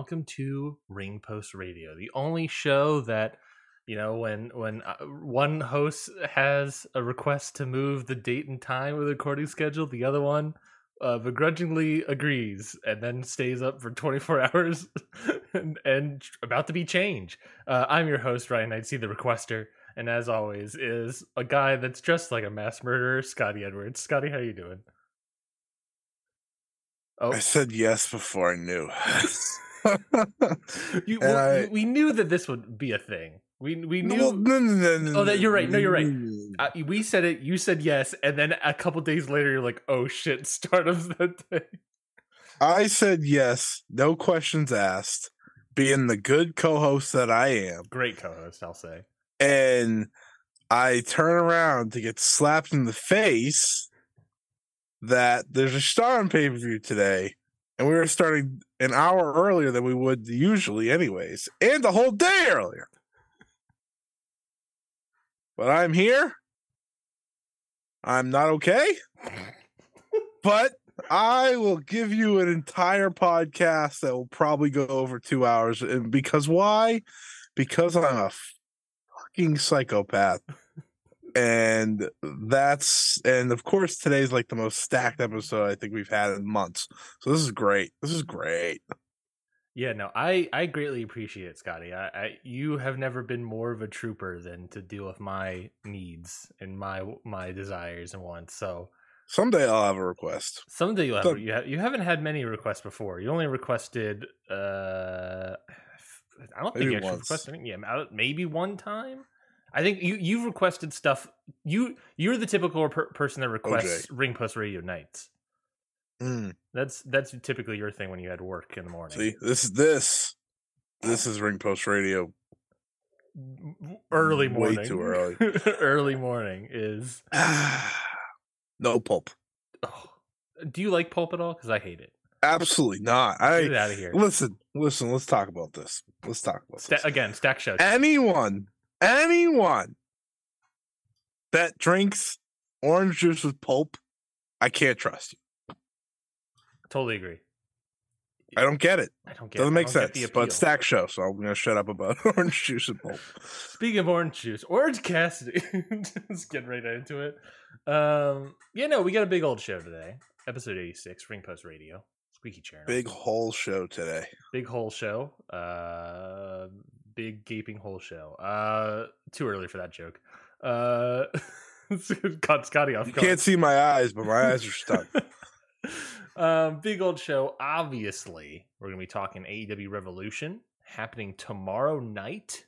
Welcome to Ring Post Radio, the only show that you know when when uh, one host has a request to move the date and time of the recording schedule, the other one uh, begrudgingly agrees and then stays up for 24 hours and, and about to be changed. Uh, I'm your host, Ryan I'd see the requester, and as always, is a guy that's dressed like a mass murderer, Scotty Edwards. Scotty, how you doing? Oh, I said yes before I knew. you, well, I- we knew that this would be a thing. We we knew. No, no, no, no, Oh, that- you're right. No, you're right. uh, we said it. You said yes, and then a couple days later, you're like, "Oh shit!" Start of the day. I said yes, no questions asked, being the good co-host that I am, Great co-host, I'll say. and I turn around to get slapped in the face that there's a star on pay-per-view today, and we were starting an hour earlier than we would usually, anyways, and a whole day earlier. But I'm here. I'm not okay. but I will give you an entire podcast that will probably go over two hours. And because why? Because I'm a fucking psychopath. And that's and of course today's like the most stacked episode I think we've had in months. So this is great. This is great. Yeah, no, I I greatly appreciate it, Scotty. I, I you have never been more of a trooper than to deal with my needs and my my desires and wants. So Someday I'll have a request. someday you'll have So- you, ha- you haven't had many requests before. You only requested uh I don't think you actually requested yeah maybe one time. I think you you've requested stuff. You you're the typical per- person that requests ring post radio nights. Mm, That's that's typically your thing when you had work in the morning. see, this is this. This is Ring Post Radio. early morning, Way too early. early morning is. no pulp. Oh. Do you like pulp at all? Because I hate it. Absolutely not. I Get it out of here. listen, listen, let's talk about this. Let's talk about Sta- this. again, stack show. Anyone, anyone that drinks orange juice with pulp, I can't trust you. Totally agree. I don't get it. I don't get. It. Doesn't make sense. But appeal. stack show, so I'm gonna shut up about orange juice and pulp. Speaking of orange juice, Orange Cassidy. Just get right into it. Um, yeah, no, we got a big old show today. Episode 86, Ring Post Radio. Squeaky chair. Big whole show today. big hole show. Uh, big gaping hole show. Uh, too early for that joke. Uh, caught Scotty off You guard. can't see my eyes, but my eyes are stuck. um, big old show. Obviously, we're gonna be talking AEW Revolution happening tomorrow night.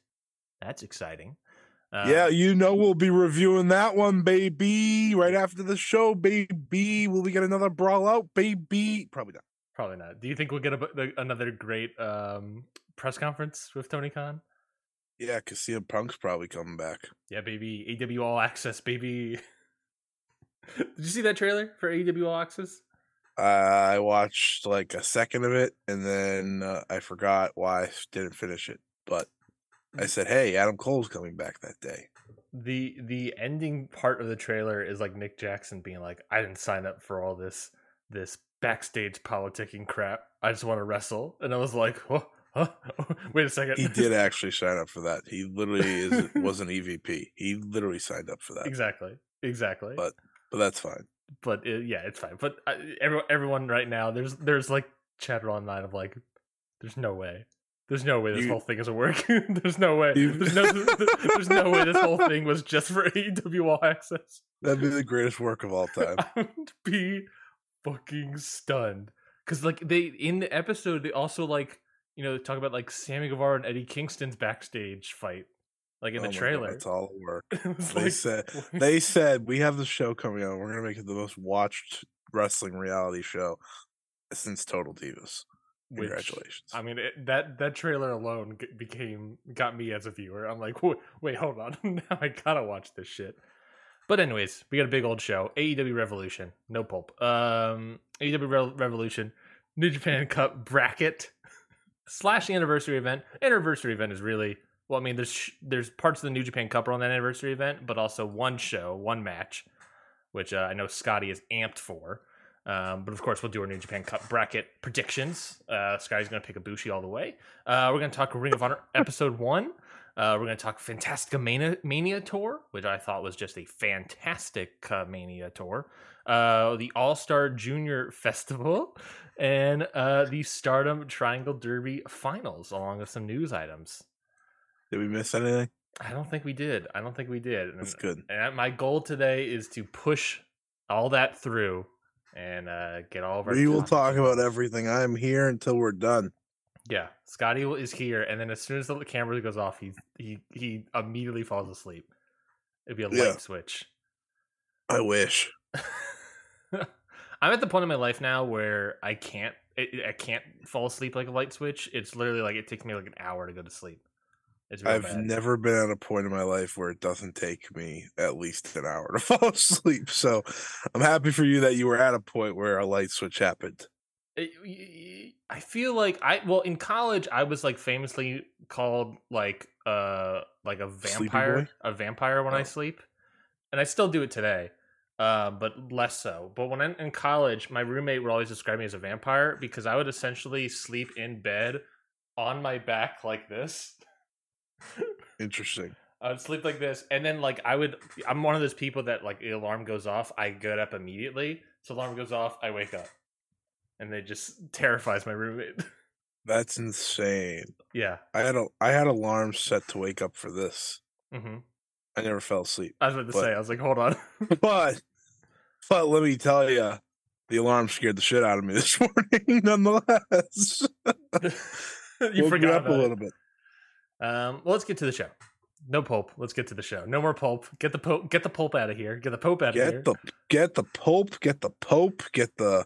That's exciting. Uh, yeah, you know we'll be reviewing that one, baby. Right after the show, baby. Will we get another brawl out, baby? Probably not. probably not. Do you think we'll get a, another great um, press conference with Tony Khan? Yeah, because CM Punk's probably coming back. Yeah, baby. AEW All Access, baby. Did you see that trailer for AEW All Access? Uh, I watched like a second of it, and then uh, I forgot why I didn't finish it. But I said, "Hey, Adam Cole's coming back that day." the the ending part of the trailer is like Nick Jackson being like, "I didn't sign up for all this this backstage politicking crap. I just want to wrestle." And I was like, "Huh? Huh? Wait a second. He did actually sign up for that. He literally is, was an EVP. He literally signed up for that. exactly, exactly. But- But that's fine. but it, yeah, it's fine. But uh, everyone, everyone right now, there's there's like chatter online of like, there's no way. There's no way this You- whole thing is a work. there's no way. You- There's no. there's no way this whole thing was just for AEW All Access. That'd be the greatest work of all time. I would be fucking stunned because like they in the episode they also like you know talk about like Sammy Guevara and Eddie Kingston's backstage fight like in Oh the my God, trailer. it's all work. It They like- said they said we have the show coming out. We're gonna make it the most watched wrestling reality show since Total Divas. which, Congratulations. I mean, it, that that trailer alone became got me as a viewer. I'm like, "Wait, wait, hold on, now I gotta watch this shit. But anyways, we got a big old show. AEW Revolution, no pulp. Um, AEW Re- Revolution, New Japan Cup bracket slash the anniversary event. Anniversary event is really well. I mean, there's sh- there's parts of the New Japan Cup are on that anniversary event, but also one show, one match, which uh, I know Scotty is amped for. Um, but of course, we'll do our New Japan Cup bracket predictions. Uh, Scotty's going to pick Ibushi all the way. Uh, we're going to talk Ring of Honor episode one. Uh, we're going to talk Fantastica Mania, Mania Tour, which I thought was just a fantastic uh, Mania Tour. Uh, the All Star Junior Festival and uh, the Stardom Triangle Derby Finals, along with some news items. Did we miss anything? I don't think we did. I don't think we did. And, That's good. and my goal today is to push all that through and uh, get all of our. We will talk about everything. I'm here until we're done. Yeah, Scotty is here, and then as soon as the camera goes off, he he he immediately falls asleep. It'd be a light Yeah. switch. I wish. I'm at the point in my life now where I can't I I can't fall asleep like a light switch. It's literally like it takes me like an hour to go to sleep. It's I've bad. never been at a point in my life where it doesn't take me at least an hour to fall asleep. So I'm happy for you that you were at a point where a light switch happened. I feel like I well in college I was like famously called like uh like a vampire a vampire when I Oh. sleep, and I still do it today, uh, but less so. But when I'm in college, my roommate would always describe me as a vampire because I would essentially sleep in bed on my back like this. Interesting. I would sleep like this, and then like I would. I'm one of those people that like the alarm goes off, I get up immediately. So alarm goes off, I wake up, and it just terrifies my roommate. That's insane. yeah. I had a I had alarms set to wake up for this. hmm I never fell asleep. I was about to But- say, I was like, hold on. But but let me tell you, the alarm scared the shit out of me this morning. Nonetheless, you forgot up a little it. bit. Um, well, let's get to the show. No pulp. Let's get to the show. No more pulp. Get the pope. Get the pulp out of here. Get the pope out of here. Get the get the pope, get the pope, get the.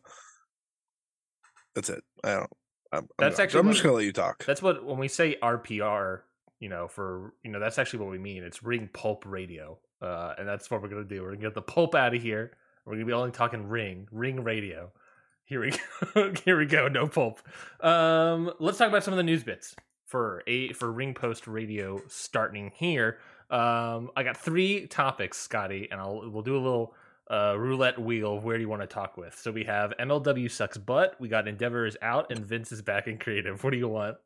That's it. I don't. I'm, I'm That's actually I'm what- just gonna let you talk. That's what when we say RPR, you know, for you know, that's actually what we mean. It's ring pulp radio, uh, and that's what we're gonna do. We're gonna get the pulp out of here. We're gonna be only talking ring, ring radio. Here we go. here we go. No pulp. Um, let's talk about some of the news bits for a for ring post radio starting here. Um, I got three topics, Scotty, and I'll we'll do a little uh, roulette wheel. Where do you want to talk with? So we have MLW sucks butt. We got Endeavor is out, and Vince is back in creative. What do you want?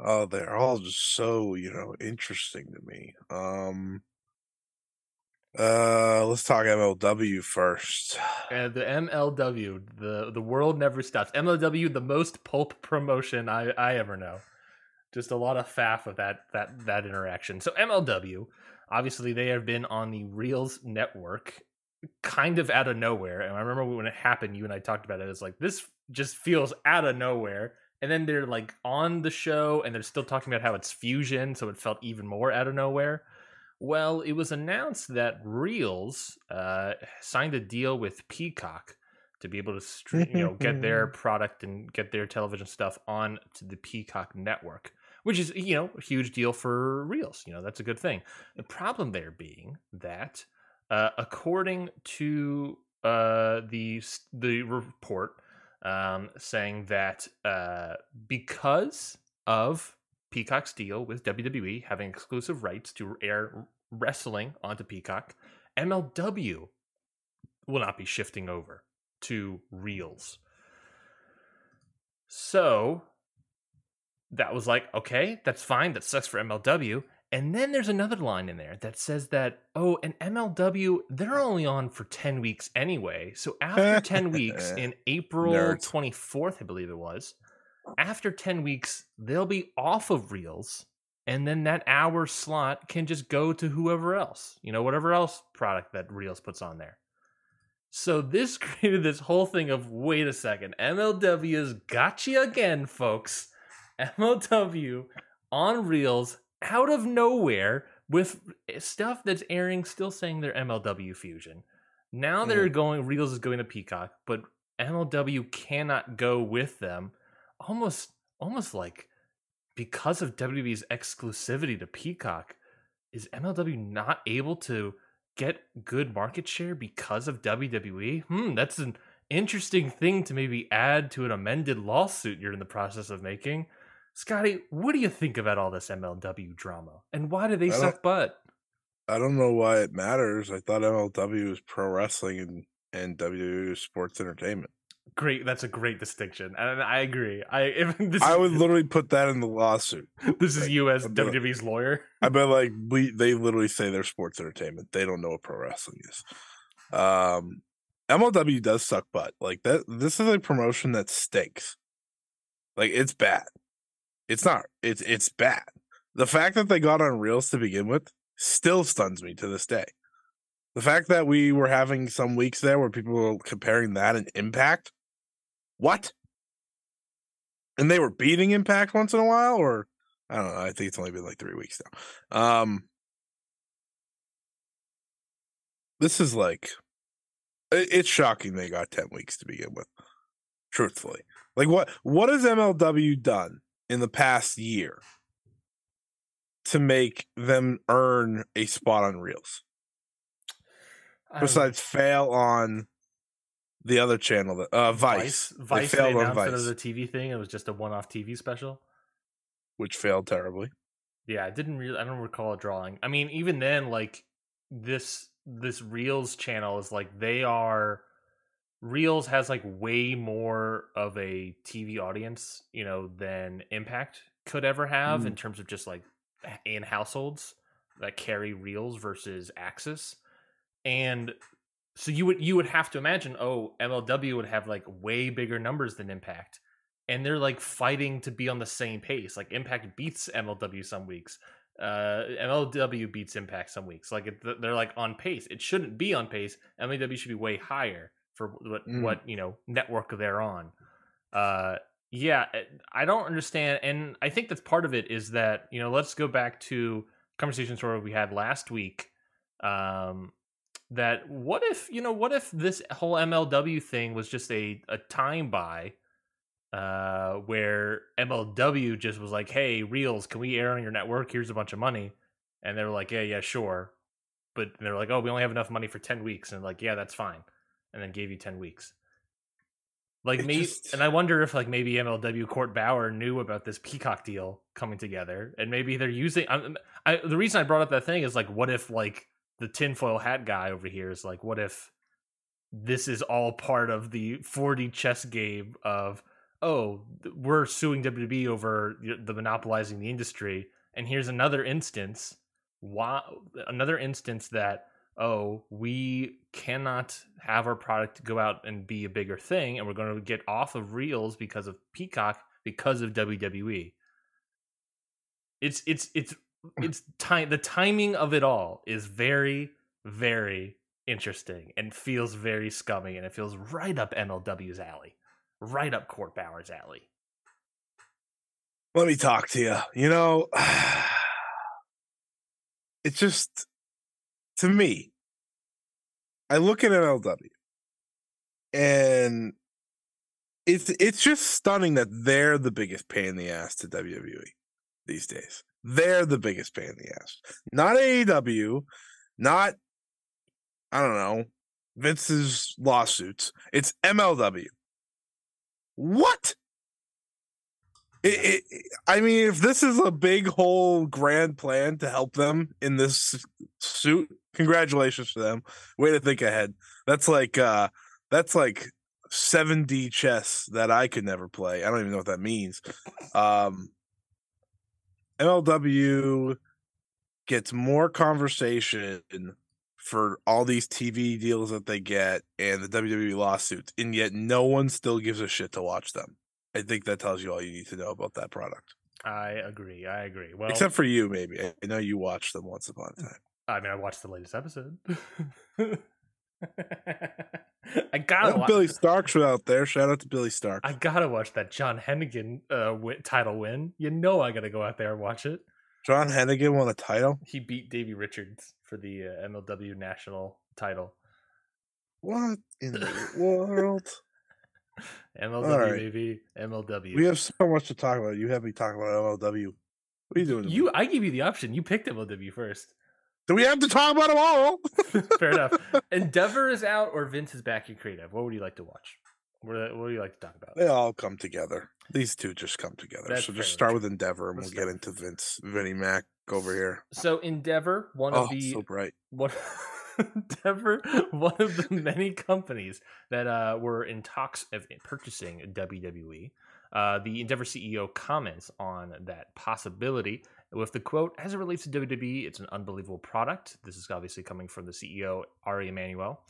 Oh, they're all just so you know interesting to me. Um. Uh, let's talk MLW first. The MLW, the the world never stops. MLW, the most pulp promotion I I ever know. Just a lot of faff of that that that interaction. So MLW, obviously they have been on the Reelz network, kind of out of nowhere. And I remember when it happened, you and I talked about it. It's like this just feels out of nowhere. And then they're like on the show, and they're still talking about how it's fusion, so it felt even more out of nowhere. Well, it was announced that Reelz uh, signed a deal with Peacock to be able to stream, you know, get their product and get their television stuff on to the Peacock network, which is you know a huge deal for Reelz. You know, that's a good thing. The problem there being that, uh, according to uh, the the report, um, saying that uh, because of Peacock's deal with WWE having exclusive rights to air wrestling onto Peacock, MLW will not be shifting over to Reelz. So that was like, okay, that's fine. That sucks for MLW. And then there's another line in there that says that, oh, and MLW, they're only on for 10 weeks anyway. So after 10 weeks, in April Nerds. 24th, I believe it was, after 10 weeks, they'll be off of Reelz. And then that hour slot can just go to whoever else, you know, whatever else product that Reelz puts on there. So this created this whole thing of wait a second, MLW's got you again, folks. MLW on Reelz out of nowhere with stuff that's airing, still saying they're MLW Fusion. Now they're mm. going, Reelz is going to Peacock, but MLW cannot go with them almost almost like because of WWE's exclusivity to Peacock, is MLW not able to get good market share because of WWE? Hmm, that's an interesting thing to maybe add to an amended lawsuit you're in the process of making. Scotty, what do you think about all this MLW drama? And why do they suck butt? I don't know why it matters. I thought MLW was pro wrestling and and WWE was sports entertainment. Great, that's a great distinction, and I agree. I if this I would literally put that in the lawsuit. this is like, you as WWE's lawyer. I bet like we they literally say they're sports entertainment. They don't know what pro wrestling is. Um MLW does suck butt. Like that this is a promotion that stinks. Like it's bad. It's not it's it's bad. The fact that they got on Reelz to begin with still stuns me to this day. The fact that we were having some weeks there where people were comparing that and impact. What? And they were beating impact once in a while, or I don't know. I think it's only been like three weeks now. Um, this is like, it's shocking they got ten weeks to begin with. Truthfully, like what what has MLW done in the past year to make them earn a spot on Reelz? Besides, fail on the other channel, that uh, Vice, Vice, Vice they they failed on announced it Vice, as a TV thing. It was just a one-off TV special. which failed terribly. Yeah, I didn't really. I don't recall it drawing. I mean, even then, like this this Reelz channel is like they are. Reelz has like way more of a TV audience, you know, than Impact could ever have in terms of just like in households that carry Reelz versus AXS, and so you would you would have to imagine, oh, MLW would have like way bigger numbers than Impact, and they're like fighting to be on the same pace. Like Impact beats MLW some weeks, uh, MLW beats Impact some weeks. Like it, they're like on pace. It shouldn't be on pace. MLW should be way higher for what Mm. what you know network they're on. Uh, yeah, I don't understand, and I think that's part of it is that you know let's go back to conversations where we had last week. Um, that what if you know what if this whole MLW thing was just a a time buy uh where MLW just was like hey Reelz can we air on your network? Here's a bunch of money. And they were like yeah yeah sure. But they're like oh we only have enough money for 10 weeks. And like yeah that's fine. And then gave you 10 weeks. Like It me just- and I wonder if like maybe MLW Court Bauer knew about this Peacock deal coming together and maybe they're using I, I the reason I brought up that thing is like what if like the tinfoil hat guy over here is like, what if this is all part of the 4D chess game of, oh, we're suing WWE over the monopolizing the industry, and here's another instance, why another instance that oh, we cannot have our product go out and be a bigger thing, and we're going to get off of Reelz because of Peacock because of WWE. It's it's it's it's time the timing of it all is very very interesting and feels very scummy and it feels right up MLW's alley right up Court Bauer's alley Let me talk to you. You know, it's just to me. I look at MLW, and it's it's just stunning that they're the biggest pain in the ass to WWE these days. They're the biggest pain in the ass. Not AEW, not I don't know Vince's lawsuits. It's MLW. What? It, it, I mean, if this is a big whole grand plan to help them in this suit, congratulations to them. Way to think ahead. That's like uh that's like 7D chess that I could never play. I don't even know what that means. Um MLW gets more conversation for all these TV deals that they get and the WWE lawsuits, and yet no one still gives a shit to watch them. I think that tells you all you need to know about that product. I agree I agree well Except for you, maybe. I know you watched them once upon a mm, time. I mean I watched the latest episode I gotta watch Billie Starkz was out there. Shout out to Billy Stark. I gotta watch that John Hennigan uh, win, title win. You know I gotta go out there and watch it. John Hennigan won a title. He beat Davey Richards for the uh, MLW national title. What in the world? MLW, right. baby. MLW. We have so much to talk about. You have me talking about MLW. What are you doing? to me? you, I gave you the option. You picked MLW first. Do we have to talk about them all? Fair enough. Endeavor is out, or Vince is back in creative. What would you like to watch? What, what would you like to talk about? They all come together. These two just come together. That's so just start with Endeavor, and Let's we'll get into Vince, Vinnie Mac over here. So Endeavor, one Oh, of the so bright. one Endeavor, one of the many companies that uh, were in talks of purchasing WWE. Uh, the Endeavor CEO comments on that possibility with the quote, "As it relates to WWE, it's an unbelievable product." This is obviously coming from the CEO Ari Emanuel.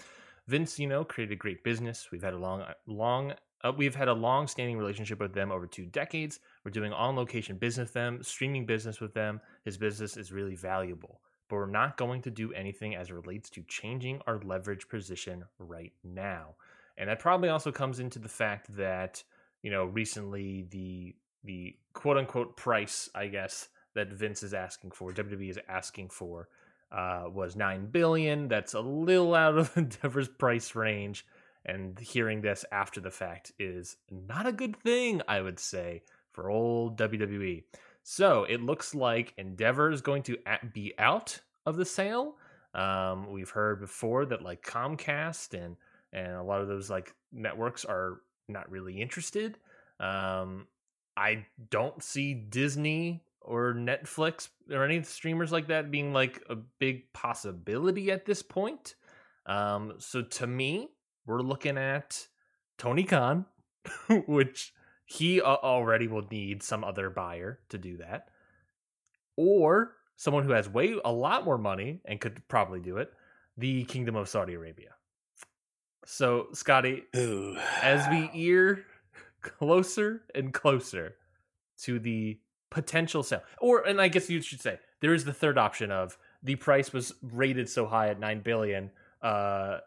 Vince, you know, created a great business. We've had a long, long, uh, we've had a long-standing relationship with them over two decades. We're doing on-location business with them, streaming business with them. His business is really valuable but we're not going to do anything as it relates to changing our leverage position right now. And that probably also comes into the fact that, you know, recently the the quote unquote price, I guess, that Vince is asking for, WWE is asking for, uh, was nine billion. That's a little out of Endeavor's price range. And hearing this after the fact is not a good thing, I would say, for old WWE. So it looks like Endeavor is going to be out of the sale. Um, we've heard before that like Comcast and and a lot of those like networks are not really interested. Um, I don't see Disney or Netflix or any streamers like that being like a big possibility at this point. Um, so to me, we're looking at Tony Khan, which he already will need some other buyer to do that, or someone who has way a lot more money and could probably do it, the Kingdom of Saudi Arabia. So, Scotty, Ooh. as we ear closer and closer to the potential sale, or and I guess you should say there is the third option of the price was rated so high at nine billion, uh,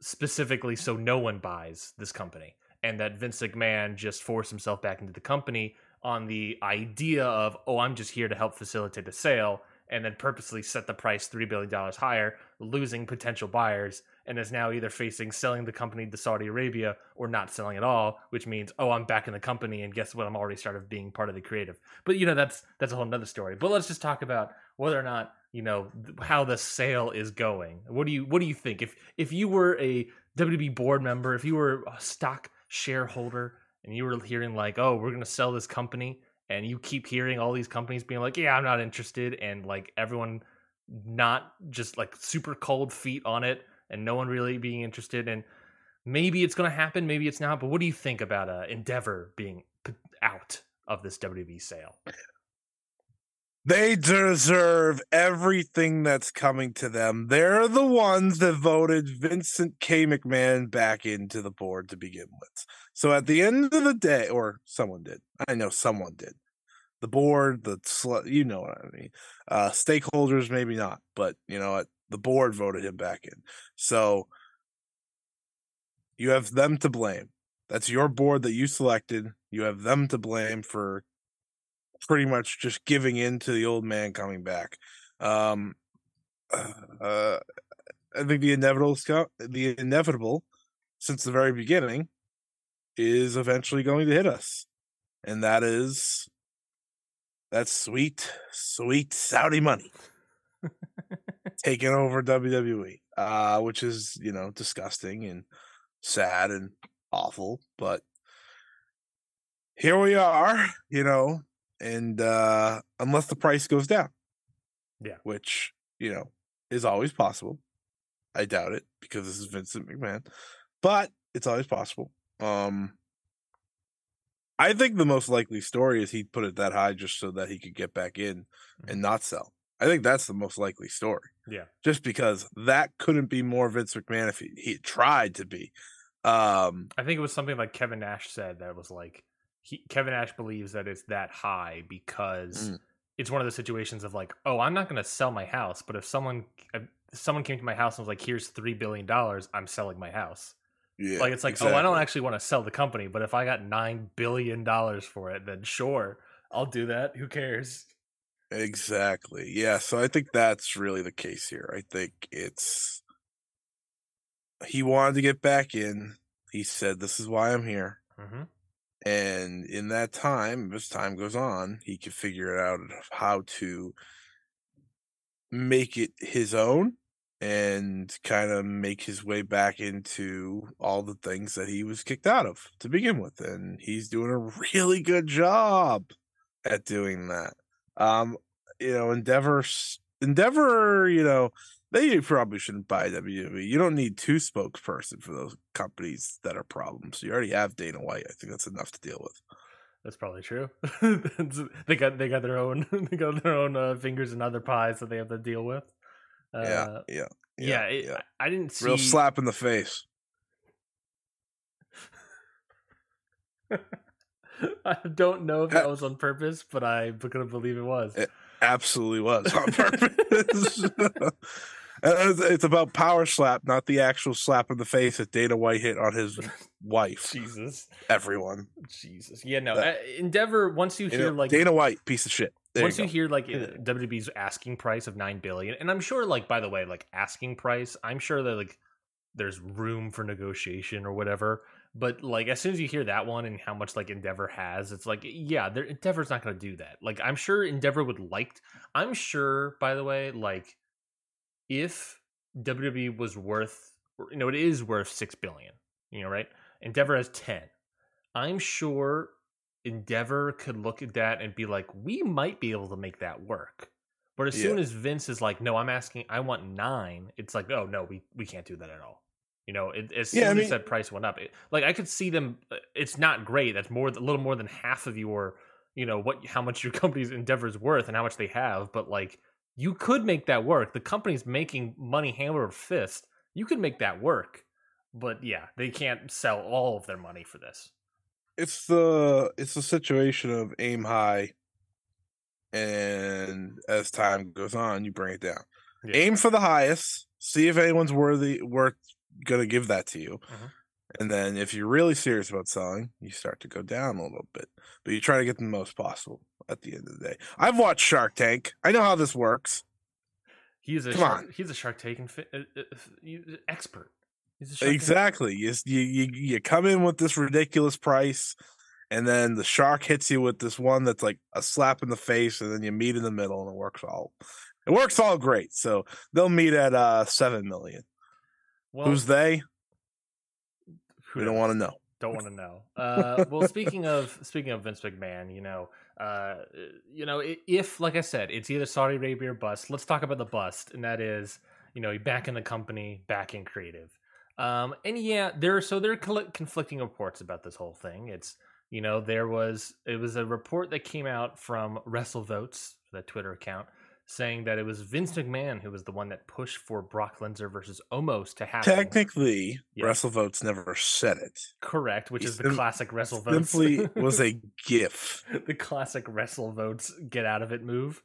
specifically so no one buys this company, and that Vince McMahon just forced himself back into the company on the idea of oh I'm just here to help facilitate the sale, and then purposely set the price three billion dollars higher, losing potential buyers, and is now either facing selling the company to Saudi Arabia or not selling at all, which means oh I'm back in the company, and guess what? I'm already started being part of the creative. But you know that's that's a whole nother story. But let's just talk about whether or not you know how the sale is going. What do you what do you think if if you were a WWE board member, if you were a stock shareholder, and you were hearing like oh we're going to sell this company and you keep hearing all these companies being like, "Yeah, I'm not interested," and like everyone not just like super cold feet on it, and no one really being interested. And maybe it's going to happen, maybe it's not. But what do you think about uh, Endeavor being out of this WWE sale? They deserve everything that's coming to them. They're the ones that voted Vincent K. McMahon back into the board to begin with. So at the end of the day, or someone did. I know someone did. The board, the sl- you know what I mean. Uh, stakeholders, maybe not, but you know what? The board voted him back in. So you have them to blame. That's your board that you selected. You have them to blame for pretty much just giving in to the old man coming back. Um, uh, I think the inevitable, the inevitable, since the very beginning, is eventually going to hit us, and that is that sweet, sweet Saudi money taking over WWE, uh, which is you know disgusting and sad and awful, but here we are, you know, and uh unless the price goes down. Yeah. which you know is always possible. I doubt it because this is vincent mcmahon but it's always possible. Um i think the most likely story is he put it that high just so that he could get back in and not sell i think that's the most likely story Yeah. just because that couldn't be more vince mcmahon if he, he tried to be um I think it was something like Kevin Nash said that was like he, Kevin Nash believes that it's that high because Mm. it's one of the situations of like, oh, I'm not going to sell my house, but if someone if someone came to my house and was like, here's three billion dollars, I'm selling my house. yeah like it's like, oh, I don't actually want to sell the company, but if I got nine billion dollars for it, then sure, I'll do that. Who cares? Exactly. Yeah. So I think that's really the case here. I think it's he wanted to get back in. He said, This is why I'm here. Mm-hmm. And in that time, as time goes on, he can figure it out how to make it his own and kind of make his way back into all the things that he was kicked out of to begin with. And he's doing a really good job at doing that. Um, you know, Endeavor, Endeavor, you know, they probably shouldn't buy WWE. You don't need two spokesperson for those companies that are problems. You already have Dana White. I think that's enough to deal with. That's probably true. they got they got their own they got their own uh, fingers and other pies that they have to deal with. Uh, yeah, yeah, yeah. It, yeah. I, I, didn't see real slap in the face. I don't know if that uh, was on purpose, but I gonna believe it was. It absolutely was on purpose. Uh, it's about power slap, not the actual slap in the face that Dana White hit on his wife. Jesus, everyone. Jesus, yeah, no. Uh, uh Endeavor. Once you hear like Dana White, piece of shit. There once you, you hear like WWE's asking price of nine billion, and I'm sure, like by the way, like asking price, I'm sure that like there's room for negotiation or whatever. But like as soon as you hear that one and how much like Endeavor has, it's like yeah, Endeavor's not going to do that. Like I'm sure Endeavor would like. I'm sure, by the way, like if WWE was worth, you know, it is worth six billion. You know, right? Endeavor has ten. I'm sure Endeavor could look at that and be like, we might be able to make that work. But as yeah. soon as Vince is like, no, I'm asking, I want nine, it's like, oh no, we we can't do that at all. You know, it, as soon yeah, I mean, as that price went up, it, like I could see them. Uh, it's not great. That's more, a little more than half of your, you know, what how much your company's endeavor is worth and how much they have. But like, you could make that work. The company's making money hand over fist. You could make that work. But yeah, they can't sell all of their money for this. It's the it's the situation of aim high, and as time goes on, you bring it down. Yeah. Aim for the highest. See if anyone's worthy worth going to give that to you. Mm-hmm. And then if you're really serious about selling, you start to go down a little bit, but you try to get the most possible at the end of the day. I've watched Shark Tank. I know how this works. He's a Come shark, on. he's a Shark Tank expert. exactly. You, you you come in with this ridiculous price, and then the shark hits you with this one that's like a slap in the face, and then you meet in the middle, and it works all it works all great. So they'll meet at uh seven million. Well, Who's they? We don't want to know. Don't want to know. Uh, well, speaking of speaking of Vince McMahon, you know, uh, you know, if like I said, it's either Saudi Arabia or bust. Let's talk about the bust, and that is, you know, he's back in the company, back in creative. Um, and yeah, there are so there are conflicting reports about this whole thing. It's you know there was it was a report that came out from WrestleVotes, the Twitter account, saying that it was Vince McMahon who was the one that pushed for Brock Lesnar versus Omos to happen. Technically, yeah. WrestleVotes never said it. Correct, which he is the sim- classic WrestleVotes. Simply was a gif. the classic WrestleVotes get out of it move.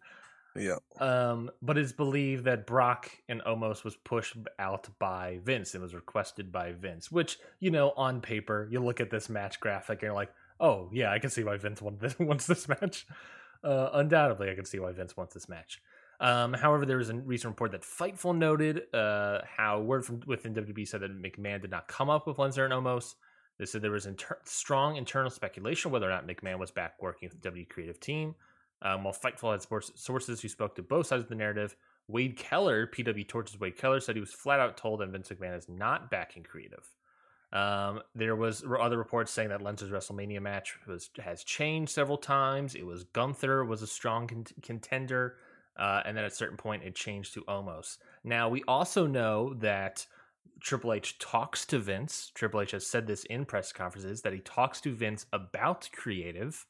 Yeah. Um, but it's believed that Brock and Omos was pushed out by Vince and was requested by Vince, which, you know, on paper, you look at this match graphic and you're like, oh, yeah, I can see why Vince this, wants this match. Uh, undoubtedly, I can see why Vince wants this match. Um, however, there was a recent report that Fightful noted uh, how word from within WWE said that McMahon did not come up with Lesnar and Omos. They said there was inter- strong internal speculation whether or not McMahon was back working with the WWE creative team. Um, while Fightful had sources who spoke to both sides of the narrative, Wade Keller, PW Torch's Wade Keller, said he was flat out told that Vince McMahon is not backing creative. Um, there was other reports saying that Lesnar's WrestleMania match was has changed several times. It was Gunther was a strong con- contender. Uh, and then at a certain point, it changed to Omos. Now, we also know that Triple H talks to Vince. Triple H has said this in press conferences that he talks to Vince about creative.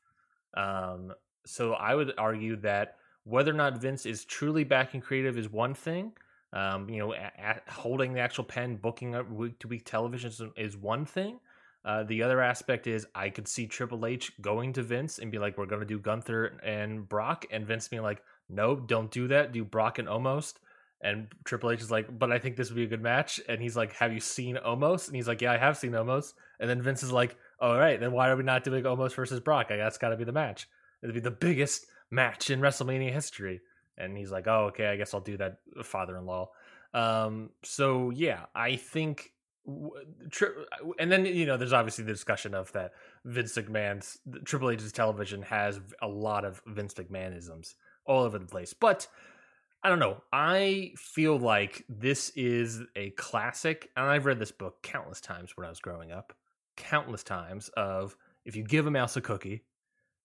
Um, so I would argue that whether or not Vince is truly backing creative is one thing. Um, you know, at, at holding the actual pen, booking up week to week television is, is one thing. Uh, the other aspect is I could see Triple H going to Vince and be like, "We're going to do Gunther and Brock," and Vince being like, no, don't do that. Do Brock and Omos. And Triple H is like, but I think this would be a good match. And he's like, have you seen Omos? And he's like, yeah, I have seen Omos. And then Vince is like, all right, then why are we not doing Omos versus Brock? I guess got to be the match. It'd be the biggest match in WrestleMania history. And he's like, oh, okay, I guess I'll do that, father-in-law. Um, so yeah, I think and then you know there's obviously the discussion of that Vince McMahon's Triple H's television has a lot of Vince McMahonisms all over the place. But I don't know. I feel like this is a classic, and I've read this book countless times when I was growing up. Countless times of if you give a mouse a cookie,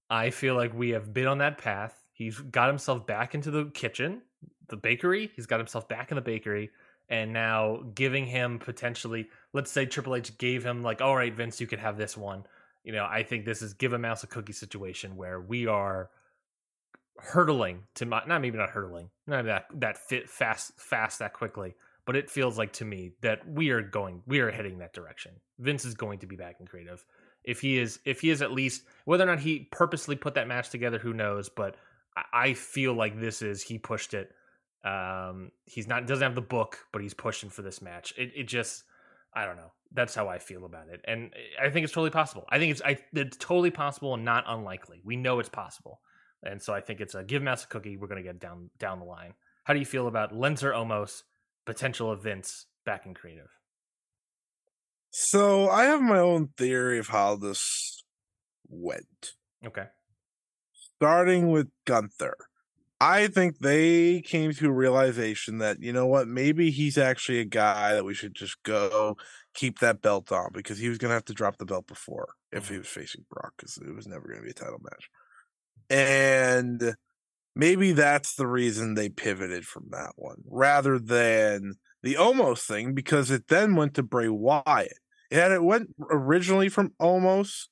I feel like we have been on that path. He's got himself back into the kitchen, the bakery. He's got himself back in the bakery and now giving him potentially let's say Triple H gave him like, all right, Vince, you could have this one. You know, I think this is give a mouse a cookie situation where we are hurtling to my not maybe not hurtling, not that that fit fast fast that quickly, but it feels like to me that we are going we are heading that direction. Vince is going to be back in creative. If he is if he is at least whether or not he purposely put that match together, who knows, but I feel like this is he pushed it um, he's not doesn't have the book, but he's pushing for this match. It it just I don't know. That's how I feel about it, and I think it's totally possible. I think it's I it's totally possible and not unlikely. We know it's possible, and so I think it's a give Mouse a cookie. We're gonna get down down the line. How do you feel about Lesnar Omos potential events back in creative? So I have my own theory of how this went. Okay. Starting with Gunther. I think they came to a realization that you know what, maybe he's actually a guy that we should just go keep that belt on because he was going to have to drop the belt before if he mm-hmm. was facing Brock because it was never going to be a title match, and maybe that's the reason they pivoted from that one rather than the Omos thing because it then went to Bray Wyatt. Had it went originally from Omos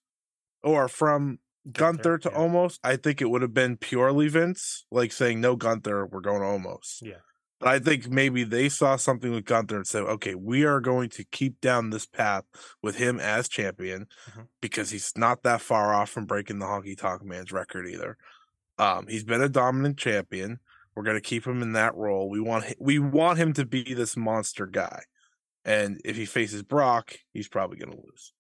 or from Gunther, to yeah. Omos, I think it would have been purely Vince, like saying no Gunther, we're going Omos. Yeah. But I think maybe they saw something with Gunther and said, okay, we are going to keep down this path with him as champion mm-hmm. because he's not that far off from breaking the Honky Tonk Man's record either. Um, he's been a dominant champion. We're going to keep him in that role. We want we want him to be this monster guy. And if he faces Brock, he's probably going to lose.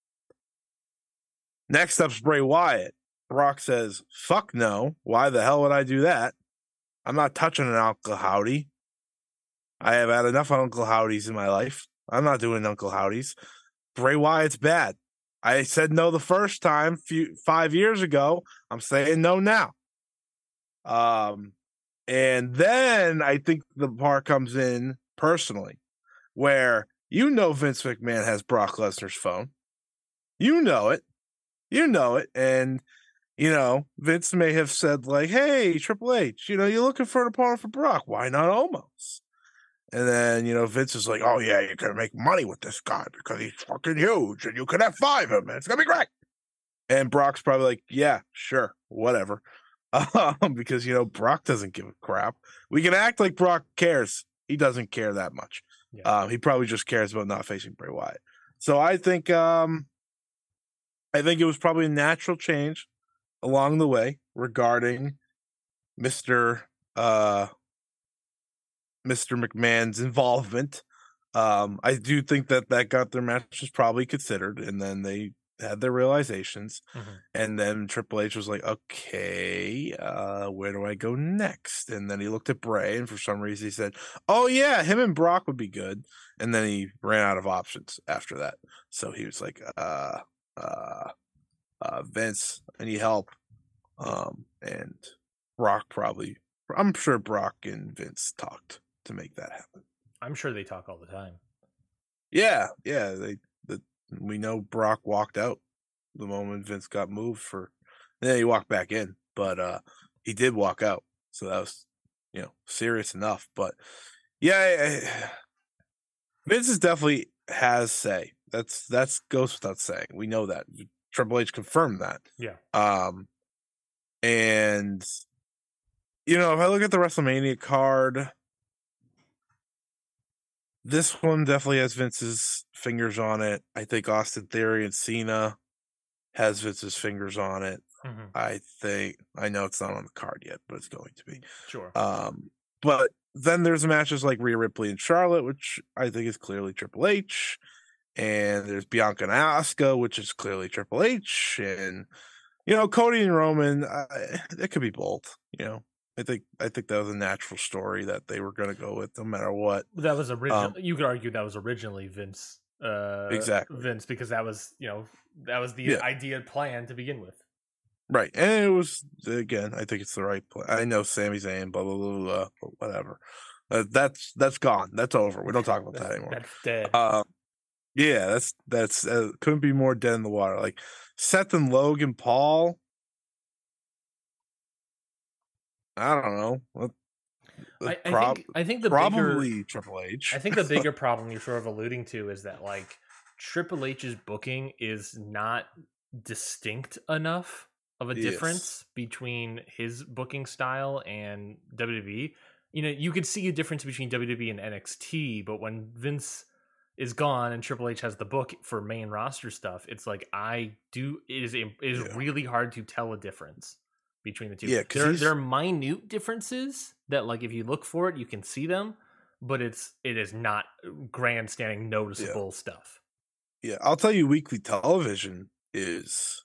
Next up's Bray Wyatt. Brock says, fuck no. Why the hell would I do that? I'm not touching an Howdy. I have had enough Uncle Howdies in my life. I'm not doing Uncle Howdies. Bray Wyatt's bad. I said no the first time few, five years ago. I'm saying no now. Um, and then I think the part comes in personally, where you know Vince McMahon has Brock Lesnar's phone. You know it. You know it. And you know, Vince may have said like, "Hey, Triple H, you know, you're looking for an opponent for Brock. Why not Omos?" And then you know, Vince is like, "Oh yeah, you're gonna make money with this guy because he's fucking huge, and you can have five of him, and it's gonna be great." And Brock's probably like, "Yeah, sure, whatever," um, because you know Brock doesn't give a crap. We can act like Brock cares. He doesn't care that much. Yeah. Um, he probably just cares about not facing Bray Wyatt. So I think, um, I think it was probably a natural change along the way regarding Mr. Uh, Mr. McMahon's involvement. Um, I do think that that Gunther match was probably considered, and then they had their realizations, mm-hmm. and then Triple H was like, "Okay, uh, where do I go next?" And then he looked at Bray, and for some reason he said, "Oh yeah, him and Brock would be good." And then he ran out of options after that, so he was like, "Uh, uh, uh, Vince, I need help. Um, and Brock probably, I'm sure Brock and Vince talked to make that happen. I'm sure they talk all the time. Yeah, yeah. They, the, we know Brock walked out the moment Vince got moved for, then he walked back in, but uh, he did walk out, so that was, you know, serious enough. But yeah, I, Vince is definitely has say. That's that's goes without saying. We know that. Triple H confirmed that. Yeah. Um, and you know, if I look at the WrestleMania card, this one definitely has Vince's fingers on it. I think Austin Theory and Cena has Vince's fingers on it. Mm-hmm. I think I know it's not on the card yet, but it's going to be. Sure. Um, but then there's matches like Rhea Ripley and Charlotte, which I think is clearly Triple H and there's Bianca and Asuka, which is clearly Triple H, and you know Cody and Roman. Uh, it could be both. You know, I think I think that was a natural story that they were going to go with no matter what. That was original. Um, you could argue that was originally Vince uh, Exactly. Vince because that was you know that was the Yeah. idea plan to begin with. Right. And it was again, I think it's the right play. I know Sami Zayn, blah blah blah, blah but whatever. Uh, that's that's gone. That's over. We don't talk about that anymore. that's dead. Uh, yeah, that's that's uh, couldn't be more dead in the water. Like Seth and Logan Paul. I don't know. What- I, I prob- think I think the probably bigger, Triple H. I think the bigger problem you're sort of alluding to is that like Triple H's booking is not distinct enough of a Yes. difference between his booking style and WWE. You know, you could see a difference between WWE and NXT, but when Vince is gone and Triple H has the book for main roster stuff, it's like I do it is it is Yeah. really hard to tell a difference between the two. Yeah, there, there are minute differences that like if you look for it, you can see them, but it's it is not grandstanding noticeable stuff. Yeah, I'll tell you, weekly television is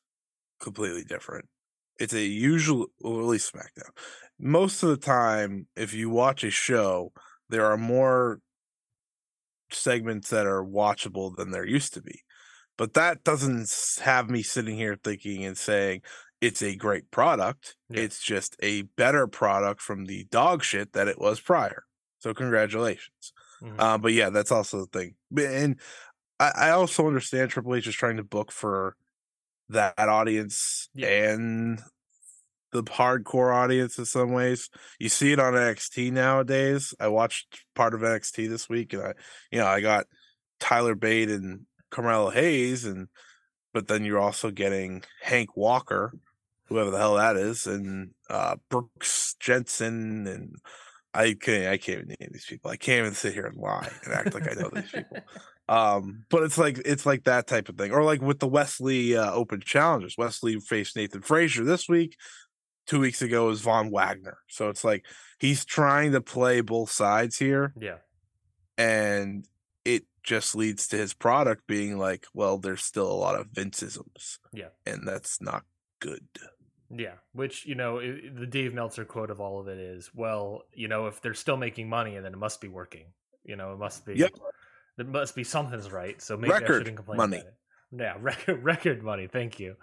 completely different. It's a usual, well, at least SmackDown. Most of the time, if you watch a show, there are more segments that are watchable than there used to be. But that doesn't have me sitting here thinking and saying it's a great product. Yeah. It's just a better product from the dog shit that it was prior. So, congratulations. Mhm. Uh, but yeah, that's also the thing. And I, I also understand Triple H is trying to book for that audience Yeah. and the hardcore audience in some ways. You see it on NXT nowadays. I watched part of NXT this week, and I, you know, I got Tyler Bate and Carmelo Hayes, and but then you're also getting Hank Walker, whoever the hell that is, and uh, Brooks Jensen, and I can't, I can't even name these people. I can't even sit here and lie and act like I know these people. Um, but it's like it's like that type of thing, or like with the Wes Lee uh, Open Challengers. Wes Lee faced Nathan Frazer this week. Two weeks ago was Von Wagner. So it's like he's trying to play both sides here, yeah. and it just leads to his product being like, well, there's still a lot of Vinceisms. Yeah. and that's not good. Yeah, which you know the Dave Meltzer quote of all of it is, well, you know, if they're still making money, then it must be working. You know, it must be. Yep. There must be something's right. So maybe I shouldn't complain money. about it. Yeah, record record money. Thank you.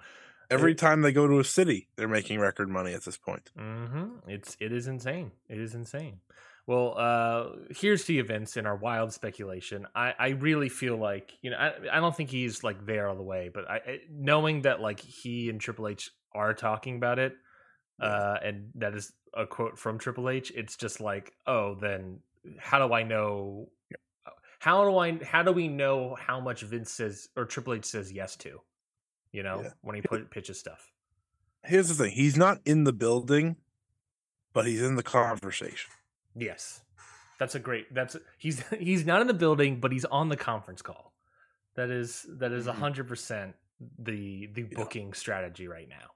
Every It- time they go to a city, they're making record money at this point. Mm-hmm. It's it is insane. It is insane. Well, uh, here's the events in our wild speculation. I, I really feel like you know I, I don't think he's like there all the way, but I, I knowing that like he and Triple H are talking about it, uh, and that is a quote from Triple H. It's just like, oh, then how do I know? How do I? How do we know how much Vince says or Triple H says yes to? You know, Yeah. when he put pitches stuff. Here's the thing: he's not in the building, but he's in the conversation. Yes. That's a great that's he's he's not in the building, but he's on the conference call. That is that is a Mhm. hundred percent the the Yeah. booking strategy right now.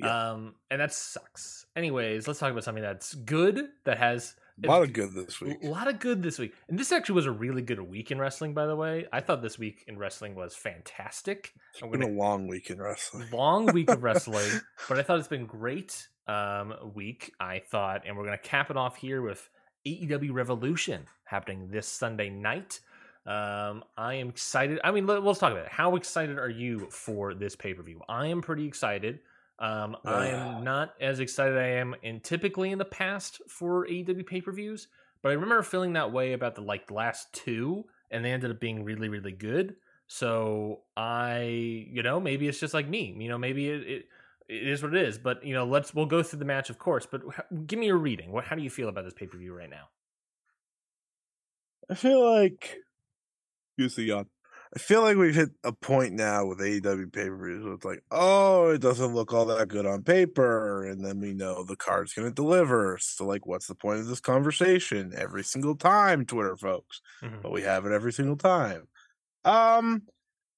Yeah. Um and that sucks. Anyways, let's talk about something that's good that has A lot of good this week. a lot of good this week. And this actually was a really good week in wrestling, by the way. I thought this week in wrestling was fantastic. I'm It's been a long week in wrestling. long week of wrestling, but I thought it's been great um week. I thought, and we're gonna cap it off here with AEW Revolution happening this Sunday night. Um, I am excited. I mean, let, let's talk about it. How excited are you for this pay per view? I am pretty excited. Um, I am not as excited I am in typically in the past for AEW pay per views, but I remember feeling that way about the like last two, and they ended up being really, really good. So I, you know, maybe it's just like me. You know, maybe it, it it is what it is. But you know, let's we'll go through the match, of course. But h- give me your reading. What how do you feel about this pay per view right now? I feel like, you see yawn. I feel like we've hit a point now with AEW pay per views where it's like, oh, it doesn't look all that good on paper, and then we know the card's going to deliver. So, like, what's the point of this conversation every single time, Twitter folks? Mhm. But we have it every single time. Um,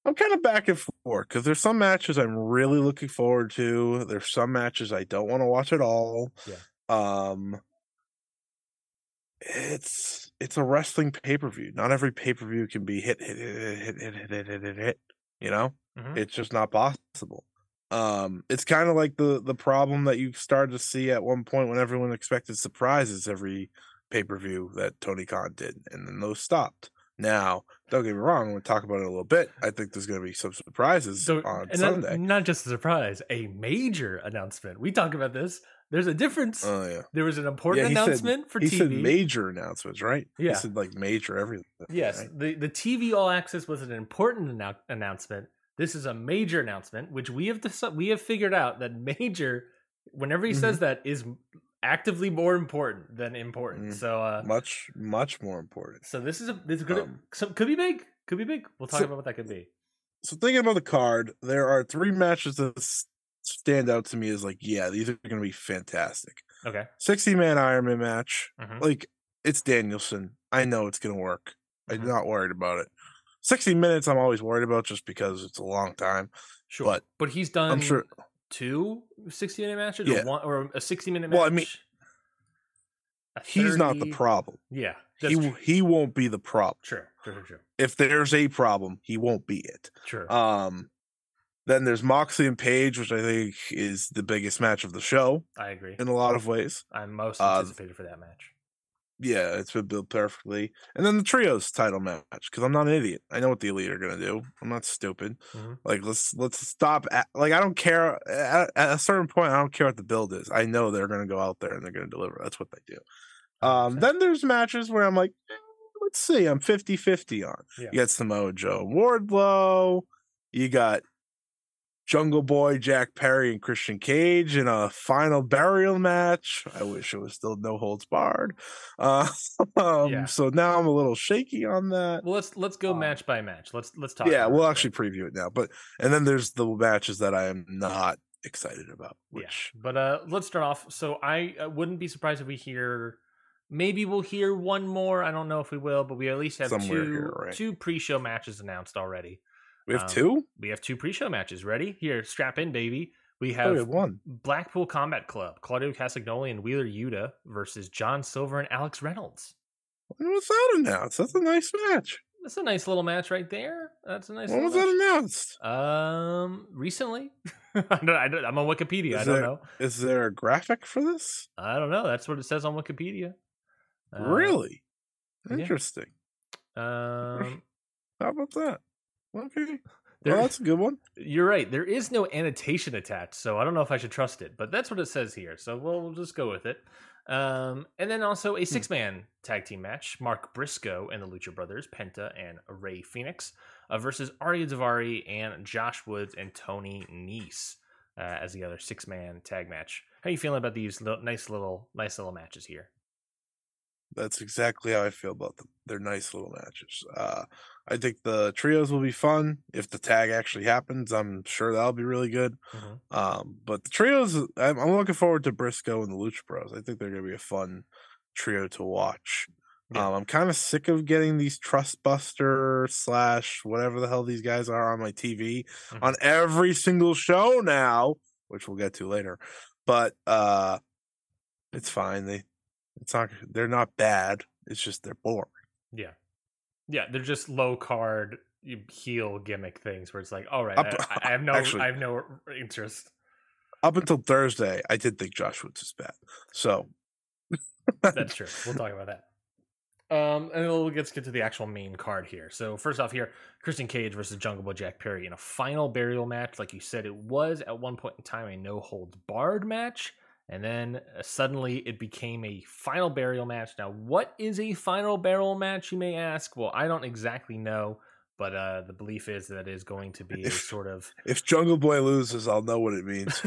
I'm kind of back and forth because there's some matches I'm really looking forward to. There's some matches I don't want to watch at all. Yeah. Um, it's it's a wrestling pay per view. Not every pay per view can be hit hit hit hit hit hit hit hit hit hit. hit you know, Mhm. it's just not possible. Um, it's kind of like the the problem that you started to see at one point when everyone expected surprises every pay per view that Tony Khan did, and then those stopped. Now, don't get me wrong, we'll talk about it a little bit. I think there's going to be some surprises So, on and not- Sunday. Not, just a surprise, a major announcement. We talk about this. There's a difference. Oh yeah, there was an important said- announcement for he TV. said major announcements, right? Yeah. he said like major everything. Yes, right? the the TV All Access was an important annou- announcement. This is a major announcement, which we have deci- we have figured out that major, whenever he Mm-hmm. says that, is actively more important than important. Mm. So, uh, much much more important. so this is a this is gonna Um, some could be big, could be big. We'll talk so- about what that could be. So thinking about the card, there are three matches stand out to me is like, yeah, these are going to be fantastic. Okay, 60 man Ironman match, Mhm. like it's Danielson. I know it's going to work. I'm Mhm. not worried about it. 60 minutes, I'm always worried about just because it's a long time. sure, but but he's done. I'm sure. two 60 minute matches Yeah. or one or a 60 minute match. Well, I mean, He's not the problem. Yeah, He true. he won't be the problem. Sure, sure, sure, sure. If there's a problem, he won't be it. Sure. Um, then there's Moxley and Page, which I think is the biggest match of the show I agree. in a lot of ways. I'm most uh, anticipated for that match. Yeah, it's been built perfectly. And then the trios title match because I'm not an idiot. I know what the elite are gonna do. I'm not stupid. Mhm. Like let's let's stop. At, like I don't care at, at a certain point. I don't care what the build is. I know they're gonna go out there and they're gonna deliver. That's what they do. Um, then there's matches where I'm like, eh, let's see. I'm 50-50 on. Yeah. You got Samoa Joe, Wardlow. You got Jungle Boy, Jack Perry, and Christian Cage in a final burial match. I wish it was still no holds barred. Uh, um, Yeah. So now I'm a little shaky on that. well, let's let's go um, match by match. Let's let's talk. Yeah, we'll actually preview it now. But and then there's the matches that I am not excited about. Which yeah. But uh, let's start off. So I uh, wouldn't be surprised if we hear. Maybe we'll hear one more. I don't know if we will, but we at least have Somewhere two here, right? two pre-show matches announced already. We have um, two. We have two pre-show matches ready. Here, strap in, baby. We Oh, have have one. Blackpool Combat Club, Claudio Castagnoli and Wheeler Yuta versus John Silver and Alex Reynolds. When was that announced? That's a nice match. That's a nice little match right there. That's a nice. when was little that announced? Um, recently. I don't, I don't, I'm on Wikipedia. I don't there- know. Is there a graphic for this? I don't know. That's what it says on Wikipedia. Uh, really? yeah. Interesting. Um, How about that? Okay. there, well, that's a good one. you're right. There is no annotation attached, so I don't know if I should trust it, but that's what it says here. So we'll, we'll just go with it. Um, and then also Hmm. a six man tag team match: Mark Briscoe and the Lucha Brothers, Penta and Rey Fenix, uh, versus Ari Daivari and Josh Woods and Tony Nese uh, as the other six man tag match. How are you feeling about these little, nice little nice little matches here? That's exactly how I feel about them. They're nice little matches. Uh, I think the trios will be fun. If the tag actually happens, I'm sure that'll be really good. Mhm. Um, but the trios, I'm, I'm looking forward to Briscoe and the Lucha Bros. I think they're going to be a fun trio to watch. Yeah. Um, I'm kind of sick of getting these Trust Buster slash whatever the hell these guys are on my TV Mhm. on every single show now, which we'll get to later. But uh, it's fine. They, it's not. They're not bad. It's just they're boring. Yeah, yeah, they're just low card heel gimmick things where it's like, all right, Up- I, I have no, actually- I have no interest. Up until Thursday, I did think Josh Woods was bad. So That's true. We'll talk about that. Um, and we'll get get to the actual main card here. So first off, here, Christian Cage versus Jungle Boy Jack Perry in a final burial match. Like you said, it was at one point in time a no holds barred match, and then uh, suddenly it became a final burial match. Now, what is a final burial match? You may ask. Well, I don't exactly know, but uh, the belief is that it is going to be a If- sort of. if Jungle Boy loses, I'll know what it means.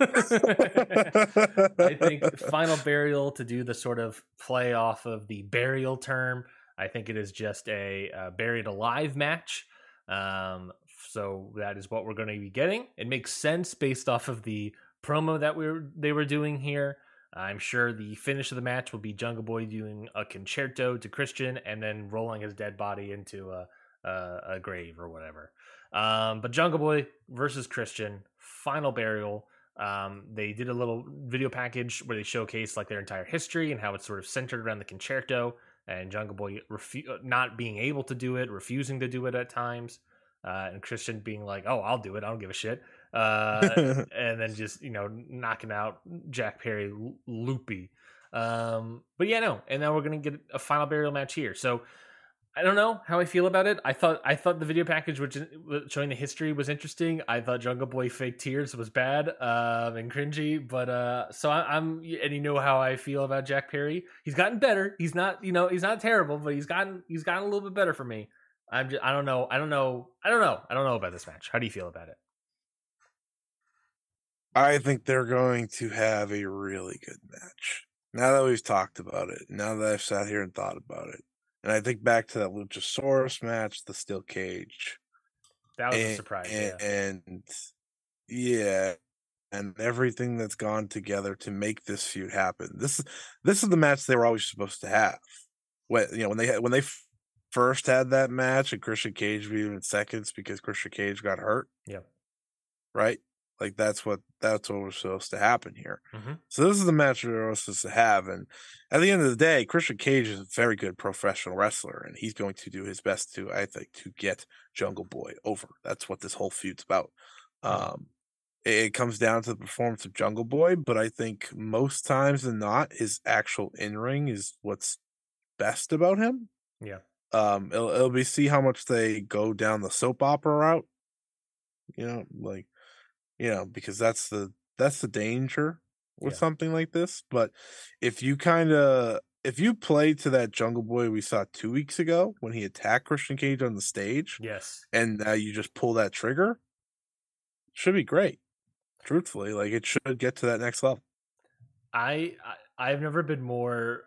I think final burial to do the sort of play off of the burial term. I think it is just a uh, buried alive match. Um, so that is what we're going to be getting. It makes sense based off of the promo that we were they were doing here. I'm sure the finish of the match will be Jungle Boy doing a Con-Chair-To to Christian and then rolling his dead body into a a, a grave or whatever. Um, but Jungle Boy versus Christian, final burial. Um, they did a little video package where they showcase like their entire history and how it's sort of centered around the Con-Chair-To and Jungle Boy refu- uh, not being able to do it, refusing to do it at times, uh, and Christian being like, "Oh, I'll do it. I don't give a shit," uh, and then just you know knocking out Jack Perry loopy. Um, but yeah, no, and now we're gonna get a final burial match here. So I don't know how I feel about it. I thought I thought the video package which showing the history was interesting. I thought Jungle Boy fake tears was bad um, and cringy, but uh, so I, am and you know how I feel about Jack Perry. He's gotten better. He's not you know he's not terrible, but he's gotten he's gotten a little bit better for me. I'm just I don't know I don't know I don't know I don't know about this match. How do you feel about it? I think they're going to have a really good match. Now that we've talked about it, now that I've sat here and thought about it, and I think back to that Luchasaurus match, the steel cage. That was and, a surprise. And, yeah. and yeah, and everything that's gone together to make this feud happen. This is this is the match they were always supposed to have. When you know when they had, when they first had that match and Christian Cage beat him in seconds because Christian Cage got hurt. Yeah. Right. Like that's what that's what was supposed to happen here. Mm-hmm. So this is the match we are supposed to have, and at the end of the day, Christian Cage is a very good professional wrestler, and he's going to do his best to, I think, to get Jungle Boy over. That's what this whole feud's about. Mm-hmm. Um, it, it comes down to the performance of Jungle Boy, but I think most times than not, his actual in ring is what's best about him. Yeah. Um, it'll, it'll be see how much they go down the soap opera route. You know, like you know, because that's the that's the danger with yeah. something like this. But if you kind of if you play to that Jungle Boy we saw two weeks ago when he attacked Christian Cage on the stage, yes, and now you just pull that trigger, should be great. Truthfully, like it should get to that next level. I, I I've never been more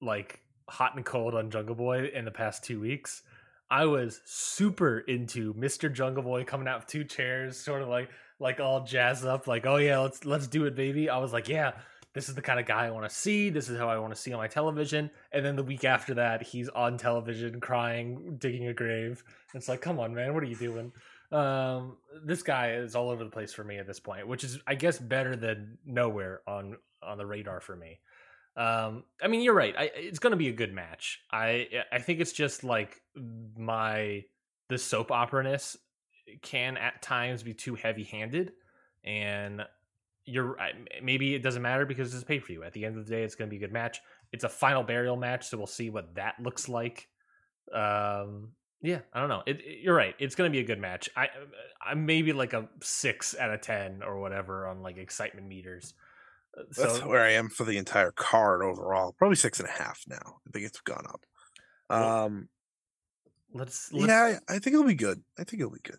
like hot and cold on Jungle Boy in the past two weeks. I was super into Mr. Jungle Boy coming out with two chairs, sort of like like all jazzed up, like, oh yeah, let's let's do it, baby. I was like, yeah, this is the kind of guy I want to see. This is how I want to see on my television. And then the week after that, he's on television crying, digging a grave. It's like, come on, man, what are you doing? Um, this guy is all over the place for me at this point, which is, I guess, better than nowhere on on the radar for me. Um, I mean, you're right. I, it's going to be a good match. I I think it's just like my the soap opera ness can at times be too heavy handed, and you're maybe it doesn't matter because it's pay per view. At the end of the day, it's going to be a good match. It's a final burial match, so we'll see what that looks like. Um, yeah, I don't know. It, it, you're right. It's going to be a good match. I, I'm maybe like a six out of ten or whatever on like excitement meters. Uh, so, That's where I am for the entire card overall. Probably six and a half now. I think it's gone up. Um, let's, let's yeah, I think it'll be good. I think it'll be good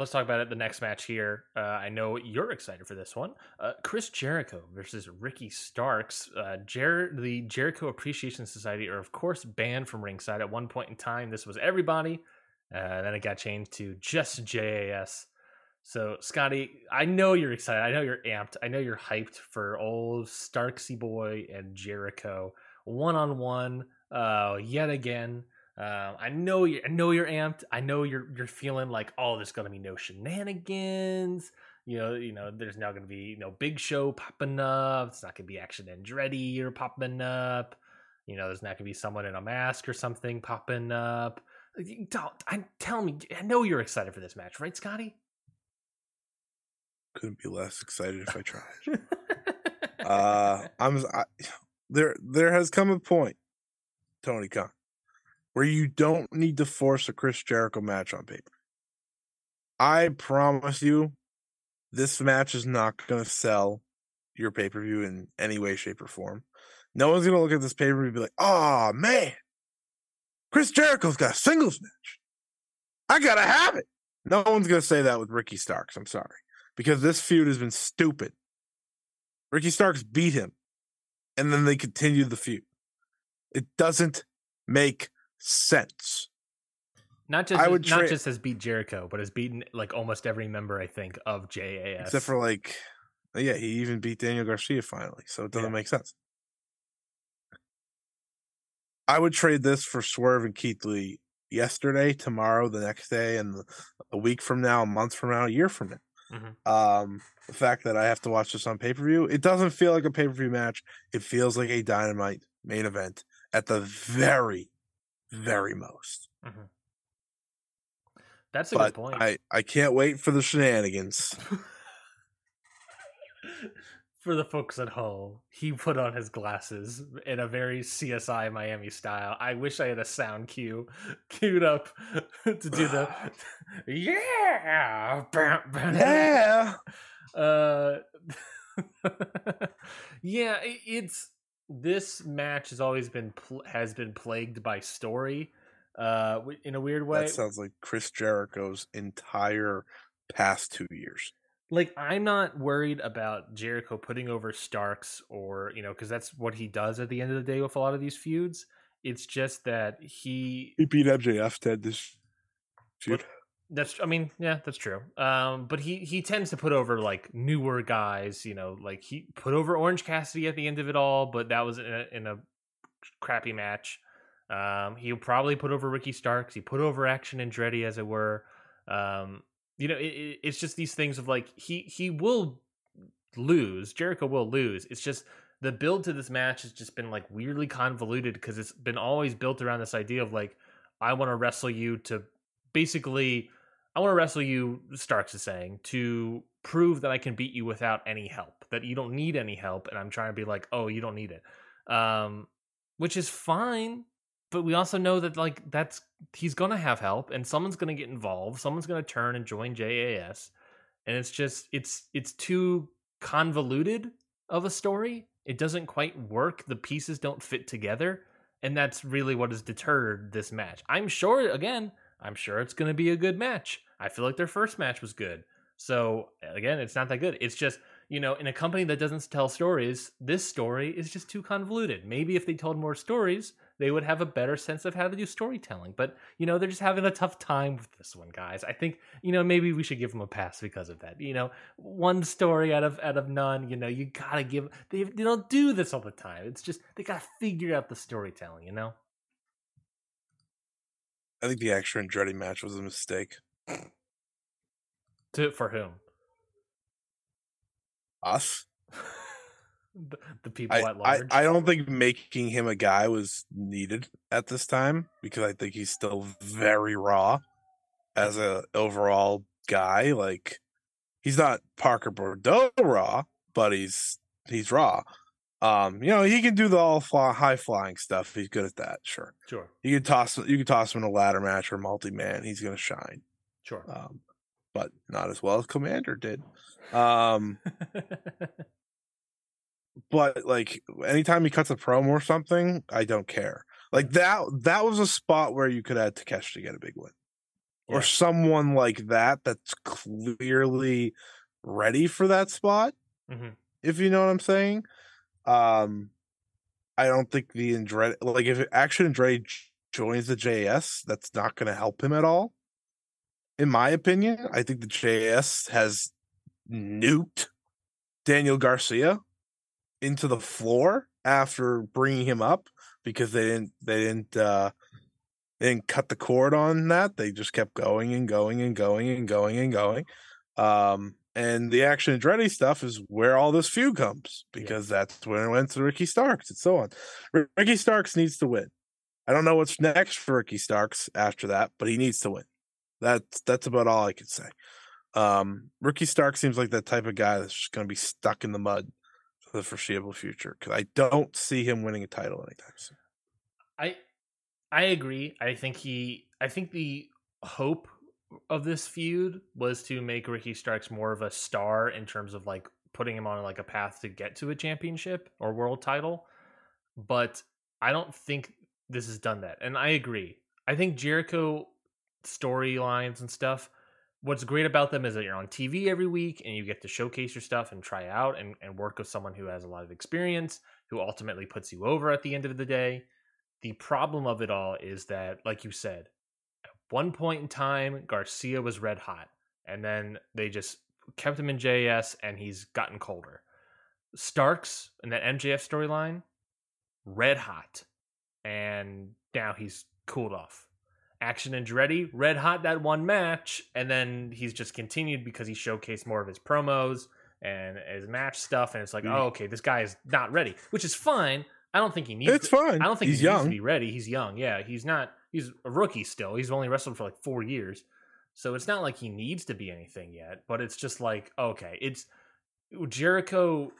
let's talk about it. The next match here. Uh, I know you're excited for this one. Uh, Chris Jericho versus Ricky Starks. Uh, Jer- the Jericho Appreciation Society are, of course, banned from ringside. At one point in time, this was everybody. Uh, then it got changed to just JAS. So, Scotty, I know you're excited. I know you're amped. I know you're hyped for old Starksy boy and Jericho one on one yet again. Um, I know you. I know you're amped. I know you're you're feeling like, oh, there's gonna be no shenanigans. You know, you know, there's now gonna be you know Big Show popping up. It's not gonna be Action Andretti or popping up. You know, there's not gonna be someone in a mask or something popping up. Don't. I tell me. I know you're excited for this match, right, Scotty? Couldn't be less excited if I tried. uh, I'm. I, there. There has come a point, Tony Khan, where you don't need to force a Chris Jericho match on paper. I promise you, this match is not going to sell your pay per view in any way, shape, or form. No one's going to look at this pay per view and be like, oh man, Chris Jericho's got a singles match. I got to have it. No one's going to say that with Ricky Starks. I'm sorry. Because this feud has been stupid. Ricky Starks beat him, and then they continued the feud. It doesn't make sense. Not just I would not tra- just has beat Jericho, but has beaten like almost every member I think of JAS. Except for like yeah, he even beat Daniel Garcia finally, so it doesn't yeah. make sense. I would trade this for Swerve and Keith Lee yesterday, tomorrow, the next day, and a week from now, a month from now, a year from now. Mm-hmm. Um, the fact that I have to watch this on pay per view, it doesn't feel like a pay per view match. It feels like a dynamite main event at the very, very most. Mm-hmm. That's a but good point. I, I can't wait for the shenanigans. for the folks at home, he put on his glasses in a very CSI Miami style. I wish I had a sound cue queued up to do the yeah, yeah. Uh, yeah, it's this match has always been pl- has been plagued by story, uh, in a weird way. That sounds like Chris Jericho's entire past two years like I'm not worried about Jericho putting over Starks or you know because that's what he does at the end of the day with a lot of these feuds. It's just that he he beat MJF Ted this feud. That's I mean yeah that's true. Um, but he he tends to put over like newer guys. You know like he put over Orange Cassidy at the end of it all, but that was in a, in a crappy match. Um, he'll probably put over Ricky Starks. He put over Action Andretti as it were. Um, you know, it, it's just these things of like he he will lose. Jericho will lose. It's just the build to this match has just been like weirdly convoluted because it's been always built around this idea of like I want to wrestle you to basically I want to wrestle you. Starks is saying to prove that I can beat you without any help. That you don't need any help, and I'm trying to be like, oh, you don't need it, um, which is fine but we also know that like that's he's gonna have help and someone's gonna get involved someone's gonna turn and join jas and it's just it's it's too convoluted of a story it doesn't quite work the pieces don't fit together and that's really what has deterred this match i'm sure again i'm sure it's gonna be a good match i feel like their first match was good so again it's not that good it's just you know, in a company that doesn't tell stories, this story is just too convoluted. Maybe if they told more stories, they would have a better sense of how to do storytelling. But, you know, they're just having a tough time with this one, guys. I think, you know, maybe we should give them a pass because of that. You know, one story out of out of none, you know, you gotta give they, they don't do this all the time. It's just they gotta figure out the storytelling, you know? I think the Action Andretti match was a mistake. To for whom? us. the, the, people I, at large. I, I don't think making him a guy was needed at this time because I think he's still very raw as a overall guy. Like he's not Parker Boudreaux raw, but he's he's raw. Um, you know, he can do the all fly, high flying stuff. He's good at that. Sure, sure. You can toss you can toss him in a ladder match or multi man. He's gonna shine. Sure. Um, but not as well as Komander did. Um, but like anytime he cuts a promo or something, I don't care. Like that that was a spot where you could add Takeshita to get a big win. Yeah. Or someone like that that's clearly ready for that spot. Mm-hmm. If you know what I'm saying. Um I don't think the Andretti like if Action Andretti joins the JAS, that's not gonna help him at all in my opinion, I think the JAS has nuked Daniel Garcia into the floor after bringing him up because they didn't they didn't uh they didn't cut the cord on that. They just kept going and going and going and going and going. Um and the action Andretti stuff is where all this feud comes because yeah. that's when it went to Ricky Starks and so on. Ricky Starks needs to win. I don't know what's next for Ricky Starks after that, but he needs to win. That's that's about all I can say. Um, Ricky Stark seems like that type of guy that's just going to be stuck in the mud for the foreseeable future because I don't see him winning a title anytime soon. I I agree. I think he. I think the hope of this feud was to make Ricky Starks more of a star in terms of like putting him on like a path to get to a championship or world title. But I don't think this has done that. And I agree. I think Jericho storylines and stuff. What's great about them is that you're on TV every week and you get to showcase your stuff and try out and, and work with someone who has a lot of experience, who ultimately puts you over at the end of the day. The problem of it all is that, like you said, one point in time, Garcia was red hot, and then they just kept him in JAS and he's gotten colder. Starks in that MJF storyline, red hot, and now he's cooled off. Action and Andretti, red hot that one match, and then he's just continued because he showcased more of his promos and his match stuff, and it's like, mm. oh, okay, this guy is not ready, which is fine. I don't think he needs. It's to, fine. I don't think he's he young. needs to be ready. He's young. Yeah, he's not. He's a rookie still. He's only wrestled for like four years, so it's not like he needs to be anything yet. But it's just like, okay, it's Jericho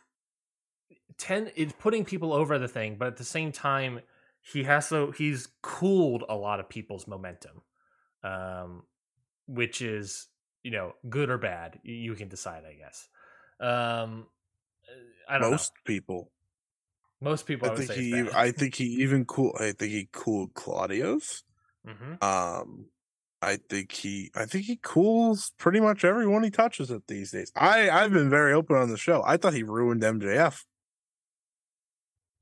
ten it's putting people over the thing, but at the same time, he has to he's cooled a lot of people's momentum, um, which is you know good or bad. You can decide, I guess. Um, I don't Most know. people. Most people, I, I think he. I think he even cool. I think he cooled Claudio's. hmm Um, I think he. I think he cools pretty much everyone he touches it these days. I. I've been very open on the show. I thought he ruined MJF.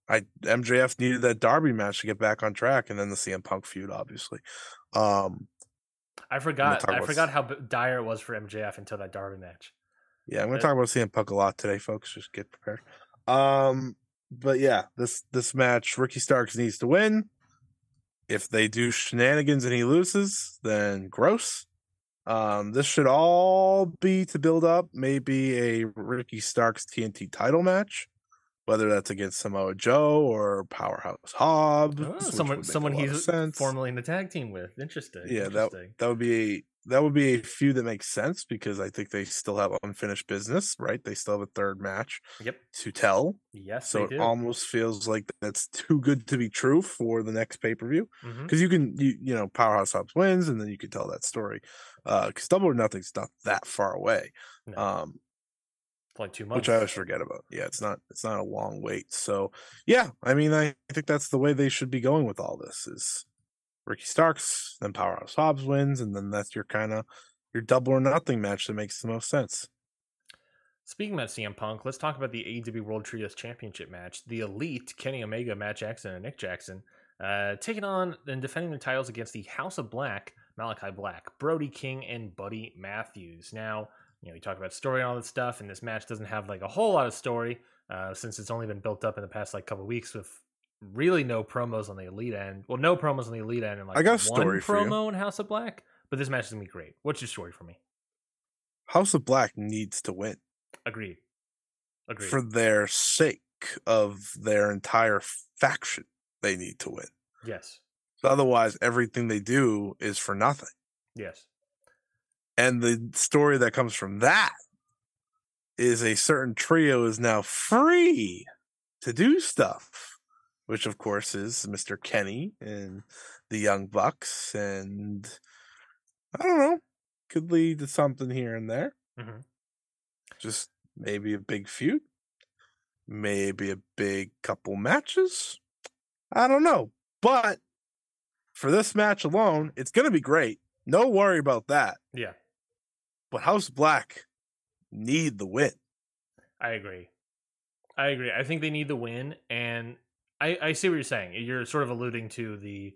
I MJF needed that Darby match to get back on track, and then the CM Punk feud, obviously. Um, I forgot. I forgot how dire it was for MJF until that Darby match. Yeah, I'm gonna Uh, talk about CM Punk a lot today, folks. Just get prepared. Um, but yeah, this this match, Ricky Starks needs to win. If they do shenanigans and he loses, then gross. Um, this should all be to build up maybe a Ricky Starks TNT title match, whether that's against Samoa Joe or Powerhouse Hobbs. Oh, someone, would make a someone he's formerly in the tag team with. Interesting. Yeah, that interesting. that would be a that would be a few that makes sense because I think they still have unfinished business, right? They still have a third match Yep. to tell. Yes, So they it almost feels like that's too good to be true for the next pay per view because you can you you know Powerhouse Hobbs wins and then you could tell that story. Because Double or Nothing's not that far away, No, um, like two months. which I always forget about. Yeah, it's not it's not a long wait. So yeah, I mean I, I think that's the way they should be going with all this is Ricky Starks, then Powerhouse Hobbs wins, and then that's your kind of your Double or Nothing match that makes the most sense. Speaking about CM Punk, let's talk about the AEW World Trios Championship match. The Elite, Kenny Omega, Matt Jackson, and Nick Jackson, uh, taking on and defending their titles against the House of Black, Malachi Black, Brody King, and Buddy Matthews. Now, you know, we talk about story and all this stuff, and this match doesn't have like a whole lot of story uh, since it's only been built up in the past like couple weeks with really no promos on the Elite end. Well, no promos on the Elite end, and like I got a one story promo in House of Black. But this match is gonna be great. What's your story for me? House of Black needs to win. Agreed. Agreed. for their sake of their entire faction they need to win yes. otherwise everything they do is for nothing Yes. and the story that comes from that is a certain trio is now free to do stuff which of course is mr kenny and the young bucks and i don't know could lead to something here and there Mhm. just maybe a big feud, maybe a big couple matches. I don't know. But for this match alone, it's going to be great. No worry about that. Yeah. But House Black need the win. I agree. I agree. I think they need the win, and I, I see what you're saying. You're sort of alluding to the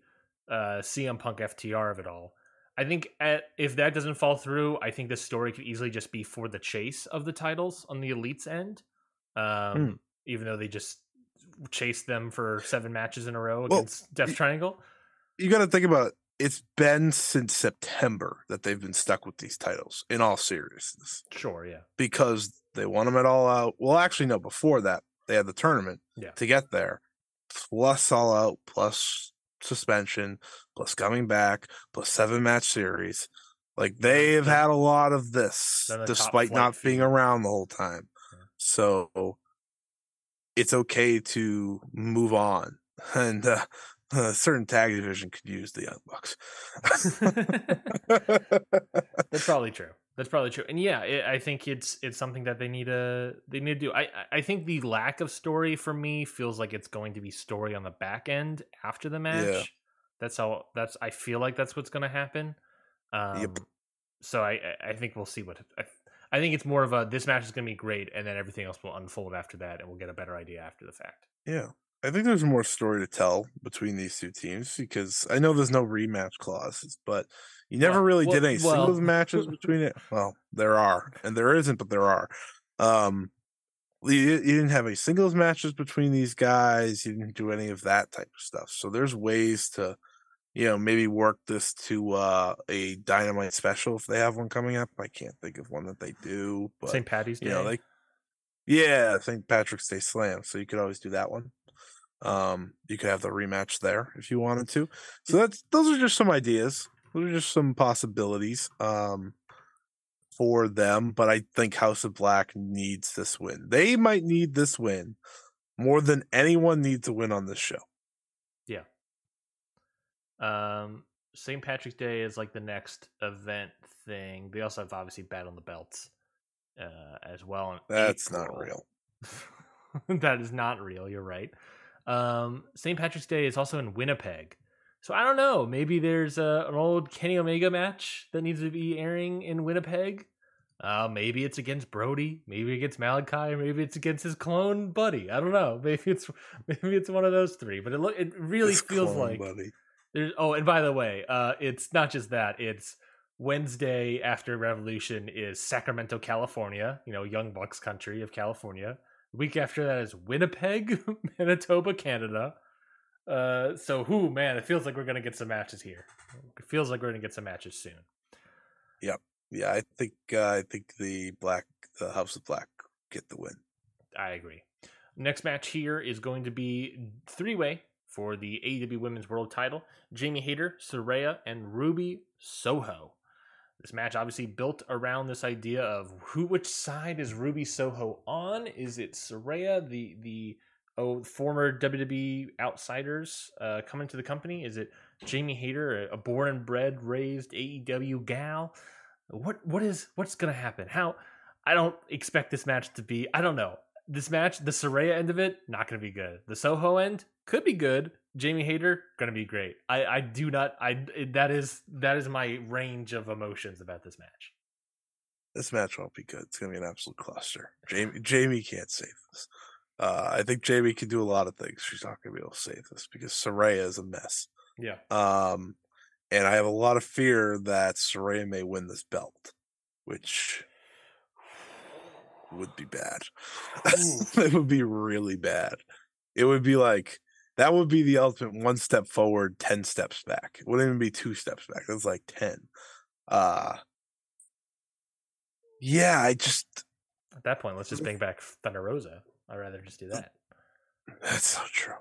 uh, CM Punk FTR of it all. I think at, if that doesn't fall through, I think this story could easily just be for the chase of the titles on the Elite's end. Um, Hmm. Even though they just chased them for seven matches in a row Well, against Death y- Triangle. You got to think about it. It's been since September that they've been stuck with these titles, in all seriousness, Sure, yeah. because they won them at all out. Well, actually, no, before that, they had the tournament Yeah. to get there, plus all out, plus suspension, plus coming back, plus seven match series. Like they have had a lot of this, then the top despite not being feud. around the whole time. Yeah. So it's okay to move on, and uh, a certain tag division could use the Young Bucks. That's probably true. That's probably true. And yeah, it, I think it's it's something that they need to they need to do. I I- think the lack of story for me feels like it's going to be story on the back end after the match. That's how that's I feel like that's what's going to happen. Um, Yep. So I I- I think we'll see what I, I think it's more of a this match is going to be great, and then everything else will unfold after that, and we'll get a better idea after the fact. Yeah. I think there's more story to tell between these two teams because I know there's no rematch clauses, but you never Well- really well- did any well- singles matches between it. Well, there are, and there isn't, but there are. Um, you, you didn't have any singles matches between these guys. You didn't do any of that type of stuff. So there's ways to, you know, maybe work this to uh, a dynamite special if they have one coming up. I can't think of one that they do, but St. Patty's Day. you know, like yeah, St. Patrick's Day Slam. So you could always do that one. Um, you could have the rematch there if you wanted to. So that's those are just some ideas. Those are just some possibilities. Um, for them, but I think House of Black needs this win. They might need this win more than anyone needs to win on this show. Yeah. Um, St. Patrick's Day is like the next event thing. They also have obviously Battle of the Belts uh, as well. That's April. not real. that is not real. You're right. Um, St. Patrick's Day is also in Winnipeg. So I don't know. Maybe there's a, an old Kenny Omega match that needs to be airing in Winnipeg. Uh, maybe it's against Brody. Maybe against Malachi. Maybe it's against his clone buddy. I don't know. Maybe it's maybe it's one of those three. But it look it really his feels like buddy. there's. Oh, and by the way, uh, it's not just that. It's Wednesday after Revolution is Sacramento, California. You know, Young Bucks country of California. The week after that is Winnipeg, Manitoba, Canada. Uh, so who man, it feels like we're gonna get some matches here. It feels like we're gonna get some matches soon. Yep. Yeah, I think uh, I think the black the House of Black get the win. I agree. Next match here is going to be three way for the AEW Women's World Title. Jamie Hayter, Saraya, and Ruby Soho. This match obviously built around this idea of who, which side is Ruby Soho on? Is it Saraya, the the oh former WWE outsiders uh, coming to the company? Is it Jamie Hayter, a, born and bred, raised AEW gal? What what is what's gonna happen? How I don't expect this match to be. I don't know. This match, the Saraya end of it, not gonna be good. The Soho end could be good. Jamie Hayter gonna be great. I I do not I that is that is my range of emotions about this match. This match won't be good. It's gonna be an absolute cluster. Jamie Jamie can't save this. Uh, I think Jamie can do a lot of things. She's not gonna be able to save this because Saraya is a mess. Yeah. Um, and I have a lot of fear that Saraya may win this belt, which would be bad. it would be really bad. It would be like that would be the ultimate one step forward, ten steps back. It wouldn't even be two steps back. That's like ten. Uh yeah, I just at that point, let's just bring back Thunder Rosa. I'd rather just do that. That's so true.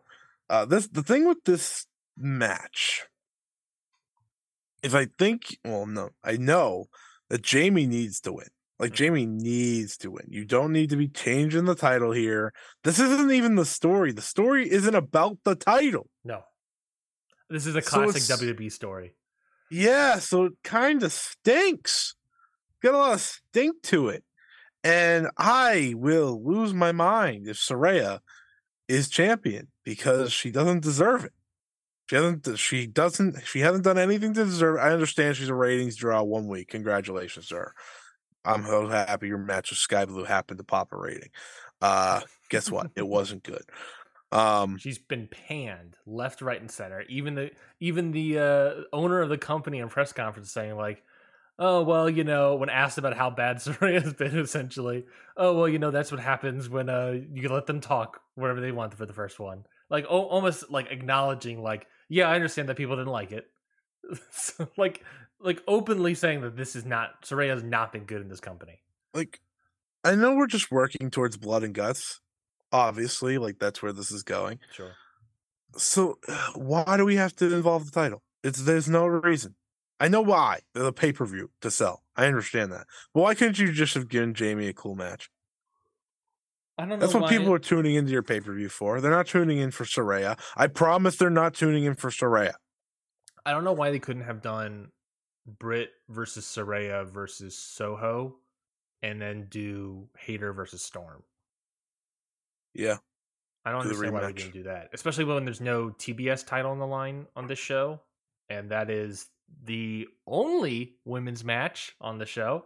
Uh this the thing with this match. If I think well no, I know that Jamie needs to win. Like Jamie needs to win. You don't need to be changing the title here. This isn't even the story. The story isn't about the title. No. This is a classic so WWE story. Yeah, so it kind of stinks. Got a lot of stink to it. And I will lose my mind if Saraya is champion because she doesn't deserve it. She hasn't. Uh, she doesn't. She hasn't done anything to deserve. It. I understand she's a ratings draw one week. Congratulations, sir. I'm so happy your match with Skye Blue happened to pop a rating. Uh, guess what? it wasn't good. Um, She's been panned left, right, and center. Even the even the uh, owner of the company in press conference saying like, "Oh well, you know," when asked about how bad Saraya has been, essentially, "Oh well, you know, that's what happens when uh, you let them talk wherever they want for the first one." Like o- almost like acknowledging, like, "Yeah, I understand that people didn't like it." so, like like openly saying that this is not has not been good in this company. Like, I know we're just working towards blood and guts. Obviously, like that's where this is going. Sure. So why do we have to involve the title? It's there's no reason. I know why. The pay per view to sell. I understand that. But why couldn't you just have given Jamie a cool match? I don't know. That's what people are tuning into your pay per view for. They're not tuning in for Saraya. I promise they're not tuning in for Saraya. I don't know why they couldn't have done Britt versus Saraya versus Soho, and then do Hayter versus Storm. Yeah. I don't do understand why we didn't do that, especially when there's no TBS title on the line on this show, and that is the only women's match on the show.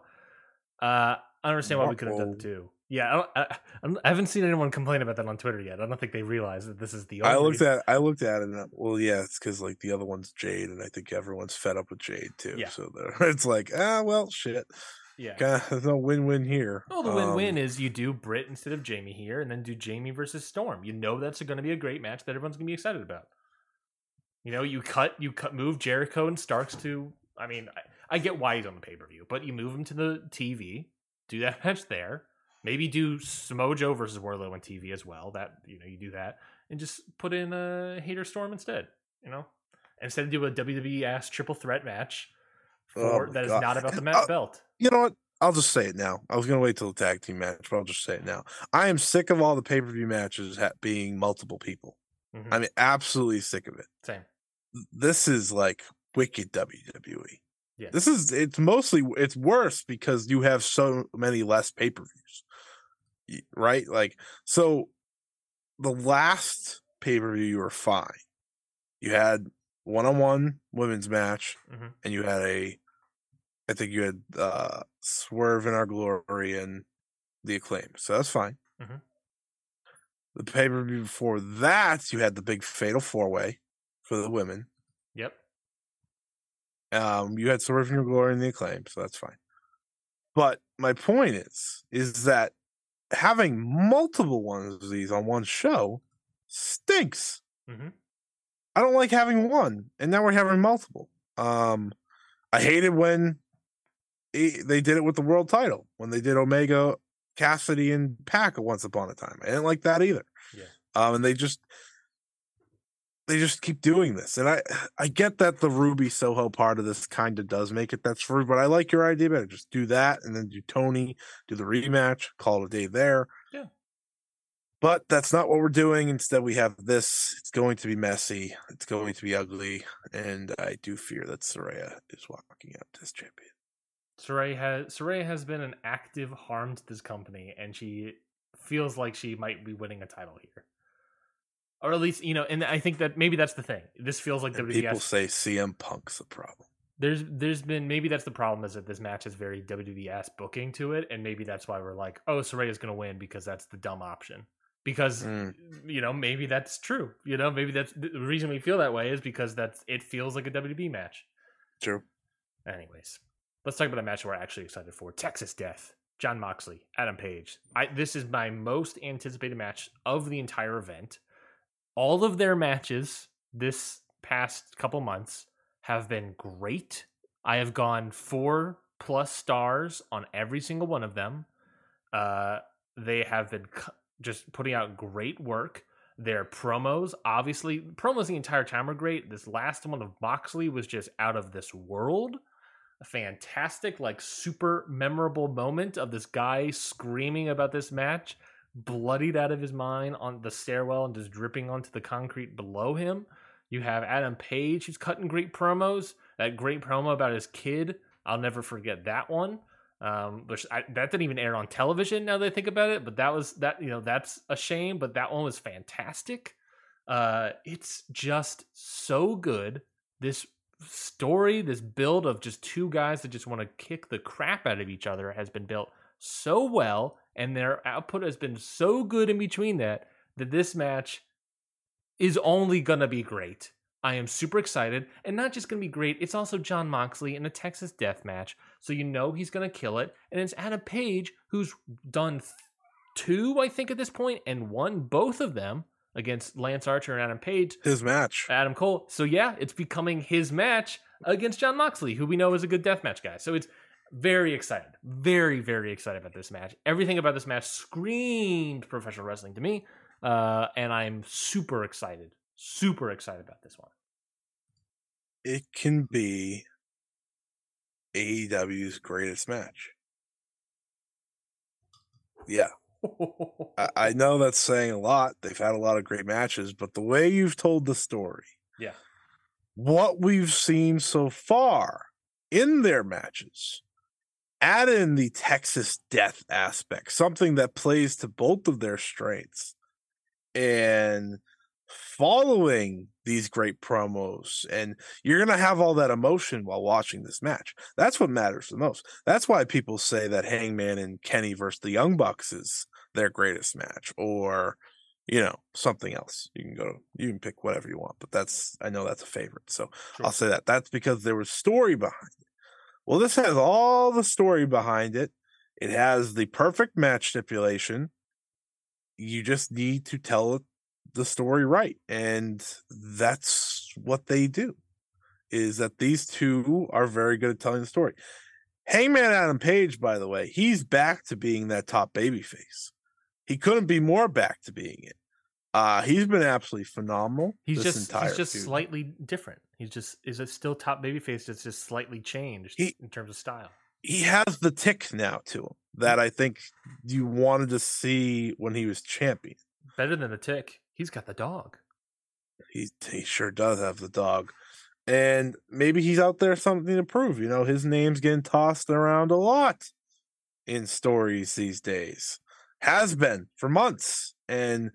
Uh, I understand why we could have done the two. Yeah, I, I, I, haven't seen anyone complain about that on Twitter yet. I don't think they realize that this is the. I looked at I looked at it. And, well, yeah, it's because like the other one's Jade, and I think everyone's fed up with Jade too. Yeah. So it's like ah well shit. Yeah, there's no win-win here. Oh, the win-win um, is you do Britt instead of Jamie here, and then do Jamie versus Storm. You know that's going to be a great match that everyone's going to be excited about. You know, you cut you cut move Jericho and Starks to. I mean, I, I get why he's on the pay per view, but you move him to the TV, do that match there Maybe do Smojo versus Wardlow on TV as well. That you know you do that and just put in a Hayter Storm instead. You know, instead of do a WWE ass triple threat match for, oh that is God. not about the uh, belt. You know what? I'll just say it now. I was gonna wait till the tag team match, but I'll just say it now. I am sick of all the pay per view matches being multiple people. Mhm. I'm absolutely sick of it. Same. This is like wicked WWE. Yeah. This is it's mostly it's worse because you have so many less pay per views, right? Like so, the last pay per view you were fine. You had one on one women's match, Mhm. and you had a, I think you had uh Swerve in Our Glory and the Acclaim, so that's fine. Mhm. The pay per view before that, you had the big Fatal Four Way for the women. Yep. Um, you had Swerve in Our Glory and the Acclaim, so that's fine. But my point is, is that having multiple ones of these on one show stinks. Mhm. I don't like having one, and now we're having multiple. Um, I hated when i- they did it with the world title when they did Omega, Cassidy, and Pac once upon a time. I didn't like that either. Yeah. Um, and they just they just keep doing this, and I I get that the Ruby Soho part of this kind of does make it that's true, but I like your idea better. Just do that, and then do Tony, do the rematch, call it a day there. Yeah. But that's not what we're doing. Instead, we have this. It's going to be messy. It's going to be ugly, and I do fear that Saraya is walking out as champion. Saraya has Saraya has been an active harm to this company, and she feels like she might be winning a title here, or at least you know. And I think that maybe that's the thing. This feels like And WWF. people say CM Punk's the problem. there's there's been maybe that's the problem is that this match is very WWF booking to it, and maybe that's why we're like, oh, Saraya's gonna win because that's the dumb option. Because Mm. you know maybe that's true. You know maybe that's the reason we feel that way is because that's it feels like a WWE match. True. Anyways, let's talk about a match we're actually excited for: Texas Death. Jon Moxley, Adam Page. I this is my most anticipated match of the entire event. All of their matches this past couple months have been great. I have gone four plus stars on every single one of them. Uh, they have been just putting out great work. Their promos, obviously, promos the entire time are great. This last one of Moxley was just out of this world. A fantastic, like super memorable moment of this guy screaming about this match, bloodied out of his mind on the stairwell and just dripping onto the concrete below him. You have Adam Page who's cutting great promos. That great promo about his kid, I'll never forget that one. Um, which I, that didn't even air on television. Now that I think about it, but that was that you know that's a shame. But that one was fantastic. Uh, it's just so good. This story, this build of just two guys that just want to kick the crap out of each other has been built so well, and their output has been so good in between that that this match is only gonna be great. I am super excited, and not just gonna be great. It's also Jon Moxley in a Texas Death Match, so you know he's gonna kill it. And it's Adam Page who's done th- two, I think, at this point, and won both of them against Lance Archer and Adam Page. His match. Adam Cole. So yeah, it's becoming his match against Jon Moxley, who we know is a good deathmatch guy. So it's very excited, very very excited about this match. Everything about this match screamed professional wrestling to me, uh, and I'm super excited, super excited about this one. It can be AEW's greatest match. Yeah. I, I know that's saying a lot. They've had a lot of great matches, but the way you've told the story, Yeah. what we've seen so far in their matches, add in the Texas death aspect, something that plays to both of their strengths, and following these great promos, and you're gonna have all that emotion while watching this match. That's what matters the most. That's why people say that Hangman and Kenny versus the Young Bucks is their greatest match, or you know something else. You can go, you can pick whatever you want, but that's I know that's a favorite, so Sure. I'll say that. That's because there was story behind it. Well, this has all the story behind it. It has the perfect match stipulation. You just need to tell the story right, and that's what they do. Is that these two are very good at telling the story. Hangman Adam Page, by the way, he's back to being that top babyface. He couldn't be more back to being it. Uh, he's been absolutely phenomenal. He's this just entire he's just feud. slightly different. He's just is it still top babyface? It's just slightly changed He- in terms of style. he has the tick now to him that I think you wanted to see when he was champion. Better than the tick. He's got the dog. He he sure does have the dog. And maybe he's out there something to prove. You know, his name's getting tossed around a lot in stories these days. Has been for months. And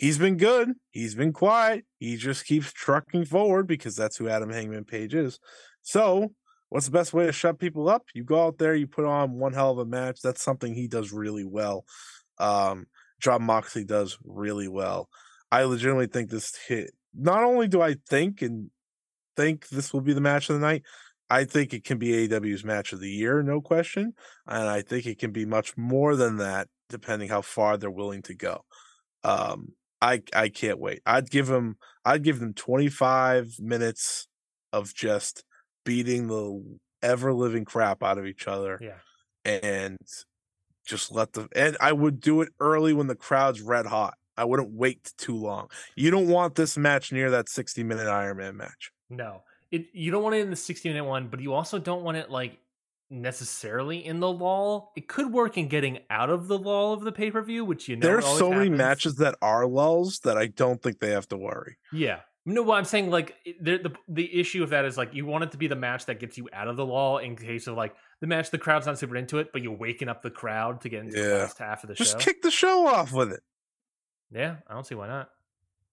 he's been good. He's been quiet. He just keeps trucking forward because that's who Adam Hangman Page is. So, what's the best way to shut people up? You go out there, you put on one hell of a match. That's something he does really well. Um, Jon Moxley does really well. I legitimately think this hit. Not only do I think and think this will be the match of the night, I think it can be AEW's match of the year, no question. And I think it can be much more than that, depending how far they're willing to go. Um, I I can't wait. I'd give them I'd give them 25 minutes of just beating the ever living crap out of each other. Yeah. And just let the and I would do it early when the crowd's red hot. I wouldn't wait too long. You don't want this match near that 60 minute Iron Man match. No. It you don't want it in the 60 minute one, but you also don't want it like necessarily in the lull. It could work in getting out of the lull of the pay per view, which you know There's so many matches that are lulls that I don't think they have to worry. Yeah. No, what I'm saying, like the, the the issue of that is like you want it to be the match that gets you out of the lull in case of like the match the crowd's not super into it, but you're waking up the crowd to get into the Yeah. last half of the Just show. Just kick the show off with it. Yeah, I don't see why not.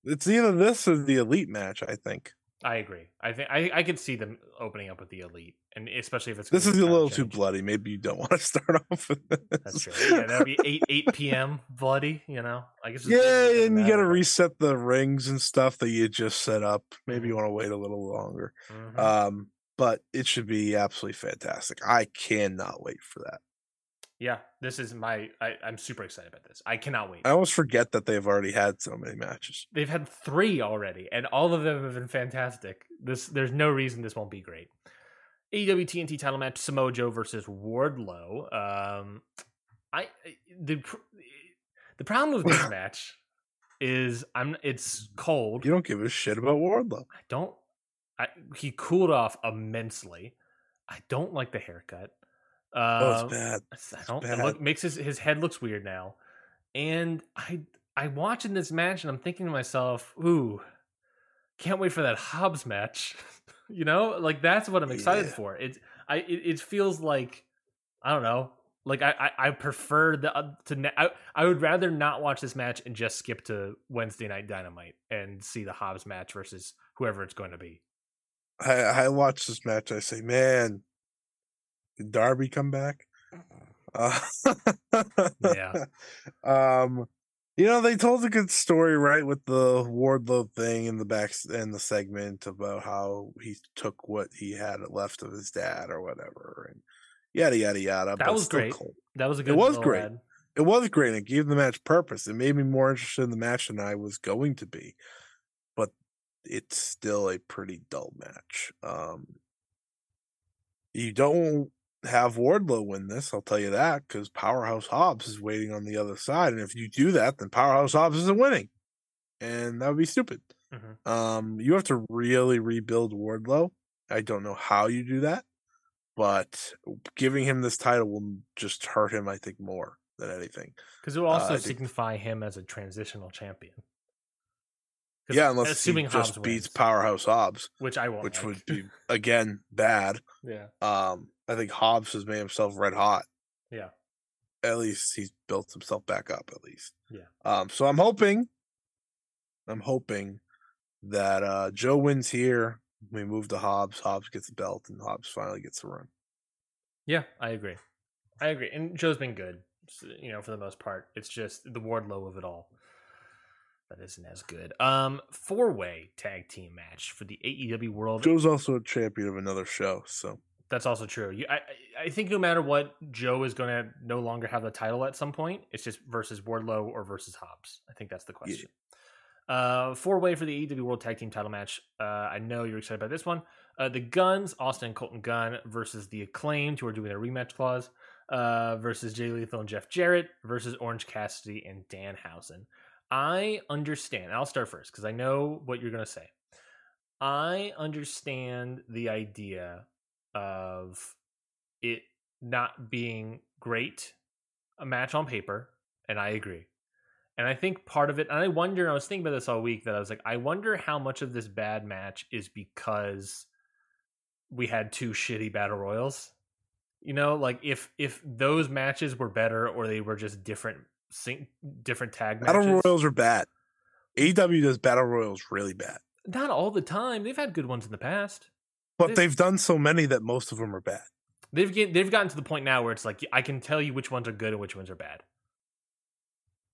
It's either this or the elite match, I think. I agree. I think I, I could see them opening up with the elite, and especially if it's This is a little too bloody. Maybe you don't want to start off with this. That's true. Yeah, that'd be eight eight p.m. bloody. You know, I guess. Yeah, and you got to reset the rings and stuff that you just set up. Maybe you want to wait a little longer. Mhm. Um, but it should be absolutely fantastic. I cannot wait for that. yeah, this is my. I, I'm super excited about this. I cannot wait. I almost forget that they've already had so many matches. They've had three already, and all of them have been fantastic. This there's no reason this won't be great. AEW TNT title match: Samoa Joe versus Wardlow. Um, I the the problem with this match is I'm it's cold. You don't give a shit about Wardlow. I don't. I he cooled off immensely. I don't like the haircut. Oh, Uh, it's bad. I don't. It bad. look, makes his his head looks weird now, and I I watching this match and I'm thinking to myself, ooh, can't wait for that Hobbs match. you know, like that's what I'm excited Yeah. for. It I it, it feels like I don't know. Like I, I, I prefer the uh, to ne- I, I would rather not watch this match and just skip to Wednesday night Dynamite and see the Hobbs match versus whoever it's going to be. I, I watch this match. I say, man, did Darby come back? Uh, Yeah. Um, you know, they told a good story, right, with the Wardlow thing in the back and the segment about how he took what he had left of his dad or whatever, and yada yada yada. That was great. cool. That was a good. It was great. ad. It was great. It gave the match purpose. It made me more interested in the match than I was going to be. But it's still a pretty dull match. Um You don't have Wardlow win this, I'll tell you that, because Powerhouse Hobbs is waiting on the other side. And if you do that, then Powerhouse Hobbs isn't winning. And that would be stupid. Mhm. Um, you have to really rebuild Wardlow. I don't know how you do that, but giving him this title will just hurt him, I think, more than anything. Because it will Uh, also think- signify him as a transitional champion. Yeah, unless assuming he just Hobbs beats wins, Powerhouse Hobbs, which I won't. which like. would be again bad. yeah, Um, I think Hobbs has made himself red hot. yeah, At least he's built himself back up. At least. Yeah. Um. So I'm hoping. I'm hoping that uh Joe wins here. We move to Hobbs. Hobbs gets the belt, and Hobbs finally gets the run. yeah. I agree. I agree. And Joe's been good, you know, for the most part. It's just the Wardlow of it all that isn't as good. Um, four way tag team match for the AEW World. Joe's also a champion of another show, so That's also true. You, I, I- think no matter what, Joe is going to no longer have the title at some point. It's just versus Wardlow or versus Hobbs. I think that's the question. Uh, four way for the AEW World Tag Team Title match. Uh, I know you're excited about this one. Uh, the Guns, Austin and Colton Gunn versus the Acclaimed, who are doing a rematch clause, uh, versus Jay Lethal and Jeff Jarrett versus Orange Cassidy and Danhausen. I understand. I'll start first because I know what you're going to say. I understand the idea of it not being great a match on paper, and I agree. And I think part of it, and I wonder, I was thinking about this all week that I was like, I wonder how much of this bad match is because we had two shitty battle royals. You know, like if if those matches were better or they were just different sing, different tag matches. Battle royals are bad. AEW does battle royals really bad, Not all the time. They've had good ones in the past. but They- they've done so many that most of them are bad. They've get, they've gotten to the point now where it's like I can tell you which ones are good and which ones are bad.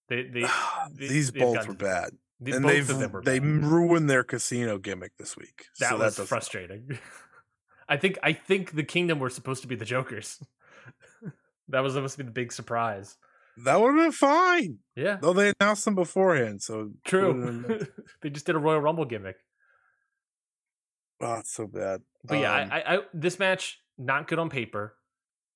They they, they- These they've both were bad, they- and both they've of them were they ruined their casino gimmick this week. that so was doesn't- frustrating. I think I think the Kingdom were supposed to be the Jokers. that was supposed to be the big surprise. That would have been fine. Yeah, Though they announced them beforehand, so true. they just did a Royal Rumble gimmick. oh, it's so bad. But yeah, Um, I, I, I this match not good on paper.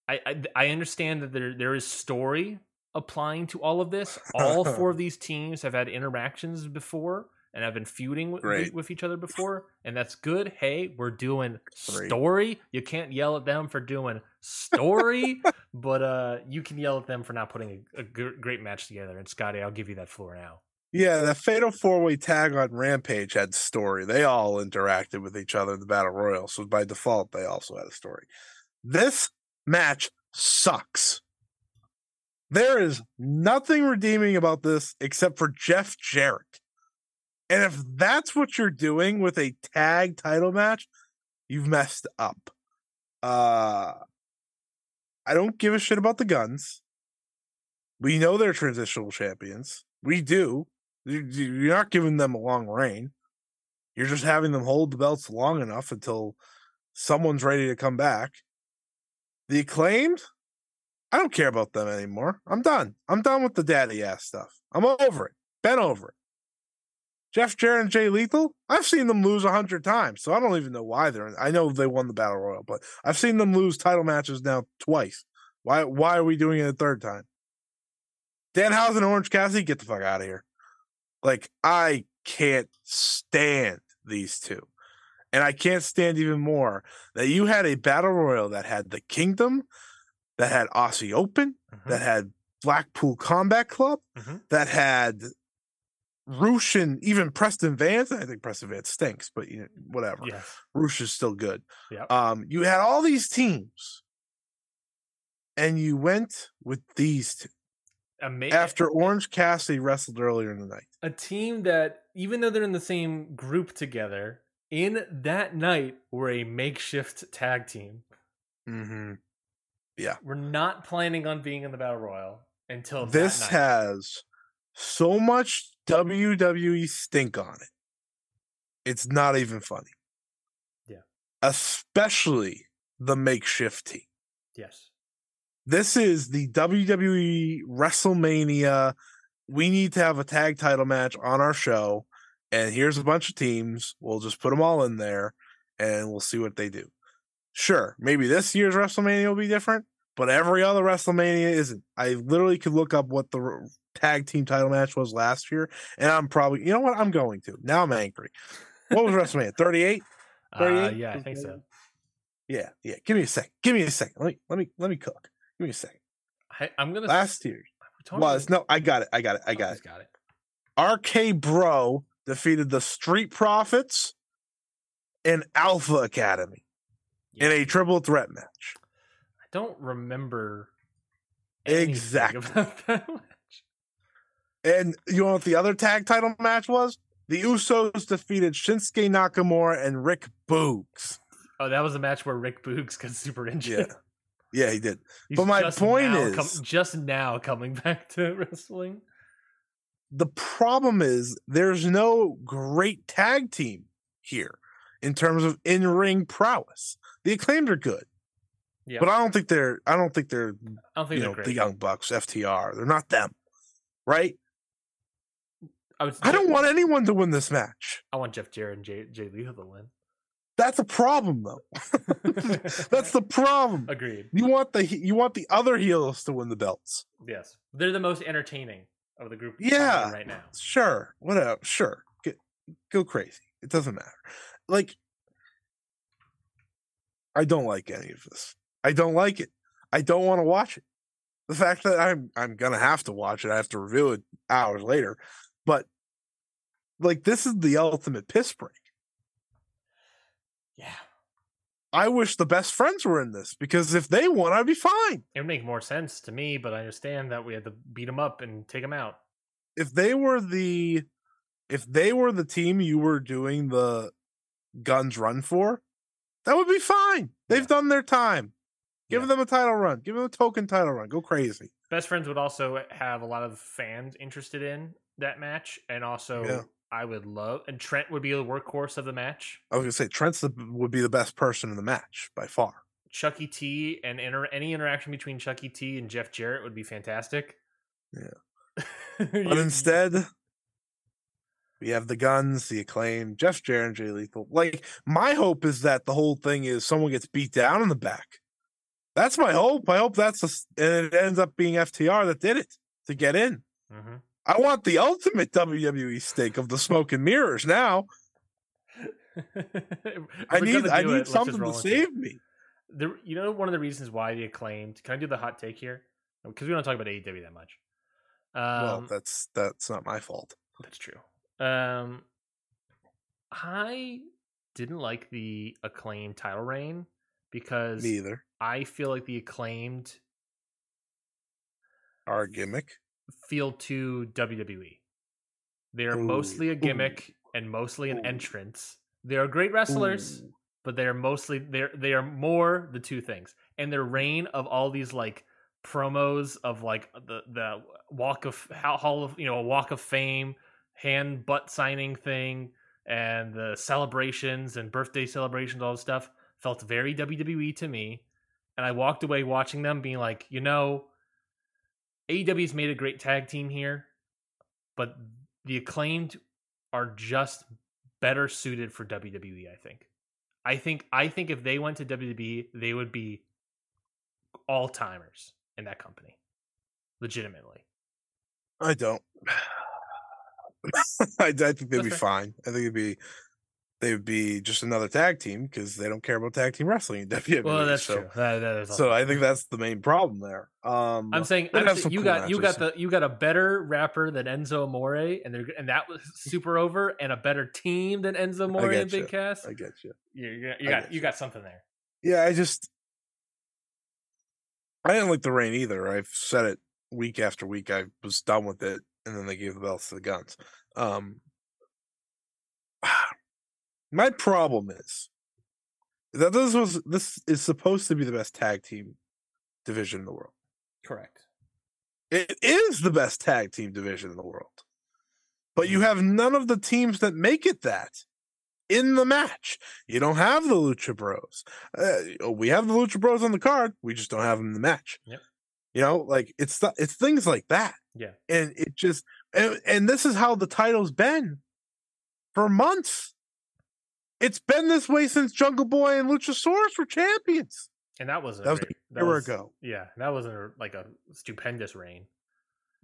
I, I I understand that there there is story applying to all of this. All four of these teams have had interactions before and have been feuding with, with each other before, and that's good. Hey, we're doing Great. story. You can't yell at them for doing story, but uh, you can yell at them for not putting a, a great match together. And Scotty, I'll give you that floor now. Yeah, the fatal four way tag on Rampage had story. They all interacted with each other in the Battle Royal. So by default, they also had a story. This match sucks. There is nothing redeeming about this except for Jeff Jarrett. And if that's what you're doing with a tag title match, you've messed up. Uh I don't give a shit about the guns. We know they're transitional champions. We do. You- you- You're not giving them a long reign. You're just having them hold the belts long enough until someone's ready to come back. The acclaimed, I don't care about them anymore. I'm done. I'm done with the daddy ass stuff. I'm over it. Been over it. Jeff Jarrett and Jay Lethal, I've seen them lose a hundred times, so I don't even know why they're in. I know they won the battle royal, but I've seen them lose title matches now twice. Why? Why are we doing it a third time? Danhausen and Orange Cassidy, get the fuck out of here. Like, I can't stand these two. And I can't stand even more that you had a battle royal that had the Kingdom, that had Aussie Open, that had Blackpool Combat Club, Mhm. that had Rush and even Preston Vance. I think Preston Vance stinks, but you know, whatever. Yes. Rush is still good. Yep. Um, you had all these teams, and you went with these two Amazing. after Orange Cassidy wrestled earlier in the night. a team that even though they're in the same group together in that night were a makeshift tag team Mm-hmm. Yeah, we're not planning on being in the battle royal until that This has so much WWE stink on it. It's not even funny. Yeah. Especially the makeshift team. yes This is the WWE WrestleMania. We need to have a tag title match on our show. And here's a bunch of teams. We'll just put them all in there and we'll see what they do. Sure, maybe this year's WrestleMania will be different, but every other WrestleMania isn't. I literally could look up what the tag team title match was last year, and I'm probably, you know what? I'm going to. Now I'm angry. What was WrestleMania? 38? uh, 38? yeah i think so Yeah, yeah. Give me a second. Give me a second. Let me let me let me cook. Give me a second. I, i'm gonna Last year was no, I got it. I got it. I Oh, got it. got it RK Bro defeated the Street Profits and Alpha Academy in a triple threat match. i don't remember Exactly. about that match. And you know what the other tag title match was? The Usos defeated Shinsuke Nakamura and Rick Boogs. oh that was a match where rick boogs got super injured Yeah. Yeah, he did. He's But my point is- just now coming back to wrestling The problem is there's no great tag team here in terms of in-ring prowess. The acclaimed are good. Yeah. But I don't think they're I don't think they're i don't think you they're know great the Young Bucks, FTR. They're not them. Right? I, would, I don't want anyone to win this match. i want jeff jarrett and jay, jay lethal to win That's a problem though. That's the problem. agreed You want the you want the other heels to win the belts. Yes, they're the most entertaining of the group. Yeah. right now. Sure, whatever. Sure, Get, go crazy. It doesn't matter. Like, I don't like any of this. I don't like it. I don't want to watch it. The fact that I'm I'm gonna have to watch it, I have to review it hours later. But like this is the ultimate piss break. Yeah. I wish the best friends were in this because if they won, I'd be fine. It would make more sense to me, but I understand that we had to beat them up and take them out. If they were the if they were the team you were doing the guns run for, that would be fine. They've Yeah. done their time. Give Yeah. them a title run. Give them a token title run. Go crazy. Best friends would also have a lot of fans interested in that match, and also Yeah. I would love and Trent would be the workhorse of the match. I was gonna say Trent would be the best person in the match by far. Chucky T and inter- any interaction between Chucky T and Jeff Jarrett would be fantastic. Yeah. but instead, we have the guns, the acclaim, Jeff Jarrett, and Jay Lethal. Like my hope is that the whole thing is someone gets beat down in the back. That's my hope. I hope that's a, and it ends up being FTR that did it to get in. Mhm. I want the ultimate WWE stake of the smoke and mirrors now. I need I do it, need something to into it. save me. The, you know one of the reasons why the acclaimed. Can I do the hot take here? Because we don't talk about AEW that much. Um, well, that's that's not my fault. That's true. Um, I didn't like the acclaimed title reign because Me either. I feel like the acclaimed Our gimmick. Feel too WWE. They are Ooh, mostly a ooh, gimmick and mostly an ooh. entrance. They are great wrestlers, Ooh. but they are mostly they're they are more the two things. And their reign of all these like promos of like the the walk of how hall of you know a walk of fame hand butt signing thing and the celebrations and birthday celebrations all this stuff felt very WWE to me and I walked away watching them being like you know AEW's made a great tag team here but the acclaimed are just better suited for WWE I think I think I think if they went to WWE they would be all timers in that company legitimately I don't. I, I think they'd That's be fair. fine. I think it'd be they would be just another tag team because they don't care about tag team wrestling in WWE. Well, that's so, true. That, So I think that's the main problem there. Um, I'm saying, they'd I'm saying you cool got you got the you got a better rapper than Enzo Amore, and they're and that was super over, and a better team than Enzo Amore and Big. Cass. I get you. You, you, you got you you. got something there. Yeah, I just I didn't like the reign either. I've said it week after week. I was done with it, and then they gave the belts to the guns. Um, my problem is that this was this is supposed to be the best tag team division in the world. Correct. It is the best tag team division in the world. But you have none of the teams that make it that in the match. You don't have the Lucha Bros. Uh, we have the Lucha Bros on the card. We just don't have them in the match. Yep. You know, like it's th- it's things like that. Yeah. And it just and, and this is how the title's been for months. It's been this way since Jungle Boy and Luchasaurus were champions. And that wasn't That was a that year was- ago. Yeah, that wasn't a, like a stupendous reign.